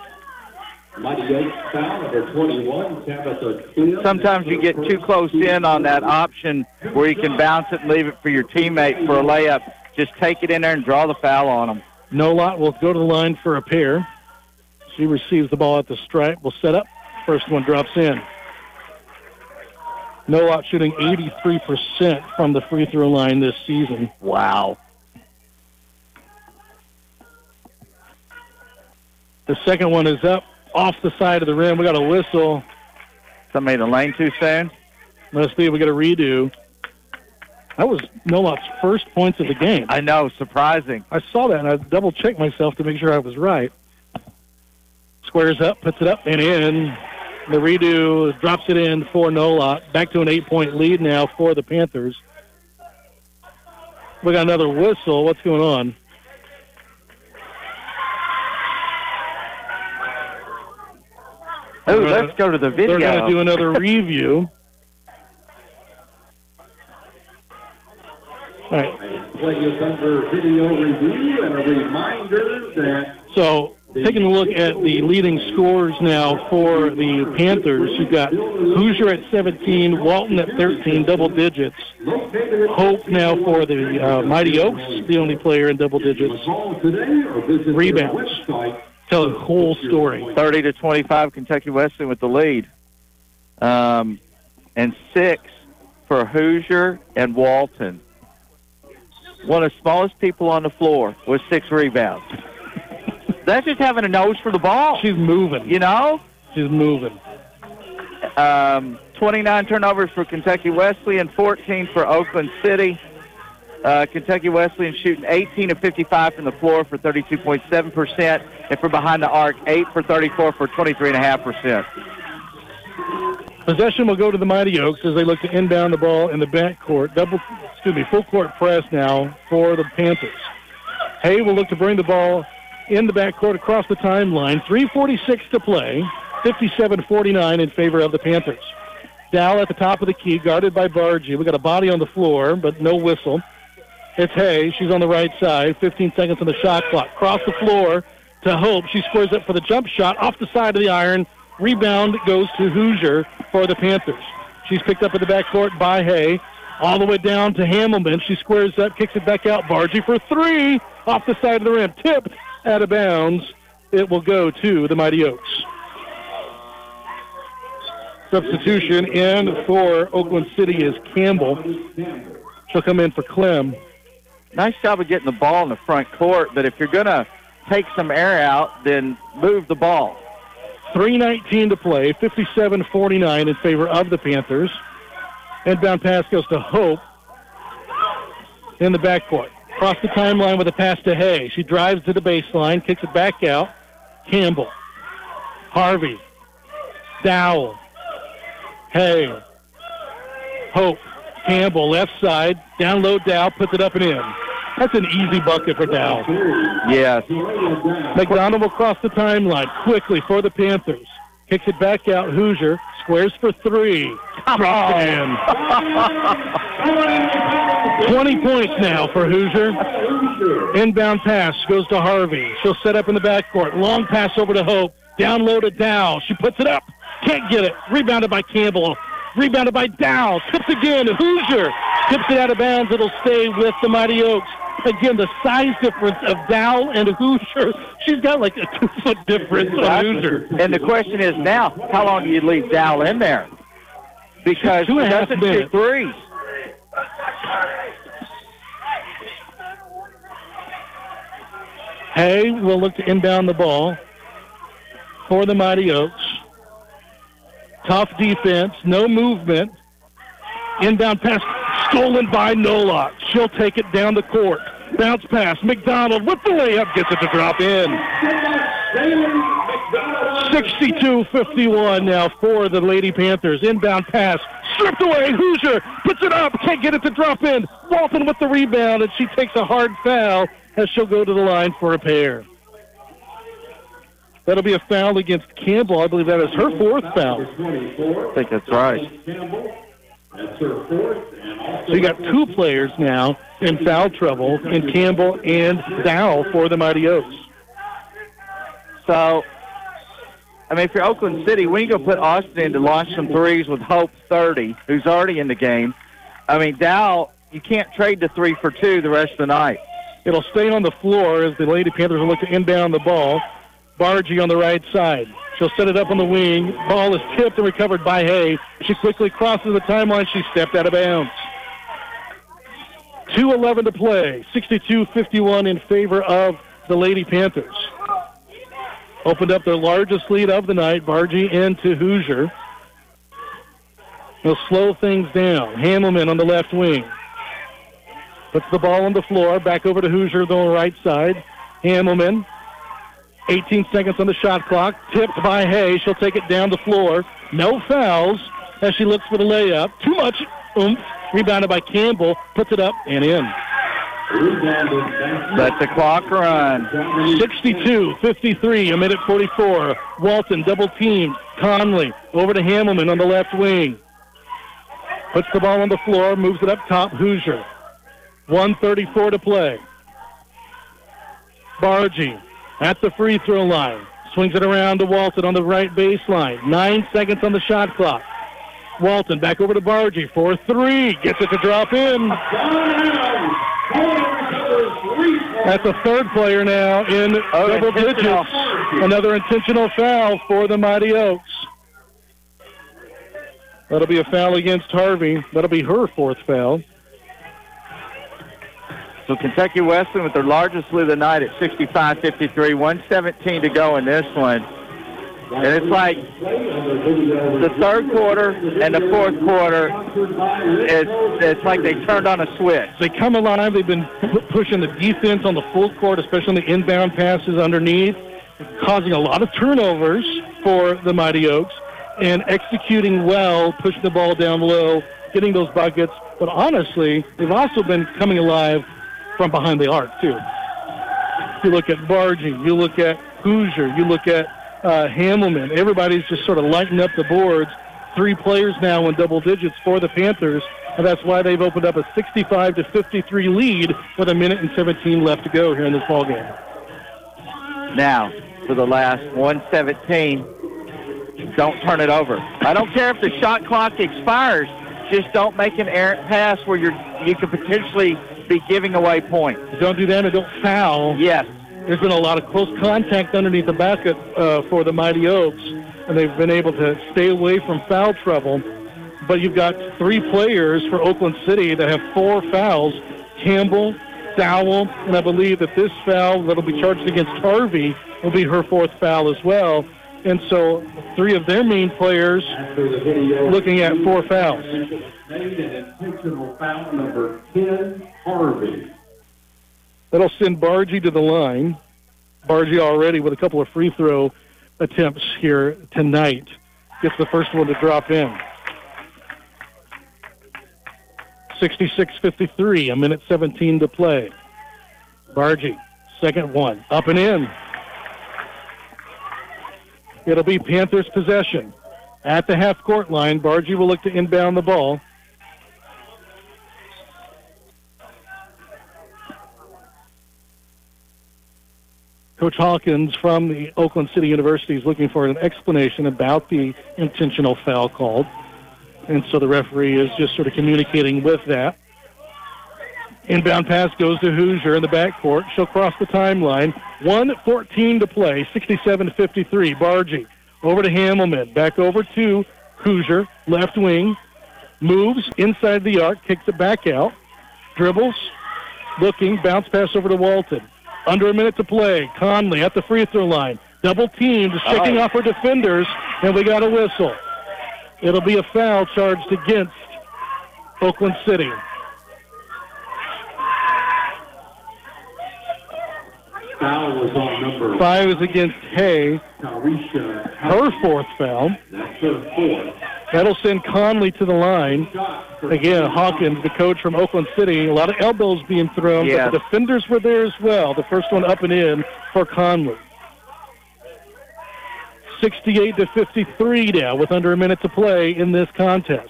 Mighty Oaks foul number 21, Tabitha Clem. Sometimes you get too close in on that option where you can bounce it and leave it for your teammate for a layup. Just take it in there and draw the foul on them. Nolot will go to the line for a pair. She receives the ball at the stripe. Will set up. First one drops in. Nolot shooting 83% from the free throw line this season. Wow. The second one is up off the side of the rim. We got a whistle. Somebody in the lane too soon? Let's see. We got a redo. That was Nolot's first points of the game. I know, surprising. I saw that and I double checked myself to make sure I was right. Squares up, puts it up and in. The redo drops it in for Nolot. Back to an eight point lead now for the Panthers. We got another whistle. What's going on? Oh, gonna- let's go to the video. They're going to do another review. All right. play is under video review and a reminder that So taking a look at the leading scores now for the Panthers, you've got Hoosier at 17, Walton at 13, double digits. Hope now for the uh, Mighty Oaks, the only player in double digits. Rebounds. Tell the whole story. 30 to 25, Kentucky Wesleyan with the lead. Um, and six for Hoosier and Walton. One of the smallest people on the floor with six rebounds. That's just having a nose for the ball. She's moving. You know? She's moving. Um, 29 turnovers for Kentucky Wesleyan, 14 for Oakland City. Uh, Kentucky Wesleyan shooting 18 of 55 from the floor for 32.7%, and from behind the arc, 8 for 34 for 23.5%. Possession will go to the Mighty Oaks as they look to inbound the ball in the backcourt. Double, excuse me, full court press now for the Panthers. Hay will look to bring the ball in the backcourt across the timeline. 3.46 to play. 57-49 in favor of the Panthers. Dow at the top of the key, guarded by Bargy. We got a body on the floor, but no whistle. It's Hay. She's on the right side. 15 seconds on the shot clock. Cross the floor to Hope. She squares up for the jump shot off the side of the iron. Rebound goes to Hoosier for the Panthers. She's picked up in the backcourt by Hay. All the way down to Hamelman. She squares up, kicks it back out. Bargy for three off the side of the rim. Tipped out of bounds. It will go to the Mighty Oaks. Substitution in for Oakland City is Campbell. She'll come in for Clem. Nice job of getting the ball in the front court, but if you're going to take some air out, then move the ball. 3.19 to play, 57-49 in favor of the Panthers. Inbound pass goes to Hope in the backcourt. Across the timeline with a pass to Hay. She drives to the baseline, kicks it back out. Campbell. Harvey. Dowell. Hay. Hope. Campbell, left side. Down low, Dow puts it up and in. That's an easy bucket for Dow. Yes. McDonald will cross the timeline quickly for the Panthers. Kicks it back out. Hoosier squares for three. It in. 20 points now for Hoosier. Inbound pass goes to Harvey. She'll set up in the backcourt. Long pass over to Hope. Down low to Dow. She puts it up. Can't get it. Rebounded by Campbell. Rebounded by Dow. Tips again. Hoosier tips it out of bounds. It'll stay with the Mighty Oaks. Again, the size difference of Dow and Hoosier. She's got like a two-foot difference on Hoosier. And the question is now, how long do you leave Dow in there? Because Two and a she half doesn't minutes. shoot threes. Hay will look to inbound the ball for the Mighty Oaks. Tough defense, no movement. Inbound pass stolen by Nolot. She'll take it down the court. Bounce pass. McDonald with the layup gets it to drop in. 62-51 now for the Lady Panthers. Inbound pass stripped away. Hoosier puts it up. Can't get it to drop in. Walton with the rebound, and she takes a hard foul as she'll go to the line for a pair. That'll be a foul against Campbell. I believe that is her fourth foul. I think that's right. That's her fourth and also So you got two players now in foul trouble in Campbell and Dow for the Mighty Oaks. So, I mean, if you're Oakland City, when you go put Austin in to launch some threes with Hope 30, who's already in the game, I mean, Dow, you can't trade the three for two the rest of the night. It'll stay on the floor as the Lady Panthers will look to inbound the ball. Bargy on the right side. She'll set it up on the wing. Ball is tipped and recovered by Hay. She quickly crosses the timeline. She stepped out of bounds. 2.11 to play. 62-51 in favor of the Lady Panthers. Opened up their largest lead of the night. Bargy into Hoosier. They'll slow things down. Hamelman on the left wing. Puts the ball on the floor. Back over to Hoosier on the right side. Hamelman. 18 seconds on the shot clock. Tipped by Hay. She'll take it down the floor. No fouls as she looks for the layup. Too much oomph. Rebounded by Campbell. Puts it up and in. Let the clock run. 62, 53, a minute 44. Walton double teamed. Conley over to Hamelman on the left wing. Puts the ball on the floor, moves it up top. Hoosier. 134 to play. Bargy at the free throw line. Swings it around to Walton on the right baseline. Nine seconds on the shot clock. Walton back over to Bargy for three. Gets it to drop in. That's a third player now in Oh, double digits. Another intentional foul for the Mighty Oaks. That'll be a foul against Harvey. That'll be her fourth foul. So Kentucky Wesleyan with their largest lead of the night at 65-53, 117 to go in this one. And it's like the third quarter and the fourth quarter, it's, it's like they turned on a switch. They come alive. They've been pu- pushing the defense on the full court, especially on the inbound passes underneath, causing a lot of turnovers for the Mighty Oaks, and executing well, pushing the ball down low, getting those buckets. But honestly, they've also been coming alive from behind the arc, too. You look at Bargy, you look at Hoosier, you look at uh, Hamelman. Everybody's just sort of lighting up the boards. Three players now in double digits for the Panthers, and that's why they've opened up a 65 to 53 lead with a minute and 17 left to go here in this ball game. Now, for the last 117, don't turn it over. I don't care if the shot clock expires. Just don't make an errant pass where you're you could potentially be giving away points. Don't do that and don't foul. Yes. There's been a lot of close contact underneath the basket uh, for the Mighty Oaks, and they've been able to stay away from foul trouble. But you've got three players for Oakland City that have four fouls Campbell, Dowell, and I believe that this foul that'll be charged against Harvey will be her fourth foul as well. And so three of their main players looking at four fouls. Made an intentional foul number 10, Harvey. That'll send Bargy to the line. Bargy already with a couple of free throw attempts here tonight. Gets the first one to drop in. 66-53, a minute 17 to play. Bargy, second one, up and in. It'll be Panthers possession. At the half-court line, Bargy will look to inbound the ball. Coach Hawkins from the Oakland City University is looking for an explanation about the intentional foul called. And so the referee is just sort of communicating with that. Inbound pass goes to Hoosier in the backcourt. She'll cross the timeline. 114 to play, 67-53. Bargy over to Hamelman. Back over to Hoosier, left wing. Moves inside the arc, kicks it back out. Dribbles, looking, bounce pass over to Walton. Under a minute to play. Conley at the free throw line. Double teamed, shaking Oh. off her defenders, and we got a whistle. It'll be a foul charged against Oakland City. Foul was on number Five is against Hay. Uh, her fourth foul. That's her fourth. That'll send Conley to the line. Again, Hawkins, the coach from Oakland City. A lot of elbows being thrown, Yes. but the defenders were there as well. The first one up and in for Conley. 68 to 53 now with under a minute to play in this contest.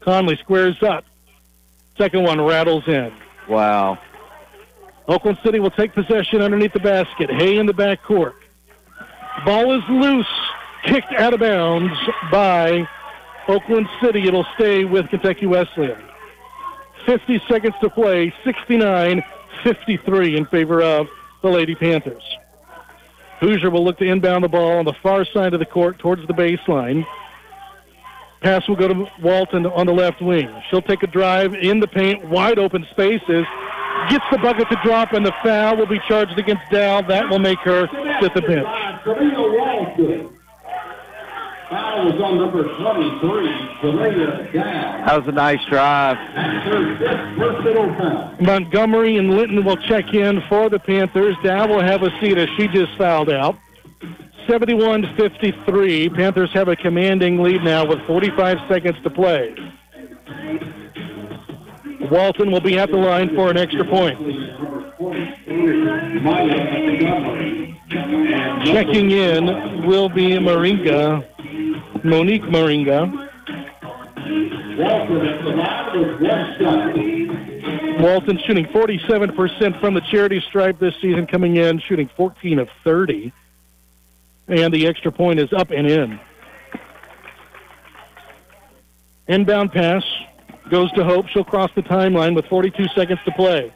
Conley squares up. Second one rattles in. Wow. Oakland City will take possession underneath the basket. Hay in the backcourt. Ball is loose. Kicked out of bounds by Oakland City. It'll stay with Kentucky Wesleyan. 50 seconds to play. 69-53 in favor of the Lady Panthers. Hoosier will look to inbound the ball on the far side of the court towards the baseline. Pass will go to Walton on the left wing. She'll take a drive in the paint, wide open spaces. Gets the bucket to drop, and the foul will be charged against Dowell. That will make her sit the bench. Karina Walton. Foul was on number 23, Jalea Dowell. That was a nice drive. That's her fifth personal foul. Montgomery and Linton will check in for the Panthers. Dowell will have a seat as she just fouled out. 71-53. Panthers have a commanding lead now with 45 seconds to play. Walton will be at the line for an extra point. Checking in will be Moringa, Monique Moringa. Walton shooting 47% from the charity stripe this season, coming in shooting 14 of 30. And the extra point is up and in. Inbound pass goes to Hope. She'll cross the timeline with 42 seconds to play.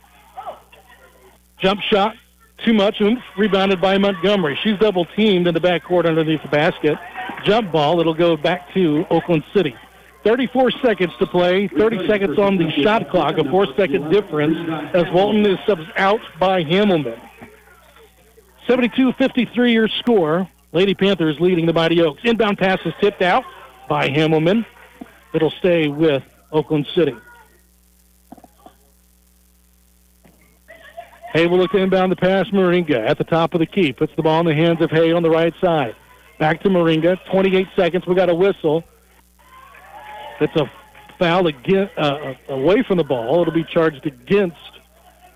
Jump shot, too much, rebounded by Montgomery. She's double teamed in the backcourt underneath the basket. Jump ball, it'll go back to Oakland City. 34 seconds to play, 30 seconds on the shot clock, a four second difference as Walton is subs out by Hamelman. 72 53 your score. Lady Panthers leading the Mighty Oaks. Inbound pass is tipped out by Hamelman. It'll stay with Oakland City. Hay will look to inbound the pass. Moringa at the top of the key. Puts the ball in the hands of Hay on the right side. Back to Moringa. 28 seconds. We got a whistle. It's a foul again, uh, away from the ball. It'll be charged against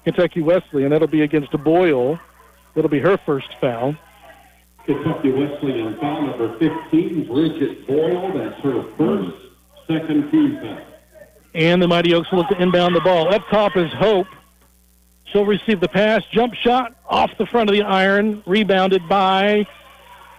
Kentucky Wesleyan That'll be against Boyle. That'll be her first foul. Kentucky Wesleyan foul number 15, Bridget Boyle. That's her first, second team foul. And the Mighty Oaks will look to inbound the ball. Up top is Hope. She'll receive the pass. Jump shot off the front of the iron. Rebounded by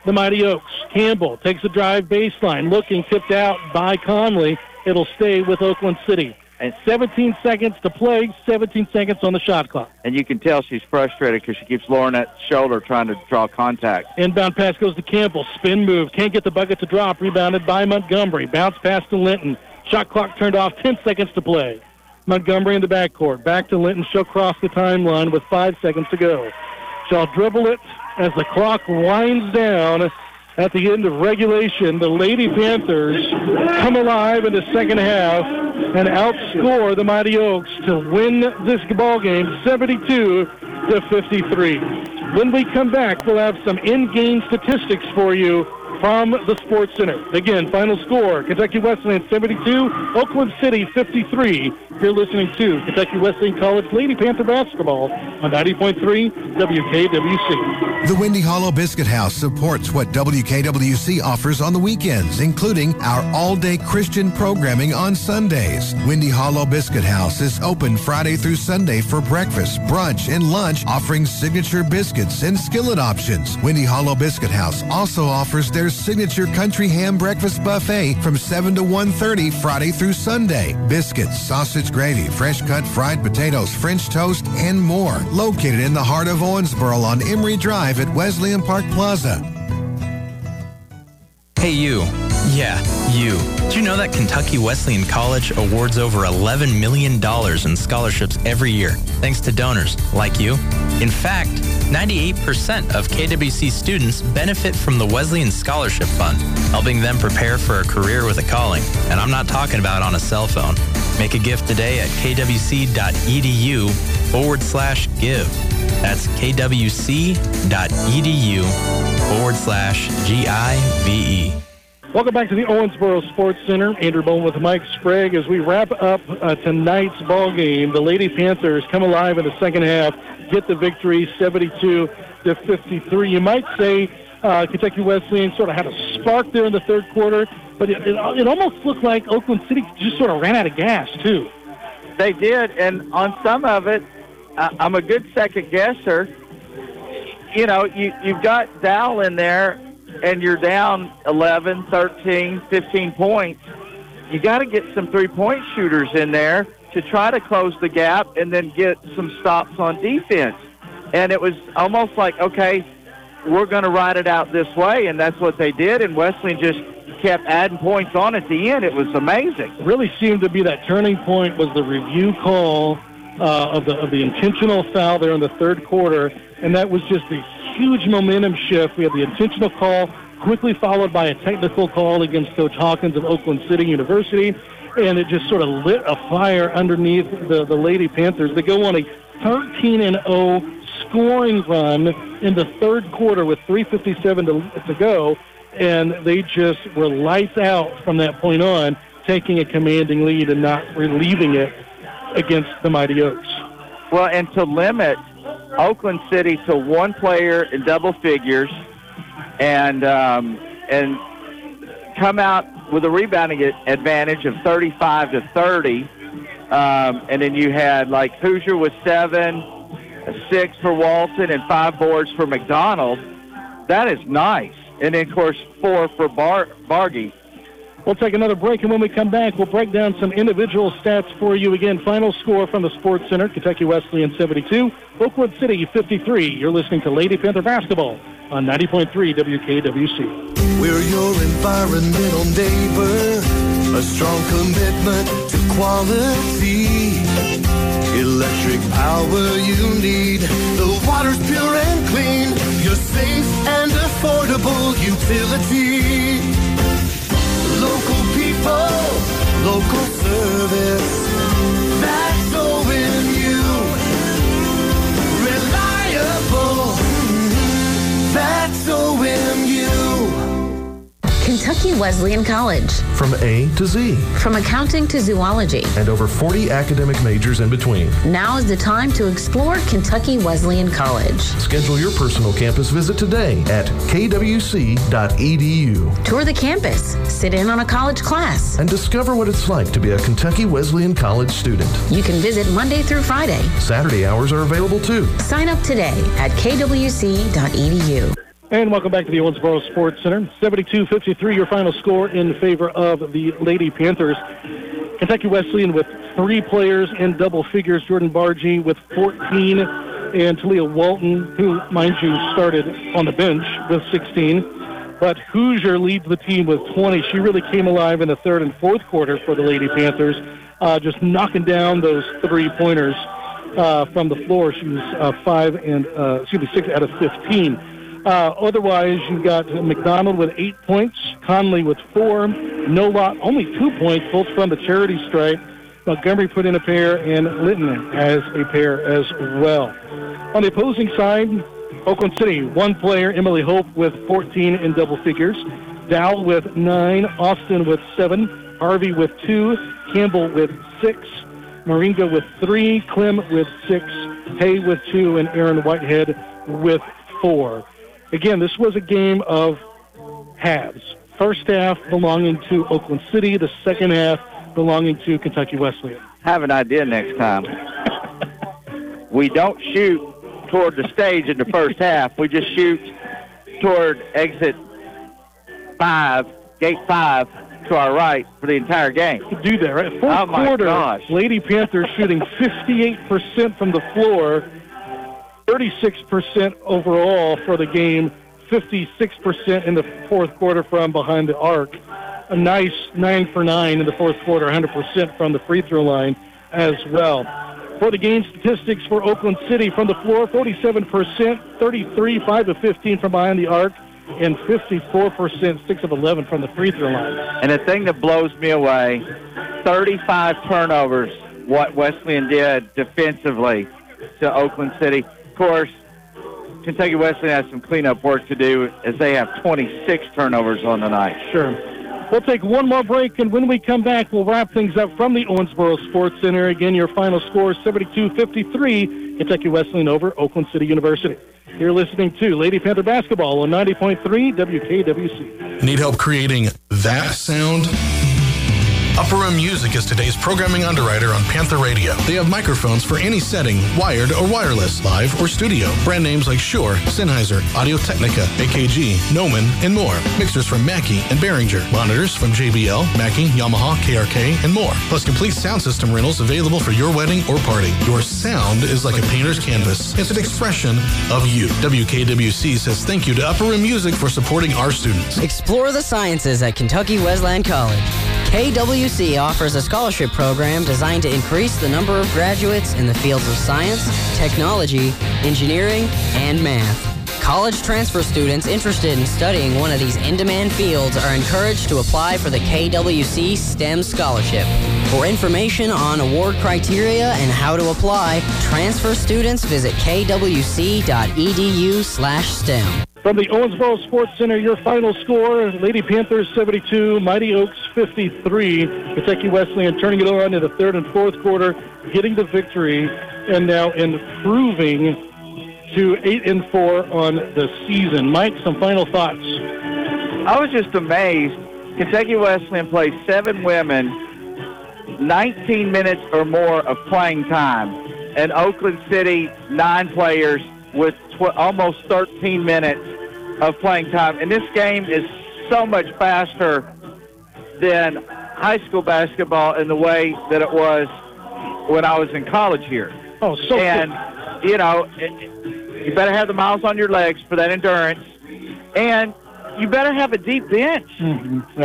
the Mighty Oaks. Campbell takes a drive baseline. Looking tipped out by Conley. It'll stay with Oakland City. And 17 seconds to play, 17 seconds on the shot clock. And you can tell she's frustrated because she keeps lowering that shoulder trying to draw contact. Inbound pass goes to Campbell. Spin move. Can't get the bucket to drop. Rebounded by Montgomery. Bounce pass to Linton. Shot clock turned off. 10 seconds to play. Montgomery in the backcourt. Back to Linton. She'll cross the timeline with five seconds to go. She'll dribble it as the clock winds down at the end of regulation. The Lady Panthers come alive in the second half and outscore the Mighty Oaks to win this ball game 72 to 53. When we come back, we'll have some in-game statistics for you from the Sports Center. Again, final score, Kentucky Wesleyan 72, Oakland City 53. You're listening to Kentucky Wesleyan College Lady Panther Basketball on 90.3 WKWC. The Windy Hollow Biscuit House supports what WKWC offers on the weekends, including our all-day Christian programming on Sundays. Windy Hollow Biscuit House is open Friday through Sunday for breakfast, brunch, and lunch, offering signature biscuits and skillet options. Windy Hollow Biscuit House also offers their signature country ham breakfast buffet from 7 to 1.30 Friday through Sunday. Biscuits, sausage gravy, fresh cut fried potatoes, French toast, and more. Located in the heart of Owensboro on Emory Drive at Wesleyan Park Plaza. Hey, you. Yeah, you. Did you know that Kentucky Wesleyan College awards over $11 million in scholarships every year, thanks to donors like you? In fact, 98% of KWC students benefit from the Wesleyan Scholarship Fund, helping them prepare for a career with a calling. And I'm not talking about on a cell phone. Make a gift today at kwc.edu forward slash give. That's kwc.edu forward slash G-I-V-E. Welcome back to the Owensboro Sports Center. Andrew Bowman with Mike Sprague as we wrap up uh, tonight's ball game. The Lady Panthers come alive in the second half, get the victory, 72 to 53. You might say uh, Kentucky Wesleyan sort of had a spark there in the third quarter, but it, it, it almost looked like Oakland City just sort of ran out of gas too. They did, and on some of it, uh, I'm a good second guesser. You know, you you've got Dowell in there, and you're down 11, 13, 15 points. You got to get some three-point shooters in there to try to close the gap, and then get some stops on defense. And it was almost like, okay, we're going to ride it out this way, and that's what they did. And Wesleyan just kept adding points on at the end. It was amazing. really seemed to be that turning point was the review call uh, of the of the intentional foul there in the third quarter, and that was just a huge momentum shift. We had the intentional call, quickly followed by a technical call against Coach Hawkins of Oakland City University, and it just sort of lit a fire underneath the the Lady Panthers. They go on a 13 and 0 scoring run in the third quarter with 3:57 to, to go, and they just were lights out from that point on, taking a commanding lead and not relieving it against the Mighty Oaks. Well, and to limit Oakland City to one player in double figures, and um, and come out with a rebounding advantage of 35 to 30, Um, and then you had like Hoosier with seven, six for Walton, and five boards for McDonald. That is nice. And then, of course, four for Bar- Bargy. We'll take another break, and when we come back, we'll break down some individual stats for you. Again, final score from the Sports Center: Kentucky Wesleyan 72, Oakland City 53. You're listening to Lady Panther basketball on 90.3 WKWC. We're your environmental neighbor, a strong commitment to quality. Electric power you need, the water's pure and clean, your safe and affordable utility. Local people, local service, that's OMU. Reliable, that's OMU. Kentucky Wesleyan College. From A to Z. From accounting to zoology. And over 40 academic majors in between. Now is the time to explore Kentucky Wesleyan College. Schedule your personal campus visit today at kwc.edu. Tour the campus, sit in on a college class, and discover what it's like to be a Kentucky Wesleyan College student. You can visit Monday through Friday. Saturday hours are available too. Sign up today at kwc.edu. And welcome back to the Owensboro Sports Center. 72-53, your final score in favor of the Lady Panthers. Kentucky Wesleyan with three players in double figures. Jordan Bargy with 14, and Talia Walton, who, mind you, started on the bench with 16. But Hoosier leads the team with 20. She really came alive in the third and fourth quarter for the Lady Panthers, uh, just knocking down those three-pointers uh, from the floor. She was uh, five and, uh, excuse me, six out of 15. Uh, otherwise, you've got McDonald with eight points, Conley with four, Nolot only two points, both from the charity stripe. Montgomery put in a pair, and Linton has a pair as well. On the opposing side, Oakland City, one player, Emily Hope with 14 in double figures, Dowell with nine, Austin with seven, Harvey with two, Campbell with six, Moringa with three, Clem with six, Hay with two, and Aaron Whitehead with four. Again, this was a game of halves. First half belonging to Oakland City, the second half belonging to Kentucky Wesleyan. Have an idea next time. we don't shoot toward the stage in the first half. We just shoot toward exit five, gate five to our right for the entire game. Do that, right? Fourth oh my quarter, gosh. Lady Panthers shooting 58% from the floor, 36% overall for the game, 56% in the fourth quarter from behind the arc. A nice nine for nine in the fourth quarter, 100% from the free throw line as well. For the game statistics for Oakland City from the floor, 47%, 33, 5 of 15 from behind the arc, and 54%, 6 of 11 from the free throw line. And the thing that blows me away, 35 turnovers, what Wesleyan did defensively to Oakland City. Of course, Kentucky Wesleyan has some cleanup work to do as they have 26 turnovers on the night. Sure. We'll take one more break, and when we come back, we'll wrap things up from the Owensboro Sports Center. Again, your final score 72-53, Kentucky Wesleyan over Oakland City University. You're listening to Lady Panther Basketball on 90.3 WKWC. Need help creating that sound? Upper Room Music is today's programming underwriter on Panther Radio. They have microphones for any setting, wired or wireless, live or studio. Brand names like Shure, Sennheiser, Audio Technica, AKG, Neumann, and more. Mixers from Mackie and Behringer. Monitors from JBL, Mackie, Yamaha, KRK, and more. Plus complete sound system rentals available for your wedding or party. Your sound is like a painter's canvas. It's an expression of you. WKWC says thank you to Upper Room Music for supporting our students. Explore the sciences at Kentucky Wesleyan College. KWC offers a scholarship program designed to increase the number of graduates in the fields of science, technology, engineering, and math. College transfer students interested in studying one of these in-demand fields are encouraged to apply for the KWC STEM Scholarship. For information on award criteria and how to apply, transfer students visit kwc.edu slash STEM. From the Owensboro Sports Center, your final score, Lady Panthers 72, Mighty Oaks 53. Kentucky Wesleyan turning it on in the third and fourth quarter, getting the victory, and now improving to 8 and 4 on the season. Mike, some final thoughts. I was just amazed. Kentucky Wesleyan played seven women 19 minutes or more of playing time. And Oakland City, nine players with tw- almost 13 minutes of playing time. And this game is so much faster than high school basketball in the way that it was when I was in college here. Oh, so and you know, it, you better have the miles on your legs for that endurance, and you better have a deep bench. Mm-hmm.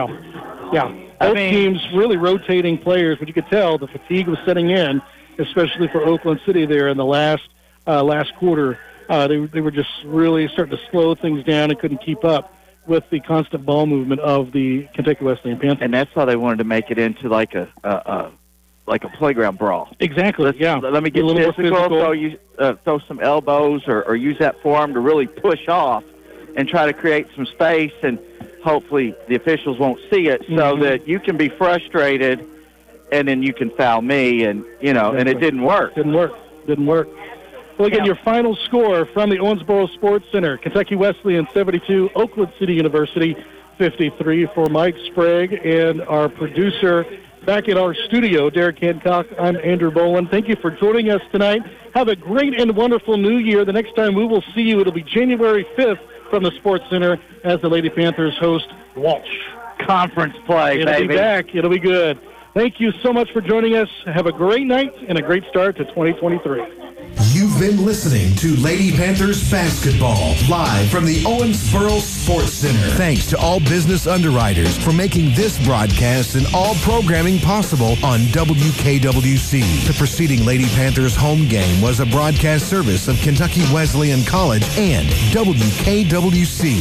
Yeah. I Both mean- teams really rotating players, but you could tell the fatigue was setting in, especially for Oakland City there in the last uh, last quarter. Uh, they they were just really starting to slow things down and couldn't keep up with the constant ball movement of the Kentucky Wesleyan Panthers. And that's how they wanted to make it into like a, a, a like a playground brawl. Exactly. yeah. Let me get a little physical, physical. throw you uh, throw some elbows, or, or use that forearm to really push off and try to create some space, and hopefully the officials won't see it, so Mhm. that you can be frustrated, and then you can foul me, and you know, and it didn't work. Didn't work. Didn't work. Well, again, your final score from the Owensboro Sports Center: Kentucky Wesleyan 72, Oakland City University 53. For Mike Sprague and our producer back in our studio, Derek Hancock, I'm Andrew Boland. Thank you for joining us tonight. Have a great and wonderful New Year. The next time we will see you, it'll be January 5th from the Sports Center as the Lady Panthers host Walsh. Conference play, It'll baby. be back. It'll be good. Thank you so much for joining us. Have a great night and a great start to 2023. You've been listening to Lady Panthers basketball live from the Owensboro Sports Center. Thanks to all business underwriters for making this broadcast and all programming possible on WKWC. The preceding Lady Panthers home game was a broadcast service of Kentucky Wesleyan College and WKWC.